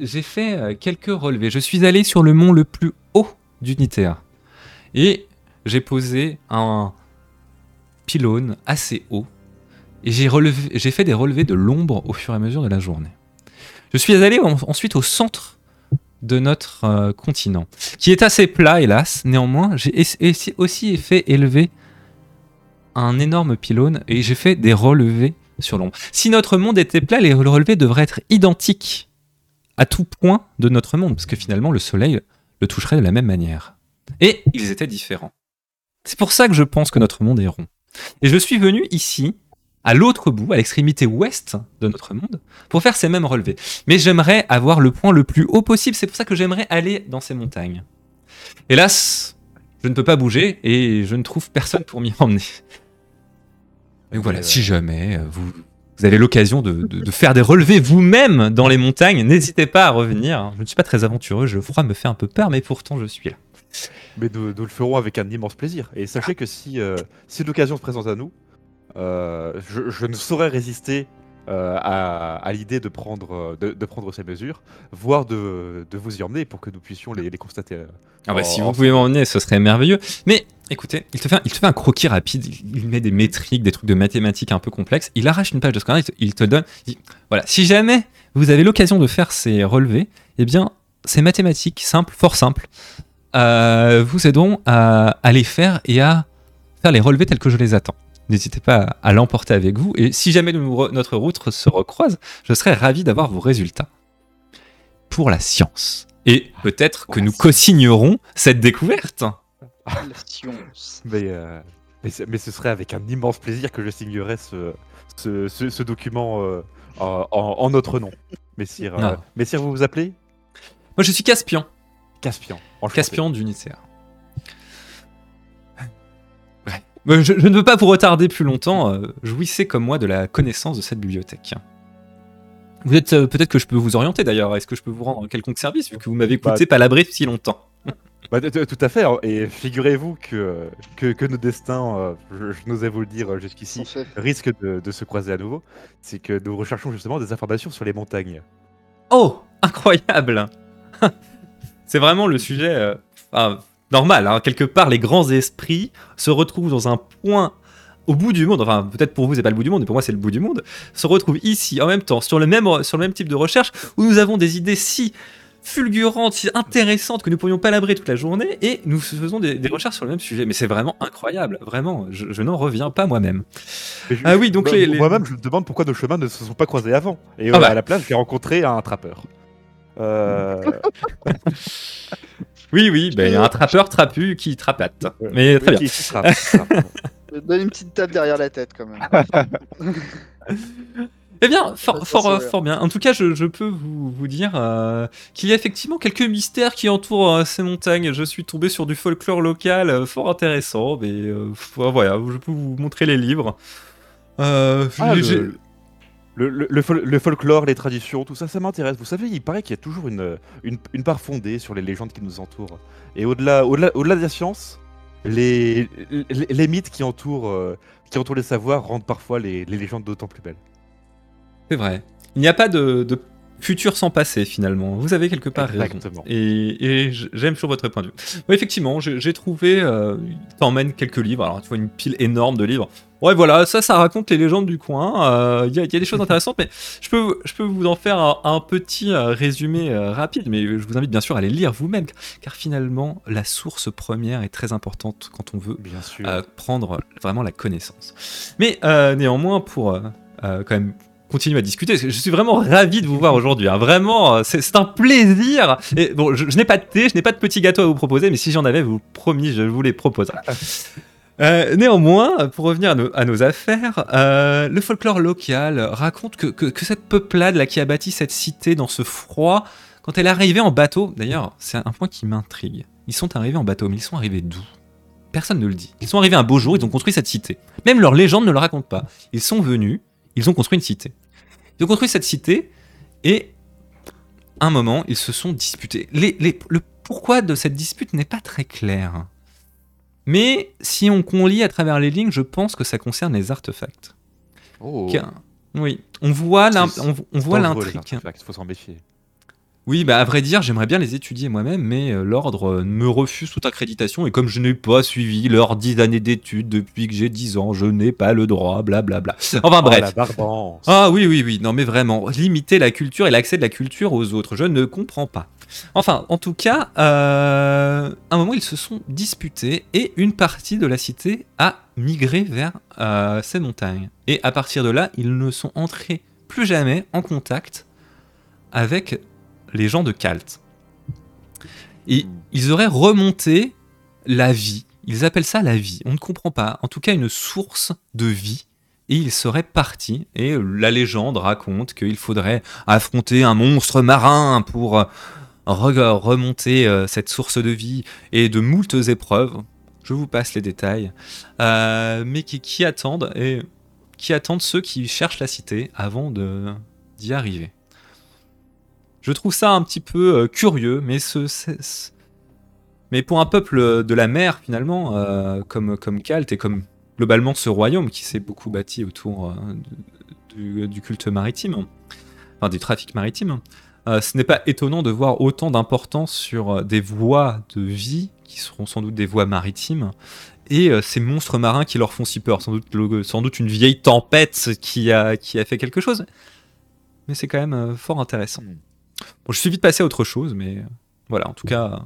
j'ai fait euh, quelques relevés. Je suis allé sur le mont le plus haut d'Unitaire. Et j'ai posé un pylône assez haut. Et j'ai fait des relevés de l'ombre au fur et à mesure de la journée. Je suis allé en- ensuite au centre de notre euh, continent, qui est assez plat, hélas. Néanmoins, j'ai aussi fait élever un énorme pylône et j'ai fait des relevés sur l'ombre. Si notre monde était plat, les relevés devraient être identiques à tout point de notre monde, parce que finalement, le soleil le toucherait de la même manière. Et ils étaient différents. C'est pour ça que je pense que notre monde est rond. Et je suis venu ici, à l'autre bout, à l'extrémité ouest de notre monde, pour faire ces mêmes relevés. Mais j'aimerais avoir le point le plus haut possible, c'est pour ça que j'aimerais aller dans ces montagnes. Hélas, je ne peux pas bouger et je ne trouve personne pour m'y emmener. Donc voilà, si jamais euh, vous, vous avez l'occasion de, de- de faire des relevés vous-même dans les montagnes, n'hésitez pas à revenir. Je ne suis pas très aventureux, le froid me fait un peu peur, mais pourtant je suis là. Mais nous, nous le ferons avec un immense plaisir. Et sachez que si, euh, si l'occasion se présente à nous, je, je ne saurais résister euh, à, à l'idée de prendre, euh, de, de prendre ces mesures, voire de, de vous y emmener pour que nous puissions les, les constater. euh. Ah bah, si vous pouvez m'emmener, ce serait merveilleux. Mais écoutez, il te fait un, il te fait un croquis rapide, il, met des métriques, des trucs de mathématiques un peu complexes, il arrache une page de scanner, il te, il te donne, il dit, voilà, si jamais vous avez l'occasion de faire ces relevés, eh bien, ces mathématiques simples, fort simples, euh, vous aideront à, à les faire et à faire les relevés tels que je les attends. N'hésitez pas à, l'emporter avec vous, et si jamais nous notre route se recroise, je serais ravi d'avoir vos résultats pour la science. Et peut-être que nous co-signerons cette découverte. La science. Mais, euh, mais, ce- mais ce serait avec un immense plaisir que je signerais ce, ce, ce- ce document euh, en, notre nom. Messire, euh. Messire, vous vous appelez? Moi, je suis Caspian, Caspian. Caspian d'Unicea. Je, je ne veux pas vous retarder plus longtemps. euh, jouissez comme moi de la connaissance de cette bibliothèque. Vous êtes euh, peut-être que je peux vous orienter d'ailleurs. Est-ce que je peux vous rendre quelconque service vu que vous m'avez écouté Bah, palabrer si longtemps? Bah, tout à fait. hein, Et figurez-vous que, que, que nos destins, euh, je, je n'osais vous le dire jusqu'ici, risquent de, de se croiser à nouveau. C'est que nous recherchons justement des informations sur les montagnes. Oh, incroyable C'est vraiment le sujet euh, enfin, normal. hein. Quelque part, les grands esprits se retrouvent dans un point au bout du monde. Enfin, peut-être pour vous, c'est pas le bout du monde, mais pour moi, c'est le bout du monde. Se retrouvent ici, en même temps, sur le même, sur le même type de recherche, où nous avons des idées si fulgurantes, si intéressantes que nous pourrions palabrer toute la journée, et nous faisons des, des recherches sur le même sujet. Mais c'est vraiment incroyable, vraiment. Je, je n'en reviens pas moi-même. Ah oui, donc les- Moi-même, je me demande pourquoi nos chemins ne se sont pas croisés avant. Et Ah euh, bah. à la place, j'ai rencontré un trappeur. Euh, Oui, oui, ben, il y a un trappeur trapu qui trapate. Mais très bien. donne une petite tape derrière la tête quand même. Eh bien, fort, fort, fort bien. En tout cas, je, je peux vous, vous dire euh, qu'il y a effectivement quelques mystères qui entourent euh, ces montagnes. Je suis tombé sur du folklore local euh, fort intéressant, mais euh, voilà, je peux vous montrer les livres. Euh, Ah, le, le, le- le fol- le folklore, les traditions, tout ça, ça m'intéresse. Vous savez, il paraît qu'il y a toujours une, une, une part fondée sur les légendes qui nous entourent. Et au-delà au -delà, au -delà de la science, les, les, mythes qui entourent, euh, qui entourent les savoirs rendent parfois les, les légendes d'autant plus belles. C'est vrai. Il n'y a pas de futur sans passé, finalement. Vous avez quelque part raison. Et, j'aime toujours votre point de vue. Effectivement, j'ai trouvé. Euh, t'emmène quelques livres. Alors, tu vois une pile énorme de livres. Ouais, voilà, ça, ça raconte les légendes du coin. Euh, Il y, a- il y a des choses intéressantes, mais je peux, je peux vous en faire un, un petit euh, résumé euh, rapide. Mais je vous invite bien sûr à les lire vous-même, car finalement, la source première est très importante quand on veut Bien sûr. prendre vraiment la connaissance. Mais néanmoins, pour quand même je suis vraiment ravi de vous voir aujourd'hui. hein. Vraiment, euh, c'est un plaisir. Bon, je, n'ai pas de thé, je n'ai pas de petit gâteau à vous proposer, mais si j'en avais, vous promis, je vous les proposerai. Euh, néanmoins, pour revenir à nos, affaires, euh, le folklore local raconte que, que- que cette peuplade là, qui a bâti cette cité dans ce froid, quand elle est arrivée en bateau, d'ailleurs, c'est un point qui m'intrigue. Ils sont arrivés en bateau, mais ils sont arrivés d'où? Personne ne le dit. Ils sont arrivés un beau jour, ils ont construit cette cité. Même leur légende ne le raconte pas. Ils sont venus, ils ont construit une cité. Ils ont construit cette cité, et un moment, ils se sont disputés. Les- les- le pourquoi de cette dispute n'est pas très clair. Mais si on, lit à travers les lignes, je pense que ça concerne les artefacts. Oh, Car- oui, on voit on, on l'intrigue. artefacts, faut s'en méfier. Oui, bah à vrai dire, j'aimerais bien les étudier moi-même, mais euh, l'ordre euh, me refuse toute accréditation et comme je n'ai pas suivi leurs 10 années d'études depuis que j'ai 10 ans, je n'ai pas le droit, blablabla. Enfin Oh, bref. barbance. Ah oui, oui, oui, non mais vraiment, limiter la culture et l'accès de la culture aux autres, je ne comprends pas. Enfin, en tout cas, euh, à un moment, ils se sont disputés et une partie de la cité a migré vers euh, ces montagnes. Et à partir de là, ils ne sont entrés plus jamais en contact avec les gens de Kalt. Et ils auraient remonté la vie. Ils appellent ça la vie. On ne comprend pas. En tout cas, une source de vie et il serait parti. Et la légende raconte qu'il faudrait affronter un monstre marin pour euh, re- remonter euh, cette source de vie et de moultes épreuves. Je vous passe les détails, Euh, mais qui, attendent et qui attendent ceux qui cherchent la cité avant d'y arriver. Je trouve ça un petit peu euh, curieux, mais pour un peuple de la mer finalement, euh, comme Kalt et comme globalement ce royaume qui s'est beaucoup bâti autour euh, du, culte maritime, enfin du trafic maritime. Euh, ce n'est pas étonnant de voir autant d'importance sur euh, des voies de vie qui seront sans doute des voies maritimes et euh, ces monstres marins qui leur font si peur. Sans doute, une vieille tempête qui a, fait quelque chose. Mais c'est quand même euh, fort intéressant. Bon, je suis vite passé à autre chose, mais euh, voilà, en tout cas,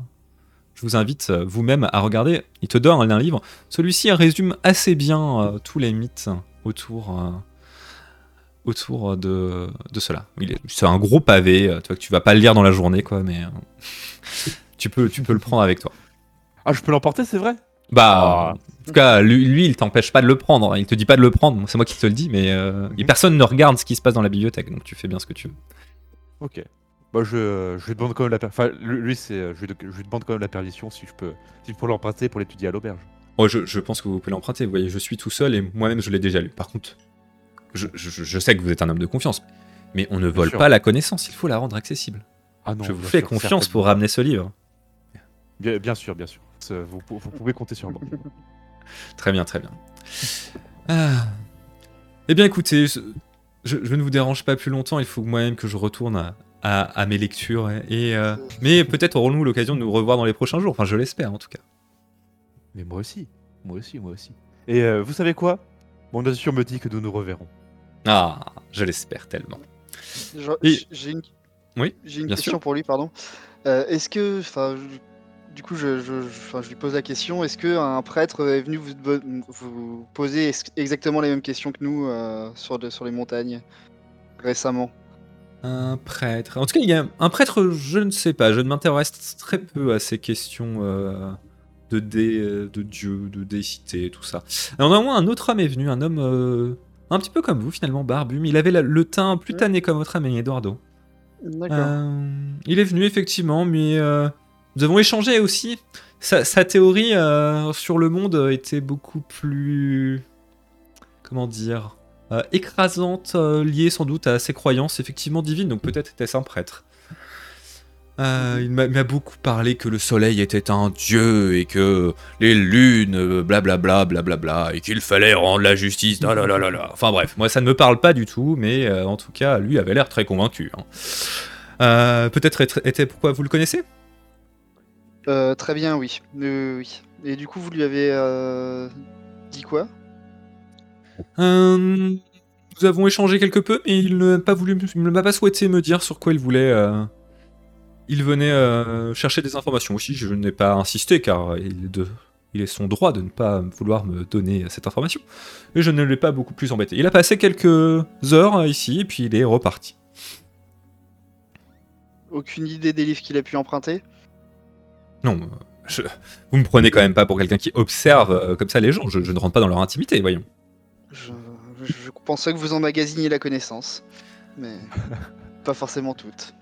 je vous invite euh, vous-même à regarder. Il te donne un livre. Celui-ci résume assez bien euh, tous les mythes autour, euh, autour de, de cela. Il est- C'est un gros pavé, tu vois, que tu vas pas le lire dans la journée, quoi, mais euh, tu, peux, tu peux le prendre avec toi. Ah, je peux l'emporter, c'est vrai? Bah, Ah. en tout cas, lui, lui, il t'empêche pas de le prendre. Il te dit pas de le prendre. C'est moi qui te le dis, mais euh, et personne ne regarde ce qui se passe dans la bibliothèque, donc tu fais bien ce que tu veux. Ok. Bah, je, je lui demande quand même la per- Enfin, lui, c'est, je, je lui demande quand même la permission si je peux, si je peux l'emprunter pour l'étudier à l'auberge. Moi, je, je pense que vous pouvez l'emprunter. Vous voyez, je suis tout seul et moi-même, je l'ai déjà lu. Par contre, je, sais que vous êtes un homme de confiance, mais on ne vole sûr. pas la connaissance. Il faut la rendre accessible. Ah non. je vous fais sûr, confiance pour ramener ce livre. Bien, bien sûr, bien sûr. Vous, vous pouvez compter sur moi. Très bien, très bien. Ah. Eh bien, écoutez, je, je- je ne vous dérange pas plus longtemps. Il faut moi-même que je retourne à, à- à mes lectures. Et, euh, mais peut-être aurons-nous l'occasion de nous revoir dans les prochains jours. Enfin, je l'espère en tout cas. Mais moi aussi. Moi aussi, moi aussi. Et euh, vous savez quoi? Mon intuition me dit que nous nous reverrons. Ah, je l'espère tellement. Et- J'ai une, Oui, une bien question sûr. pour lui, pardon. Euh, est-ce que, enfin, du coup, je, je, je- enfin, je lui pose la question. Est-ce que un prêtre est venu vous, vous poser ex- exactement les mêmes questions que nous euh, sur, de- sur les montagnes récemment? Un prêtre. En tout cas, il y a un prêtre, je ne sais pas. Je ne m'intéresse très peu à ces questions euh, de, dé, euh, de dieu, de déicité, tout ça. Alors, néanmoins, un autre homme est venu, un homme euh, un petit peu comme vous, finalement, barbu, mais il avait la- le teint plus Ouais. tanné comme votre ami Eduardo. D'accord. Euh, il est venu, effectivement, mais euh, nous avons échangé aussi. Sa, sa théorie sur le monde était beaucoup plus. Comment dire euh, Écrasante, euh, liée sans doute à ses croyances effectivement divines, donc peut-être était-ce un prêtre. Euh, il m'a beaucoup parlé que le soleil était un dieu et que les lunes, blablabla, blablabla, et qu'il fallait rendre la justice, là. Enfin bref, moi ça ne me parle pas du tout, mais en tout cas, lui avait l'air très convaincu. hein. Peut-être être- était pourquoi vous le connaissez? Très bien, oui. Oui. Et du coup, vous lui avez dit quoi? Euh, Nous avons échangé quelque peu, mais il n'a pas voulu, il ne m'a pas souhaité me dire sur quoi il voulait. euh, Il venait euh, chercher des informations aussi. Je n'ai pas insisté car il est, de, il est son droit de ne pas vouloir me donner cette information. Et je ne l'ai pas beaucoup plus embêté. Il a passé quelques heures ici et puis il est reparti. Aucune idée des livres qu'il a pu emprunter? Non, je- vous me prenez quand même pas pour quelqu'un qui observe euh, comme ça les gens. Je, je ne rentre pas dans leur intimité, voyons. Je, je pensais que vous emmagasiniez la connaissance, mais pas forcément toute.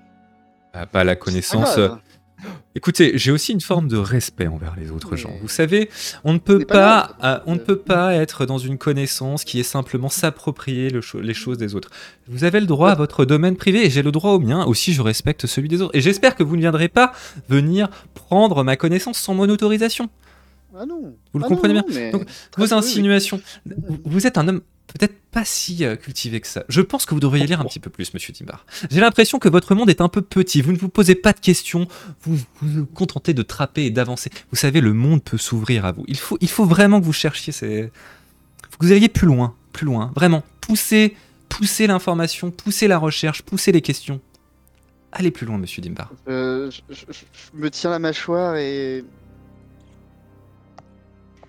Ah, Pas la connaissance. Écoutez, j'ai aussi une forme de respect envers les autres gens. Vous savez, on ne peut pas euh, on ne peut pas être dans une connaissance qui est simplement s'approprier le cho- les choses des autres. Vous avez le droit à votre domaine privé et j'ai le droit au mien. Aussi, je respecte celui des autres. Et j'espère que vous ne viendrez pas venir prendre ma connaissance sans mon autorisation. Ah non. Vous le Ah comprenez non, bien mais Donc, Vos insinuations. Vous- Vous êtes un homme peut-être pas si euh, cultivé que ça. Je pense que vous devriez lire un petit peu plus, monsieur Dimbar. J'ai l'impression que votre monde est un peu petit. Vous ne vous posez pas de questions. Vous vous vous contentez de trapper et d'avancer. Vous savez, le monde peut s'ouvrir à vous. Il faut, il faut vraiment que vous cherchiez ces... que vous alliez plus loin, plus loin. Vraiment, poussez, poussez l'information, poussez la recherche, poussez les questions. Allez plus loin, monsieur Dimbar. Euh, je- je me tiens la mâchoire et.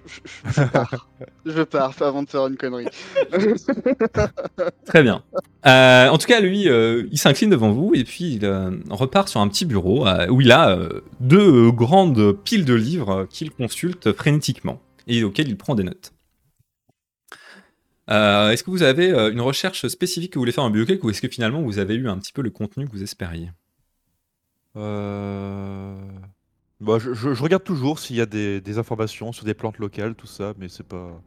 Je, pars. je pars avant de faire une connerie. Très bien. Euh, en tout cas, lui, euh, il s'incline devant vous et puis il euh, repart sur un petit bureau euh, où il a euh, deux euh, grandes piles de livres euh, qu'il consulte frénétiquement et auxquels il prend des notes. Euh, est-ce que vous avez euh, une recherche spécifique que vous voulez faire en bibliothèque ou est-ce que finalement vous avez eu un petit peu le contenu que vous espériez? Euh... Bah, je, je- je regarde toujours s'il y a des, des informations sur des plantes locales, tout ça, mais c'est pas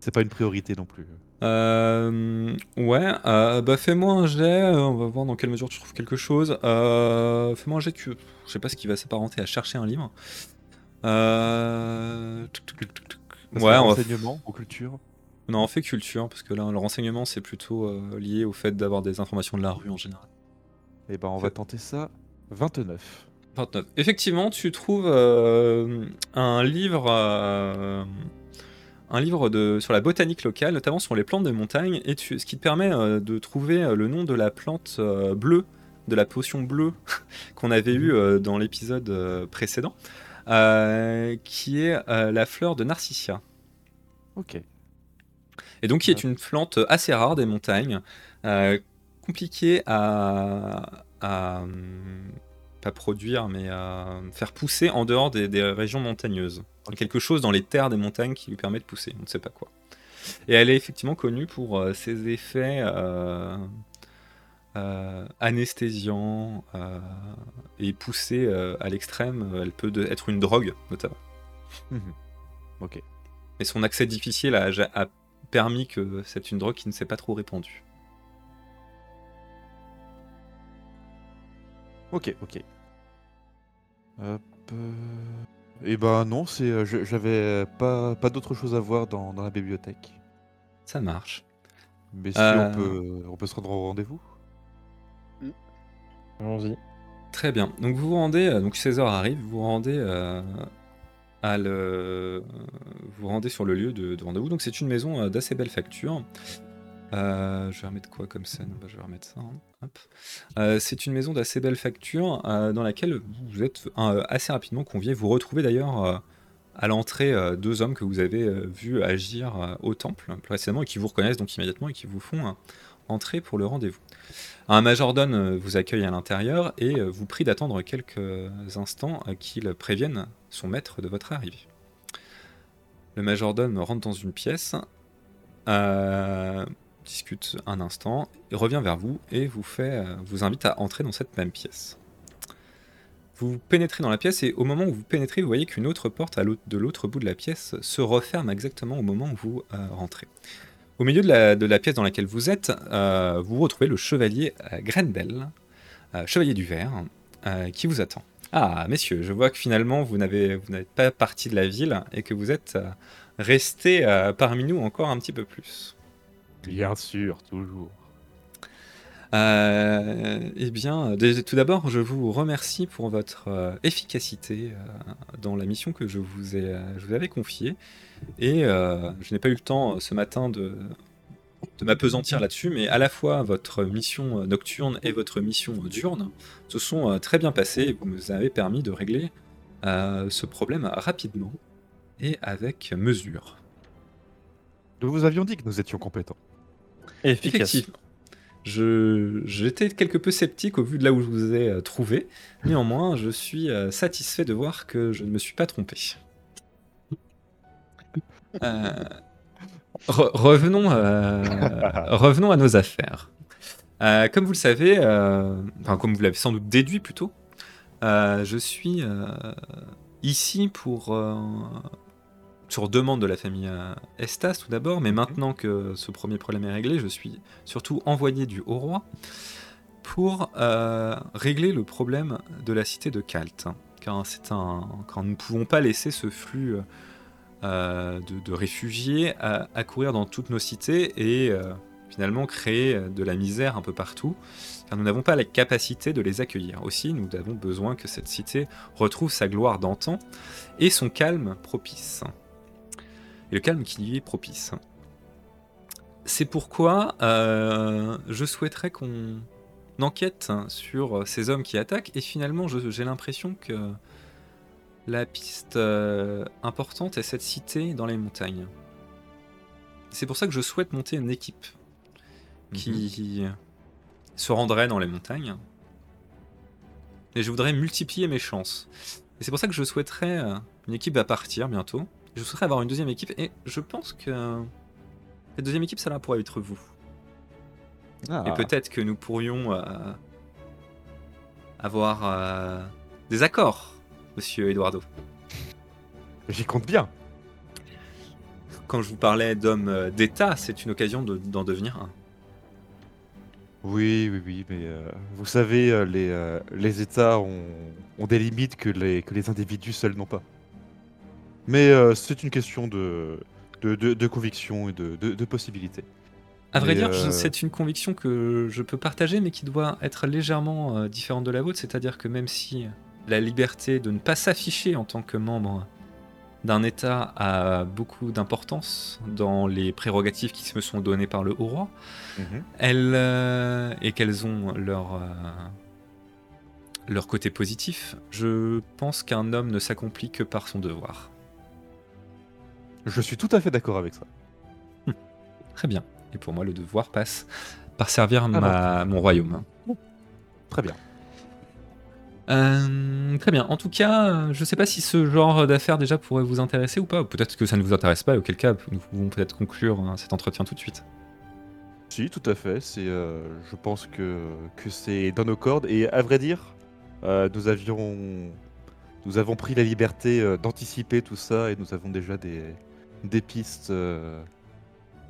c'est pas une priorité non plus. Euh, ouais, euh, bah fais-moi un jet, euh, on va voir dans quelle mesure tu trouves quelque chose. Euh, fais-moi un jet que je sais pas ce qui va s'apparenter à chercher un livre. Euh... tuc, tuc, tuc, tuc, tuc. Parce Ouais, que on va f- renseignement ou culture? non, on fait culture parce que là le renseignement c'est plutôt euh, lié au fait d'avoir des informations de la rue en général. Et ben on va tenter ça. 29. 29. Effectivement, tu trouves euh, un livre, euh, un livre de, sur la botanique locale, notamment sur les plantes des montagnes, et tu- ce qui te permet euh, de trouver le nom de la plante bleue, de la potion bleue qu'on avait eue dans l'épisode précédent, qui est la fleur de Narcissia. Ok. Et donc, qui est une plante assez rare des montagnes, compliquée à, à, hum, pas produire, mais à faire pousser en dehors des, des régions montagneuses. Quelque chose dans les terres des montagnes qui lui permet de pousser, on ne sait pas quoi. Et elle est effectivement connue pour euh, ses effets euh, euh, anesthésiants euh, et poussée euh, à l'extrême. Elle peut de- être une drogue, notamment. Mhm. Ok. Et son accès difficile a, a permis que c'est une drogue qui ne s'est pas trop répandue. Ok, ok. Hop. Et ben non, c'est euh, je- j'avais pas, pas d'autre chose à voir dans, dans la bibliothèque. Ça marche. Mais si Euh. on peut on peut se rendre au rendez-vous. Allons-y. Très bien. Donc vous vous rendez, euh, donc 16h arrive, vous vous rendez euh, à le, vous vous rendez sur le lieu de, de rendez-vous. Donc c'est une maison euh, d'assez belle facture. Euh, je vais remettre quoi comme Bah, Je vais ça. hein. Euh, c'est une maison d'assez belle facture euh, dans laquelle vous êtes assez rapidement conviés. Vous retrouvez d'ailleurs à l'entrée deux hommes que vous avez vus agir au temple précédemment et qui vous reconnaissent donc immédiatement et qui vous font entrer pour le rendez-vous. Un majordome vous accueille à l'intérieur et vous prie d'attendre quelques instants qu'il prévienne son maître de votre arrivée. Le majordome rentre dans une pièce, discute un instant, revient vers vous et euh, vous invite à entrer dans cette même pièce. Vous pénétrez dans la pièce et au moment où vous pénétrez, vous voyez qu'une autre porte à de l'autre bout de la pièce se referme exactement au moment où vous euh, rentrez. Au milieu de la, pièce dans laquelle vous êtes, euh, vous retrouvez le chevalier euh, Grendel, chevalier du verre, qui vous attend. Ah, messieurs, je vois que finalement vous n'avez pas parti de la ville et que vous êtes restés parmi nous encore un petit peu plus. Bien sûr, toujours. Euh, eh bien, tout d'abord, je vous remercie pour votre euh, efficacité euh, dans la mission que je vous, ai, je vous avais confiée. Et euh, je n'ai pas eu le temps ce matin de, de m'apesantir là-dessus, mais à la fois votre mission nocturne et votre mission diurne se sont très bien passées et vous nous avez permis de régler euh, ce problème rapidement et avec mesure. Nous vous avions dit que nous étions compétents. Efficace. Effectivement. Je, j'étais quelque peu sceptique au vu de là où je vous ai euh, trouvé. Néanmoins, je suis euh, satisfait de voir que je ne me suis pas trompé. Euh, re- revenons, euh, revenons à nos affaires. Euh, comme vous le savez, euh, enfin comme vous l'avez sans doute déduit plutôt, euh, je suis euh, ici pour euh, sur demande de la famille euh, Estas tout d'abord, mais maintenant que ce premier problème est réglé, je suis surtout envoyé du haut roi pour euh, régler le problème de la cité de Kalt. Car, c'est un, car nous ne pouvons pas laisser ce flux euh, de, de réfugiés à, à courir dans toutes nos cités et euh, finalement créer de la misère un peu partout, car nous n'avons pas la capacité de les accueillir. Aussi, nous avons besoin que cette cité retrouve sa gloire d'antan et son calme propice. Et le calme qui lui est propice. C'est pourquoi euh, je souhaiterais qu'on enquête sur ces hommes qui attaquent, et finalement j'ai l'impression que la piste euh, importante est cette cité dans les montagnes. C'est pour ça que je souhaite monter une équipe qui se rendrait dans les montagnes. Et je voudrais multiplier mes chances. Et c'est pour ça que je souhaiterais. euh, Une équipe va partir bientôt. Je souhaiterais avoir une deuxième équipe. Et je pense que. Cette deuxième équipe, ça là pourrait être vous. Ah. Et peut-être que nous pourrions euh, avoir euh, des accords, monsieur Eduardo. J'y compte bien. Quand je vous parlais d'homme euh, d'État, c'est une occasion de- d'en devenir un. Oui, oui, oui, mais euh, vous savez, les, les États ont, ont des limites que les, que les individus seuls n'ont pas. Mais euh, c'est une question de, de, de- de conviction et de, de, possibilité. À vrai Et, dire, euh, c'est une conviction que je peux partager, mais qui doit être légèrement euh, différente de la vôtre. C'est-à-dire que même si la liberté de ne pas s'afficher en tant que membre d'un État a beaucoup d'importance dans les prérogatives qui me sont données par le haut roi, elles, euh, et qu'elles ont leur, euh, leur côté positif, je pense qu'un homme ne s'accomplit que par son devoir. Je suis tout à fait d'accord avec ça. Très bien. Et pour moi, le devoir passe par servir ma, mon royaume. Très bien. Euh, très bien. En tout cas, euh, je sais pas si ce genre d'affaires déjà pourrait vous intéresser ou pas. Peut-être que ça ne vous intéresse pas, et auquel cas, nous pouvons peut-être conclure hein, cet entretien tout de suite. Si, tout à fait. C'est, euh, je pense que, que c'est dans nos cordes. Et à vrai dire, euh, nous avions, nous avons pris la liberté d'anticiper tout ça et nous avons déjà des, des pistes euh,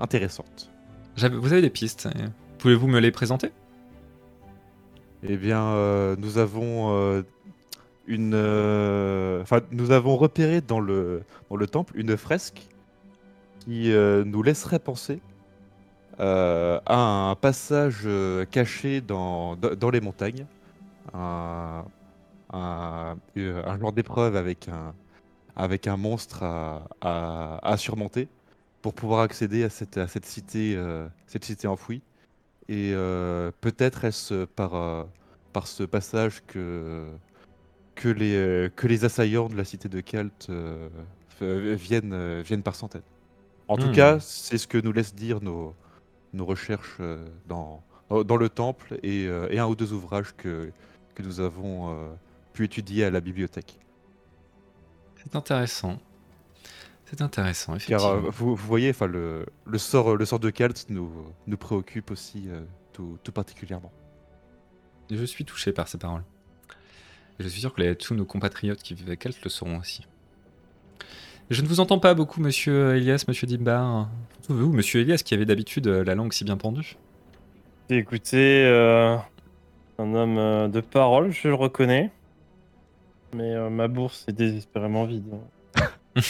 intéressantes. Vous avez des pistes. Pouvez-vous me les présenter? Eh bien, euh, nous avons euh, une, enfin, nous avons repéré dans le dans le temple une fresque qui nous laisserait penser euh, à un passage euh, caché dans, dans dans les montagnes, un, un, euh, un genre d'épreuve avec un avec un monstre à, à, à surmonter pour pouvoir accéder à cette à cette cité euh, cette cité enfouie. Et euh, peut-être est-ce par, euh, par ce passage que, que, les, que les assaillants de la cité de Kalt viennent, viennent par centaines. En tout Hmm. cas, c'est ce que nous laissent dire nos, nos recherches dans, dans le temple et, et un ou deux ouvrages que, que nous avons pu étudier à la bibliothèque. C'est intéressant. C'est intéressant, Car effectivement. euh, vous, vous voyez, enfin, le, le, sort, le sort de Kalt nous, nous préoccupe aussi euh, tout, tout particulièrement. Je suis touché par ces paroles. Je suis sûr que les- tous nos compatriotes qui vivent à Kelt le seront aussi. Je ne vous entends pas beaucoup, monsieur Elias, monsieur Dimbar. Surtout vous, monsieur Elias, qui avait d'habitude euh, la langue si bien pendue. Écoutez, euh, un homme euh, de parole, je le reconnais. Mais euh, ma bourse est désespérément vide.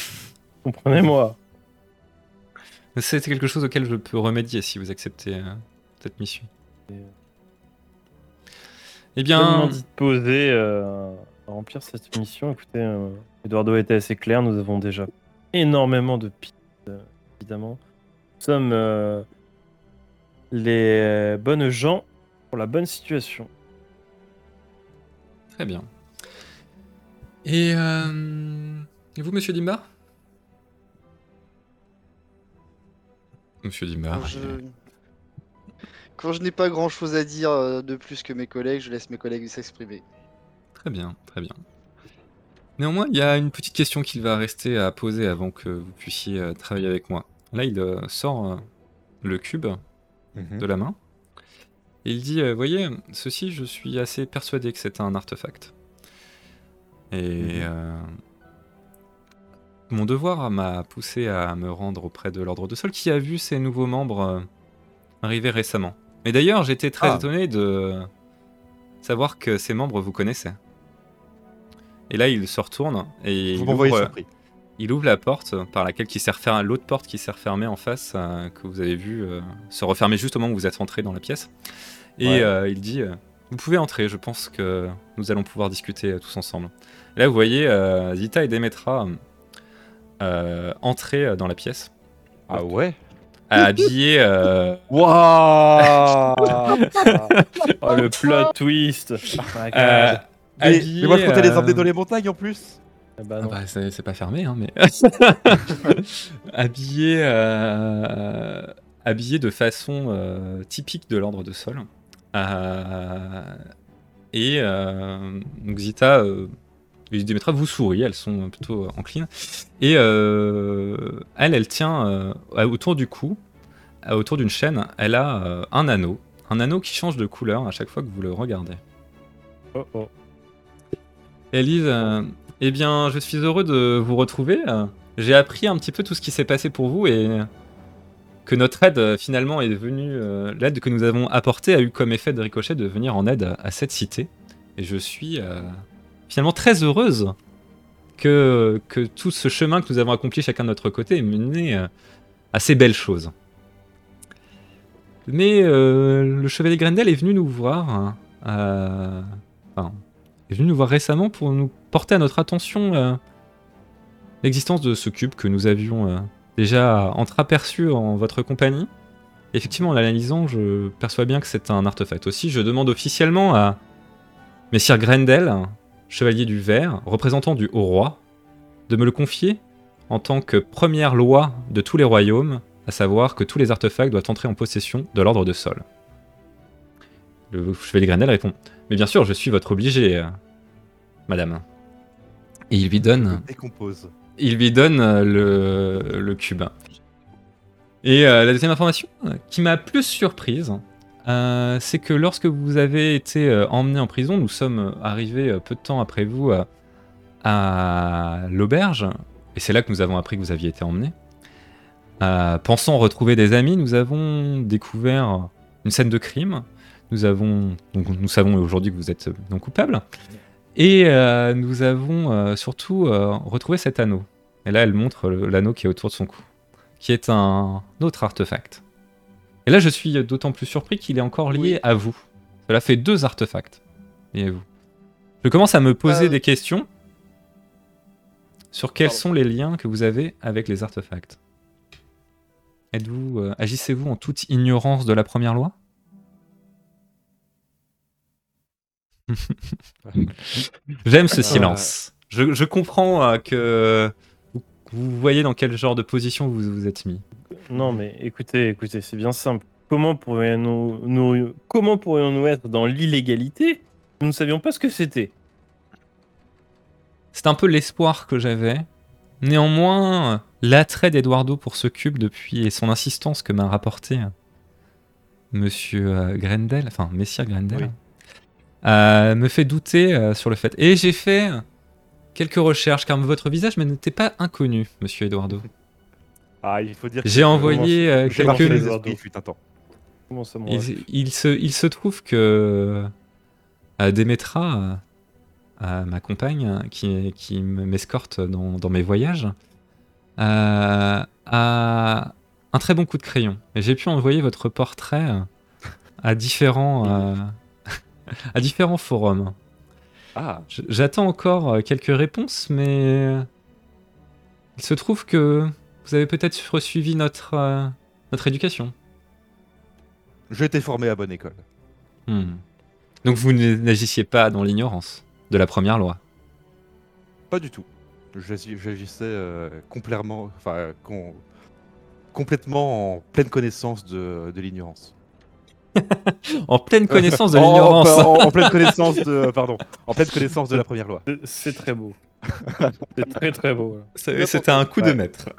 Comprenez-moi. C'est quelque chose auquel je peux remédier si vous acceptez euh, cette mission. Et- Eh bien, disposé euh, à remplir cette mission. Écoutez, euh, Eduardo était assez clair. Nous avons déjà énormément de pistes, évidemment. Nous sommes les bonnes gens pour la bonne situation. très bien. Et, euh, et vous, monsieur Dimbar? Monsieur Dimbar. Quand je, quand je n'ai pas grand chose à dire euh, de plus que mes collègues, je laisse mes collègues s'exprimer. Très bien, très bien. Néanmoins, il y a une petite question qu'il va rester à poser avant que vous puissiez euh, travailler avec moi. Là, il sort le cube de la main. Et il dit, voyez, ceci, je suis assez persuadé que c'est un artefact. Et Mhm. euh, mon devoir m'a poussé à me rendre auprès de l'Ordre de Sol, qui a vu ses nouveaux membres euh, arriver récemment. Et d'ailleurs, j'étais très Ah. étonné de savoir que ces membres vous connaissaient. Et là, il se retourne et Vous il ouvre, il ouvre la porte par laquelle qui s'est refermée, l'autre porte qui s'est refermée en face, euh, que vous avez vu se refermer juste au moment où vous êtes rentré dans la pièce. Et Ouais. il dit Vous pouvez entrer, je pense que nous allons pouvoir discuter tous ensemble. Là, vous voyez euh, Zita et Demetra euh, entrer dans la pièce, Ah ouais habillés. euh, Waouh Oh, le plot twist Oh euh, mais, habillés, mais moi je comptais les euh, emmener dans les montagnes en plus Ah bah Ah bah, c'est c'est pas fermé, hein, mais. habillé, euh, habillé de façon euh, typique de l'ordre de sol. Euh, et euh, donc Zita euh, Demetra vous sourit, elles sont plutôt enclines. Et euh, elle, elle tient euh, autour du cou, euh, autour d'une chaîne, elle a euh, un anneau. Un anneau qui change de couleur à chaque fois que vous le regardez. Oh, oh. Elise, euh, eh bien, je suis heureux de vous retrouver. Euh, J'ai appris un petit peu tout ce qui s'est passé pour vous et que notre aide euh, finalement est venue, euh, l'aide que nous avons apportée a eu comme effet de ricochet de venir en aide à, à cette cité. Et je suis euh, finalement très heureuse que, tout ce chemin que nous avons accompli chacun de notre côté ait mené euh, à ces belles choses. Mais euh, le chevalier Grendel est venu nous voir. hein, euh, est venu nous voir récemment pour nous porter à notre attention l'existence de ce cube que nous avions déjà entreaperçu en votre compagnie. Effectivement, en l'analysant, je perçois bien que c'est un artefact. Aussi, je demande officiellement à Messire Grendel, chevalier du verre, représentant du haut roi, de me le confier en tant que première loi de tous les royaumes, à savoir que tous les artefacts doivent entrer en possession de l'ordre de sol. Le chevalier Grendel répond Mais bien sûr, je suis votre obligé, euh, madame. Et il lui donne, Décompose. il lui donne euh, le, le cube. Et euh, la deuxième information qui m'a plus surprise, euh, c'est que lorsque vous avez été euh, emmené en prison, nous sommes arrivés euh, peu de temps après vous à l'auberge, et c'est là que nous avons appris que vous aviez été emmené. Pensant retrouver des amis, nous avons découvert une scène de crime. Nous avons, donc nous savons aujourd'hui que vous êtes non coupable. Et nous avons surtout retrouvé cet anneau. Et là, elle montre l'anneau qui est autour de son cou, qui est un autre artefact. Et là, je suis d'autant plus surpris qu'il est encore lié Oui. à vous. Cela fait deux artefacts liés à vous. Je commence à me poser Euh. des questions sur quels Pardon. sont les liens que vous avez avec les artefacts. Êtes-vous, euh, agissez-vous en toute ignorance de la première loi? J'aime ce Euh. silence. Je, je comprends euh, que vous, vous voyez dans quel genre de position vous vous êtes mis. Non, mais écoutez, écoutez, c'est bien simple. Comment pourrions-nous nous, comment pourrions-nous être dans l'illégalité? Nous ne savions pas ce que c'était. C'est un peu l'espoir que j'avais. Néanmoins, l'attrait d'Eduardo pour ce cube depuis et son insistance que m'a rapporté euh, Monsieur euh, Grendel, enfin Messire Grendel, Oui. euh, me fait douter sur le fait. Et j'ai fait quelques recherches car votre visage me n'était pas inconnu, Monsieur Eduardo. Ah, il faut dire que J'ai envoyé euh, quelques. les Eduardo. esprits, fut un temps. Comment ça, moi Il, il se, il se trouve que euh, Demetra, euh, ma compagne, euh, qui, qui m'escorte dans, dans mes voyages, euh, a un très bon coup de crayon. Et j'ai pu envoyer votre portrait à différents, euh, à différents forums. Ah, J'attends encore quelques réponses, mais il se trouve que vous avez peut-être suivi notre, euh, notre éducation. j'ai été formé à bonne école. Hmm. Donc vous n'agissiez pas dans l'ignorance de la première loi. Pas du tout. J'agis- J'agissais euh, complètement, enfin, complètement en pleine connaissance de, de l'ignorance. En pleine connaissance de l'ignorance. En, en pleine connaissance de, pardon, en pleine connaissance de la première loi. C'est très beau. C'est très très beau. C'est- C'était un coup de maître.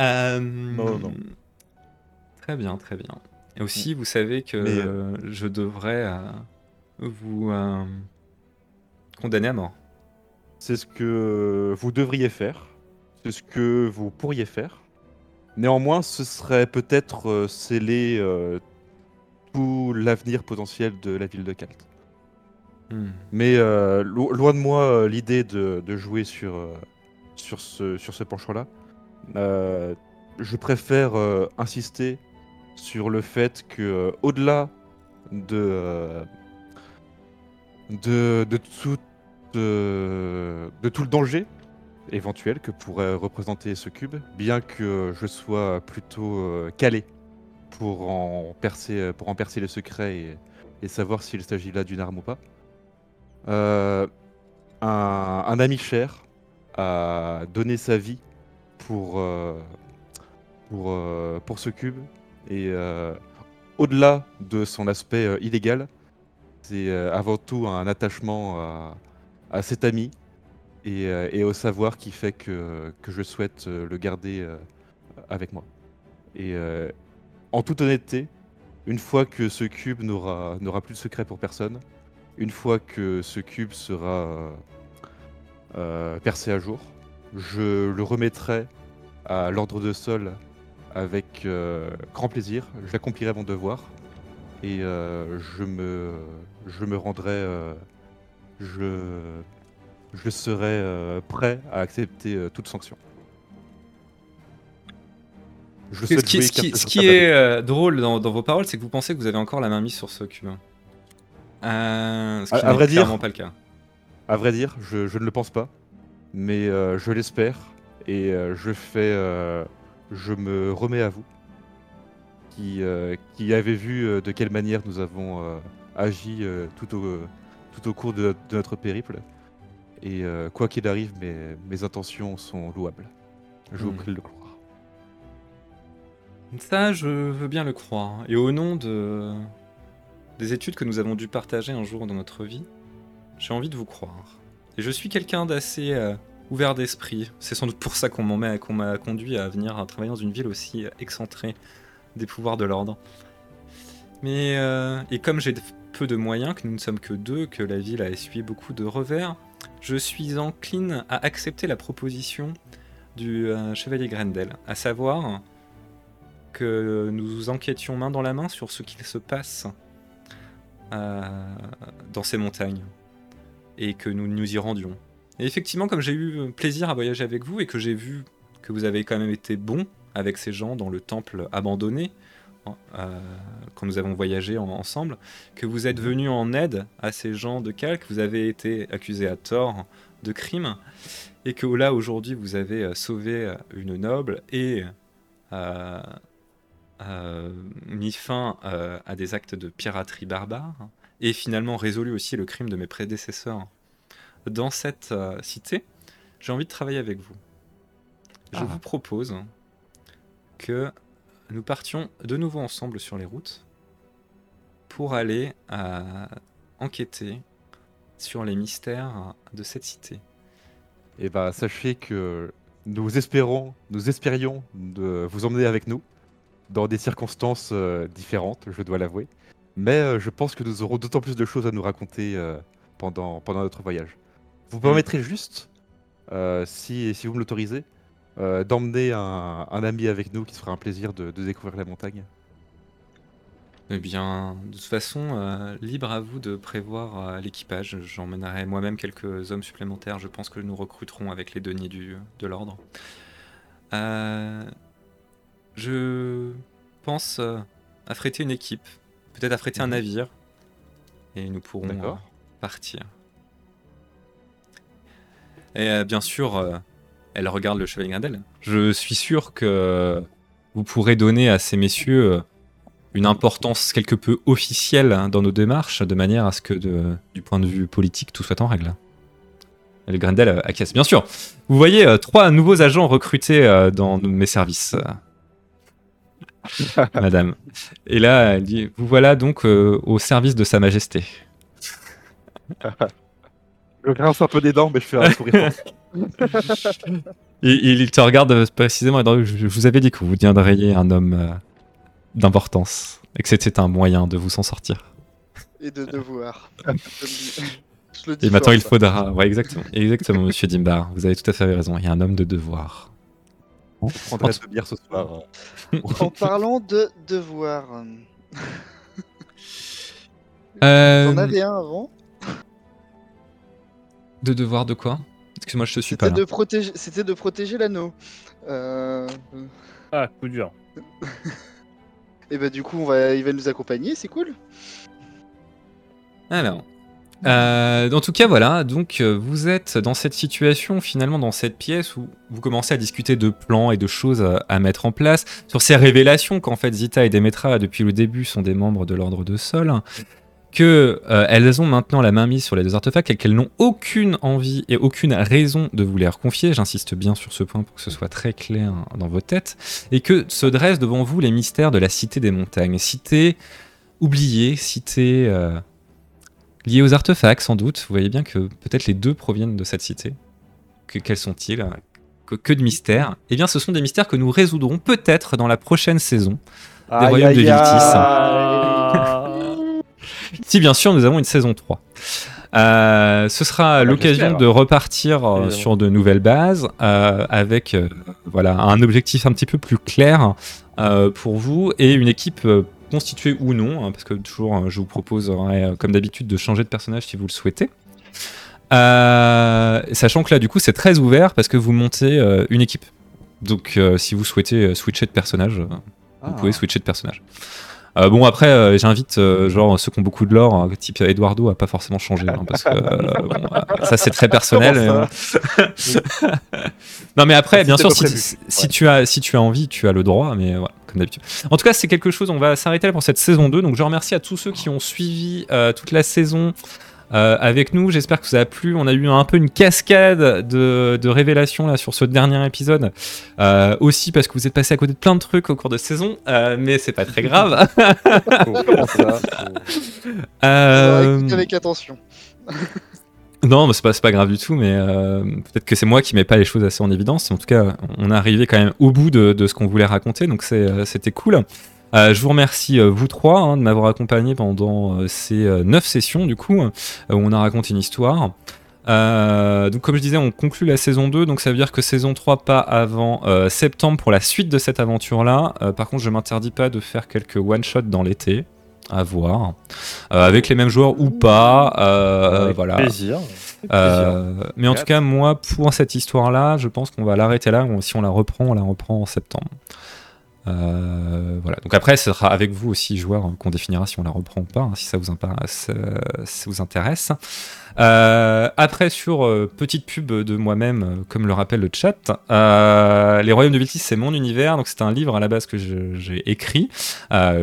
Euh, Non, non. Très bien, très bien. Et aussi, vous savez que Mais, euh, je devrais euh, vous euh, condamner à mort. C'est ce que vous devriez faire. C'est ce que vous pourriez faire. Néanmoins, ce serait peut-être euh, sceller euh, tout l'avenir potentiel de la ville de Calte. Hmm. Mais euh, lo- loin de moi euh, l'idée de, jouer sur, euh, sur ce, sur ce penchant-là. Euh, je préfère insister sur le fait que, au-delà de, de, tout, de, tout le danger éventuel que pourrait représenter ce cube, bien que je sois plutôt calé pour en percer, pour en percer les secrets et, et savoir s'il s'agit là d'une arme ou pas. Euh, un, ami cher a donné sa vie pour, euh, pour, euh, pour ce cube. Et au-delà de son aspect illégal, c'est avant tout un attachement à, à cet ami et, au savoir qui fait que, que je souhaite le garder avec moi. Et en toute honnêteté, une fois que ce cube n'aura plus de secret pour personne, une fois que ce cube sera euh, percé à jour, je le remettrai à l'ordre de sol avec euh, grand plaisir. J'accomplirai mon devoir et euh, je, me, je me rendrai. je, je serai prêt à accepter toute sanction. Je Ce qui, ce ce est euh, drôle dans, dans vos paroles, c'est que vous pensez que vous avez encore la main mise sur ce cube. Euh, ce qui À- à n'est vrai dire- pas le cas. À vrai dire, je, je ne le pense pas, mais euh, je l'espère et euh, je fais, je me remets à vous, qui, qui avez vu de quelle manière nous avons agi tout, au, tout au cours de, de notre périple. Et quoi qu'il arrive, mes, mes intentions sont louables. Je vous Hmm. prie de le croire. Ça, je veux bien le croire. Et au nom de... des études que nous avons dû partager un jour dans notre vie, j'ai envie de vous croire. Et je suis quelqu'un d'assez euh, ouvert d'esprit. C'est sans doute pour ça qu'on m'a conduit à venir travailler dans une ville aussi euh, excentrée des pouvoirs de l'ordre. Mais euh, et comme j'ai peu de moyens, que nous ne sommes que deux, que la ville a essuyé beaucoup de revers, je suis encline à accepter la proposition du chevalier Grendel, à savoir que nous enquêtions main dans la main sur ce qu'il se passe dans ces montagnes et que nous nous y rendions. Et effectivement, comme j'ai eu plaisir à voyager avec vous et que j'ai vu que vous avez quand même été bon avec ces gens dans le temple abandonné, euh, quand nous avons voyagé en- ensemble, que vous êtes venu en aide à ces gens de Calque, vous avez été accusé à tort de crime, et que là aujourd'hui vous avez euh, sauvé euh, une noble et euh, euh, mis fin euh, à des actes de piraterie barbare, et finalement résolu aussi le crime de mes prédécesseurs dans cette euh, cité, j'ai envie de travailler avec vous. Je Ah. vous propose que nous partions de nouveau ensemble sur les routes pour aller euh, enquêter sur les mystères de cette cité. Et bah sachez que nous espérons, nous espérions de vous emmener avec nous dans des circonstances euh, différentes, je dois l'avouer. Mais euh, je pense que nous aurons d'autant plus de choses à nous raconter euh, pendant, pendant notre voyage. Vous Mm. permettrez juste, si, si vous me l'autorisez, euh, d'emmener un, un ami avec nous qui se fera un plaisir de, de découvrir la montagne. Eh bien, de toute façon, euh, libre à vous de prévoir euh, l'équipage. J'emmènerai moi-même quelques hommes supplémentaires. Je pense que nous recruterons avec les deniers du, de l'ordre. Je pense euh, affréter une équipe, peut-être affréter un Mhm. navire, et nous pourrons D'accord. euh, partir. Et euh, bien sûr, euh, elle regarde le chevalier Grindel. Je suis sûr que vous pourrez donner à ces messieurs euh, une importance quelque peu officielle hein, dans nos démarches, de manière à ce que, de- du point de vue politique, tout soit en règle. Et le Grendel euh, acquiesce. Bien sûr, vous voyez euh, trois nouveaux agents recrutés euh, dans mes services, euh, madame. Et là, elle dit Vous voilà donc euh, au service de Sa Majesté. Je grince un peu des dents, mais je fais un sourire. il te regarde euh, précisément et je, je vous avais dit que vous deviendriez un homme euh, d'importance et que c'était un moyen de vous s'en sortir. Et de devoir. Et maintenant, fort, il faudra. Ouais, exactement. Exactement, monsieur Dimbar. Vous avez tout à fait raison. Il y a un homme de devoir. Je prendrai deux bières ce soir. En parlant de devoir. Euh, T'en avais un avant De devoir de quoi? Excuse-moi, je te suis pas. De protéger, c'était de protéger l'anneau. Euh... Ah, coup dur. Et bah du coup, on va, il va nous accompagner, c'est cool. Alors. Euh, en tout cas, voilà, donc euh, vous êtes dans cette situation, finalement, dans cette pièce où vous commencez à discuter de plans et de choses à, mettre en place, sur ces révélations qu'en fait Zita et Demetra, depuis le début, sont des membres de l'ordre de Sol, que euh, elles ont maintenant la main mise sur les deux artefacts et qu'elles n'ont aucune envie et aucune raison de vous les reconfier, j'insiste bien sur ce point pour que ce soit très clair dans vos têtes, et que se dressent devant vous les mystères de la Cité des Montagnes, cité oubliée, cité... liés aux artefacts sans doute. Vous voyez bien que peut-être les deux proviennent de cette cité. Que, quels sont-ils? Que, que de mystères Eh bien, ce sont des mystères que nous résoudrons peut-être dans la prochaine saison. Aïe, royaumes de Viltis. Si bien sûr nous avons une saison 3. Euh, ce sera l'occasion j'espère. de repartir euh, sur de nouvelles bases euh, avec euh, voilà un objectif un petit peu plus clair euh, pour vous et une équipe constituée ou non hein, parce que toujours euh, je vous proposerai euh, comme d'habitude de changer de personnage si vous le souhaitez. Euh, sachant que là du coup c'est très ouvert parce que vous montez euh, une équipe. Donc euh, si vous souhaitez switcher de personnage, vous Ah. pouvez switcher de personnage. Euh, bon après euh, j'invite euh, genre ceux qui ont beaucoup de lore hein, type Eduardo à pas forcément changer hein, parce que bon, ça c'est très personnel non mais après bien C'était sûr si, tu as si tu as envie tu as le droit mais voilà comme d'habitude. En tout cas c'est quelque chose on va s'arrêter là pour cette saison 2 donc je remercie à tous ceux qui ont suivi toute la saison euh, avec nous. J'espère que ça a plu. On a eu un peu une cascade de, de révélations là sur ce dernier épisode. Euh, aussi parce que vous êtes passé à côté de plein de trucs au cours de saison, euh, mais c'est pas très grave. Comment ça Euh, Écoutez avec attention. non, mais c'est pas, pas grave du tout, mais euh, peut-être que c'est moi qui mets pas les choses assez en évidence. En tout cas, on est arrivé quand même au bout de, de ce qu'on voulait raconter, donc c'était cool. Euh, je vous remercie, euh, vous trois, hein, de m'avoir accompagné pendant euh, ces neuf sessions, du coup, où on a raconté une histoire. Donc, comme je disais, on conclut la saison 2, donc ça veut dire que saison 3 pas avant septembre pour la suite de cette aventure-là. Par contre, je m'interdis pas de faire quelques one-shots dans l'été, à voir, avec les mêmes joueurs ou pas. Avec voilà. Plaisir. Euh, mais en tout cas, moi, pour cette histoire-là, je pense qu'on va l'arrêter là. Si on la reprend, on la reprend en septembre. Euh, voilà. Donc après, ce sera avec vous aussi, joueurs, hein, qu'on définira si on la reprend ou pas, hein, si ça vous, intéresse. euh, après, sur euh, petite pub de moi-même, comme le rappelle le chat, Les Royaumes de Viltis, c'est mon univers. Donc c'est un livre à la base que j'ai écrit,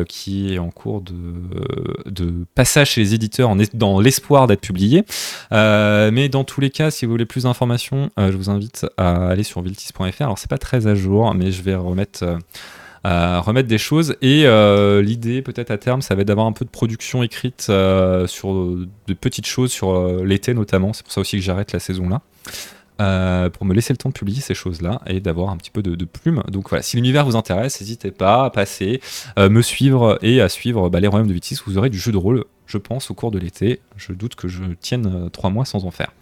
qui est en cours de, passage chez les éditeurs dans l'espoir d'être publié. Mais dans tous les cas, si vous voulez plus d'informations, je vous invite à aller sur viltis.fr. Alors c'est pas très à jour, mais je vais remettre, remettre des choses. Et euh, l'idée, peut-être à terme, ça va être d'avoir un peu de production écrite euh, sur de petites choses, sur euh, l'été notamment. C'est pour ça aussi que j'arrête la saison là. pour me laisser le temps de publier ces choses-là et d'avoir un petit peu de, plume. Donc voilà, si l'univers vous intéresse, n'hésitez pas à passer, me suivre et à suivre bah, les Royaumes de Vitis. Vous aurez du jeu de rôle, je pense, au cours de l'été. Je doute que je tienne trois mois sans en faire.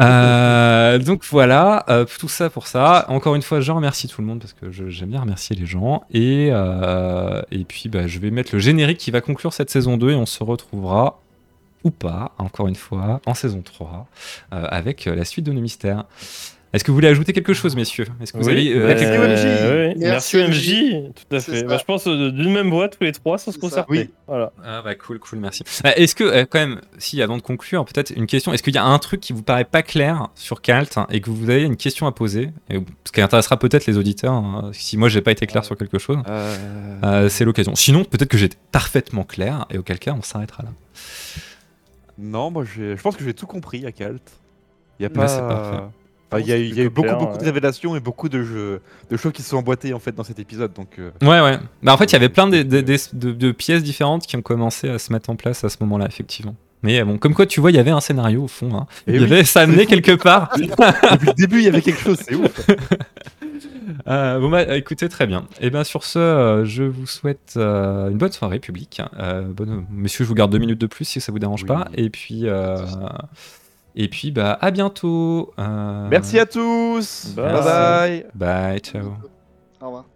Euh, donc voilà, euh, tout ça pour ça. Encore une fois, je remercie tout le monde parce que j'aime bien remercier les gens. Et, euh, et puis, bah, je vais mettre le générique qui va conclure cette saison 2 et on se retrouvera ou pas, encore une fois, en saison 3 euh, avec la suite de nos mystères. Est-ce que vous voulez ajouter quelque chose, messieurs? Est-ce que vous avez euh, Merci, quelque- OMJ. euh, oui. Merci, Merci OMJ. Tout à fait. Bah, je pense euh, d'une même voix tous les trois sans se concerter. Oui. Voilà. Ah bah cool, cool, merci. Euh, Est-ce que, euh, quand même, si avant de conclure, peut-être une question, est-ce qu'il y a un truc qui vous paraît pas clair sur Kalt hein, et que vous avez une question à poser, et, ce qui intéressera peut-être les auditeurs, hein, si moi j'ai pas été clair sur quelque chose, Euh, euh, c'est l'occasion. Sinon, peut-être que j'étais parfaitement clair, et auquel cas on s'arrêtera là. Non, moi je pense que j'ai tout compris à Kalt. Il y a Bah, pas. c'est Enfin, il y a, eu- il y a eu plutôt beaucoup, clair, beaucoup de révélations et beaucoup de jeux, de choses qui se sont emboîtées en fait dans cet épisode. Donc, euh, Ouais, ouais. Bah, en fait, il y avait plein de, de- de- de- de pièces différentes qui ont commencé à se mettre en place à ce moment-là, effectivement. Mais euh, bon, comme quoi, tu vois, il y avait un scénario au fond. hein. Eh il y oui, avait ça amenait quelque part. depuis le début, il y avait quelque chose, c'est ouf. Euh, bon bah écoutez très bien. Et bien sur ce, euh, je vous souhaite euh, une bonne soirée publique. Euh, bonne... Messieurs, je vous garde deux minutes de plus si ça vous dérange Oui. pas. Et puis euh, et puis bah à bientôt. Euh, Merci à tous. Bye. bye. bye. Bye, ciao. Au revoir.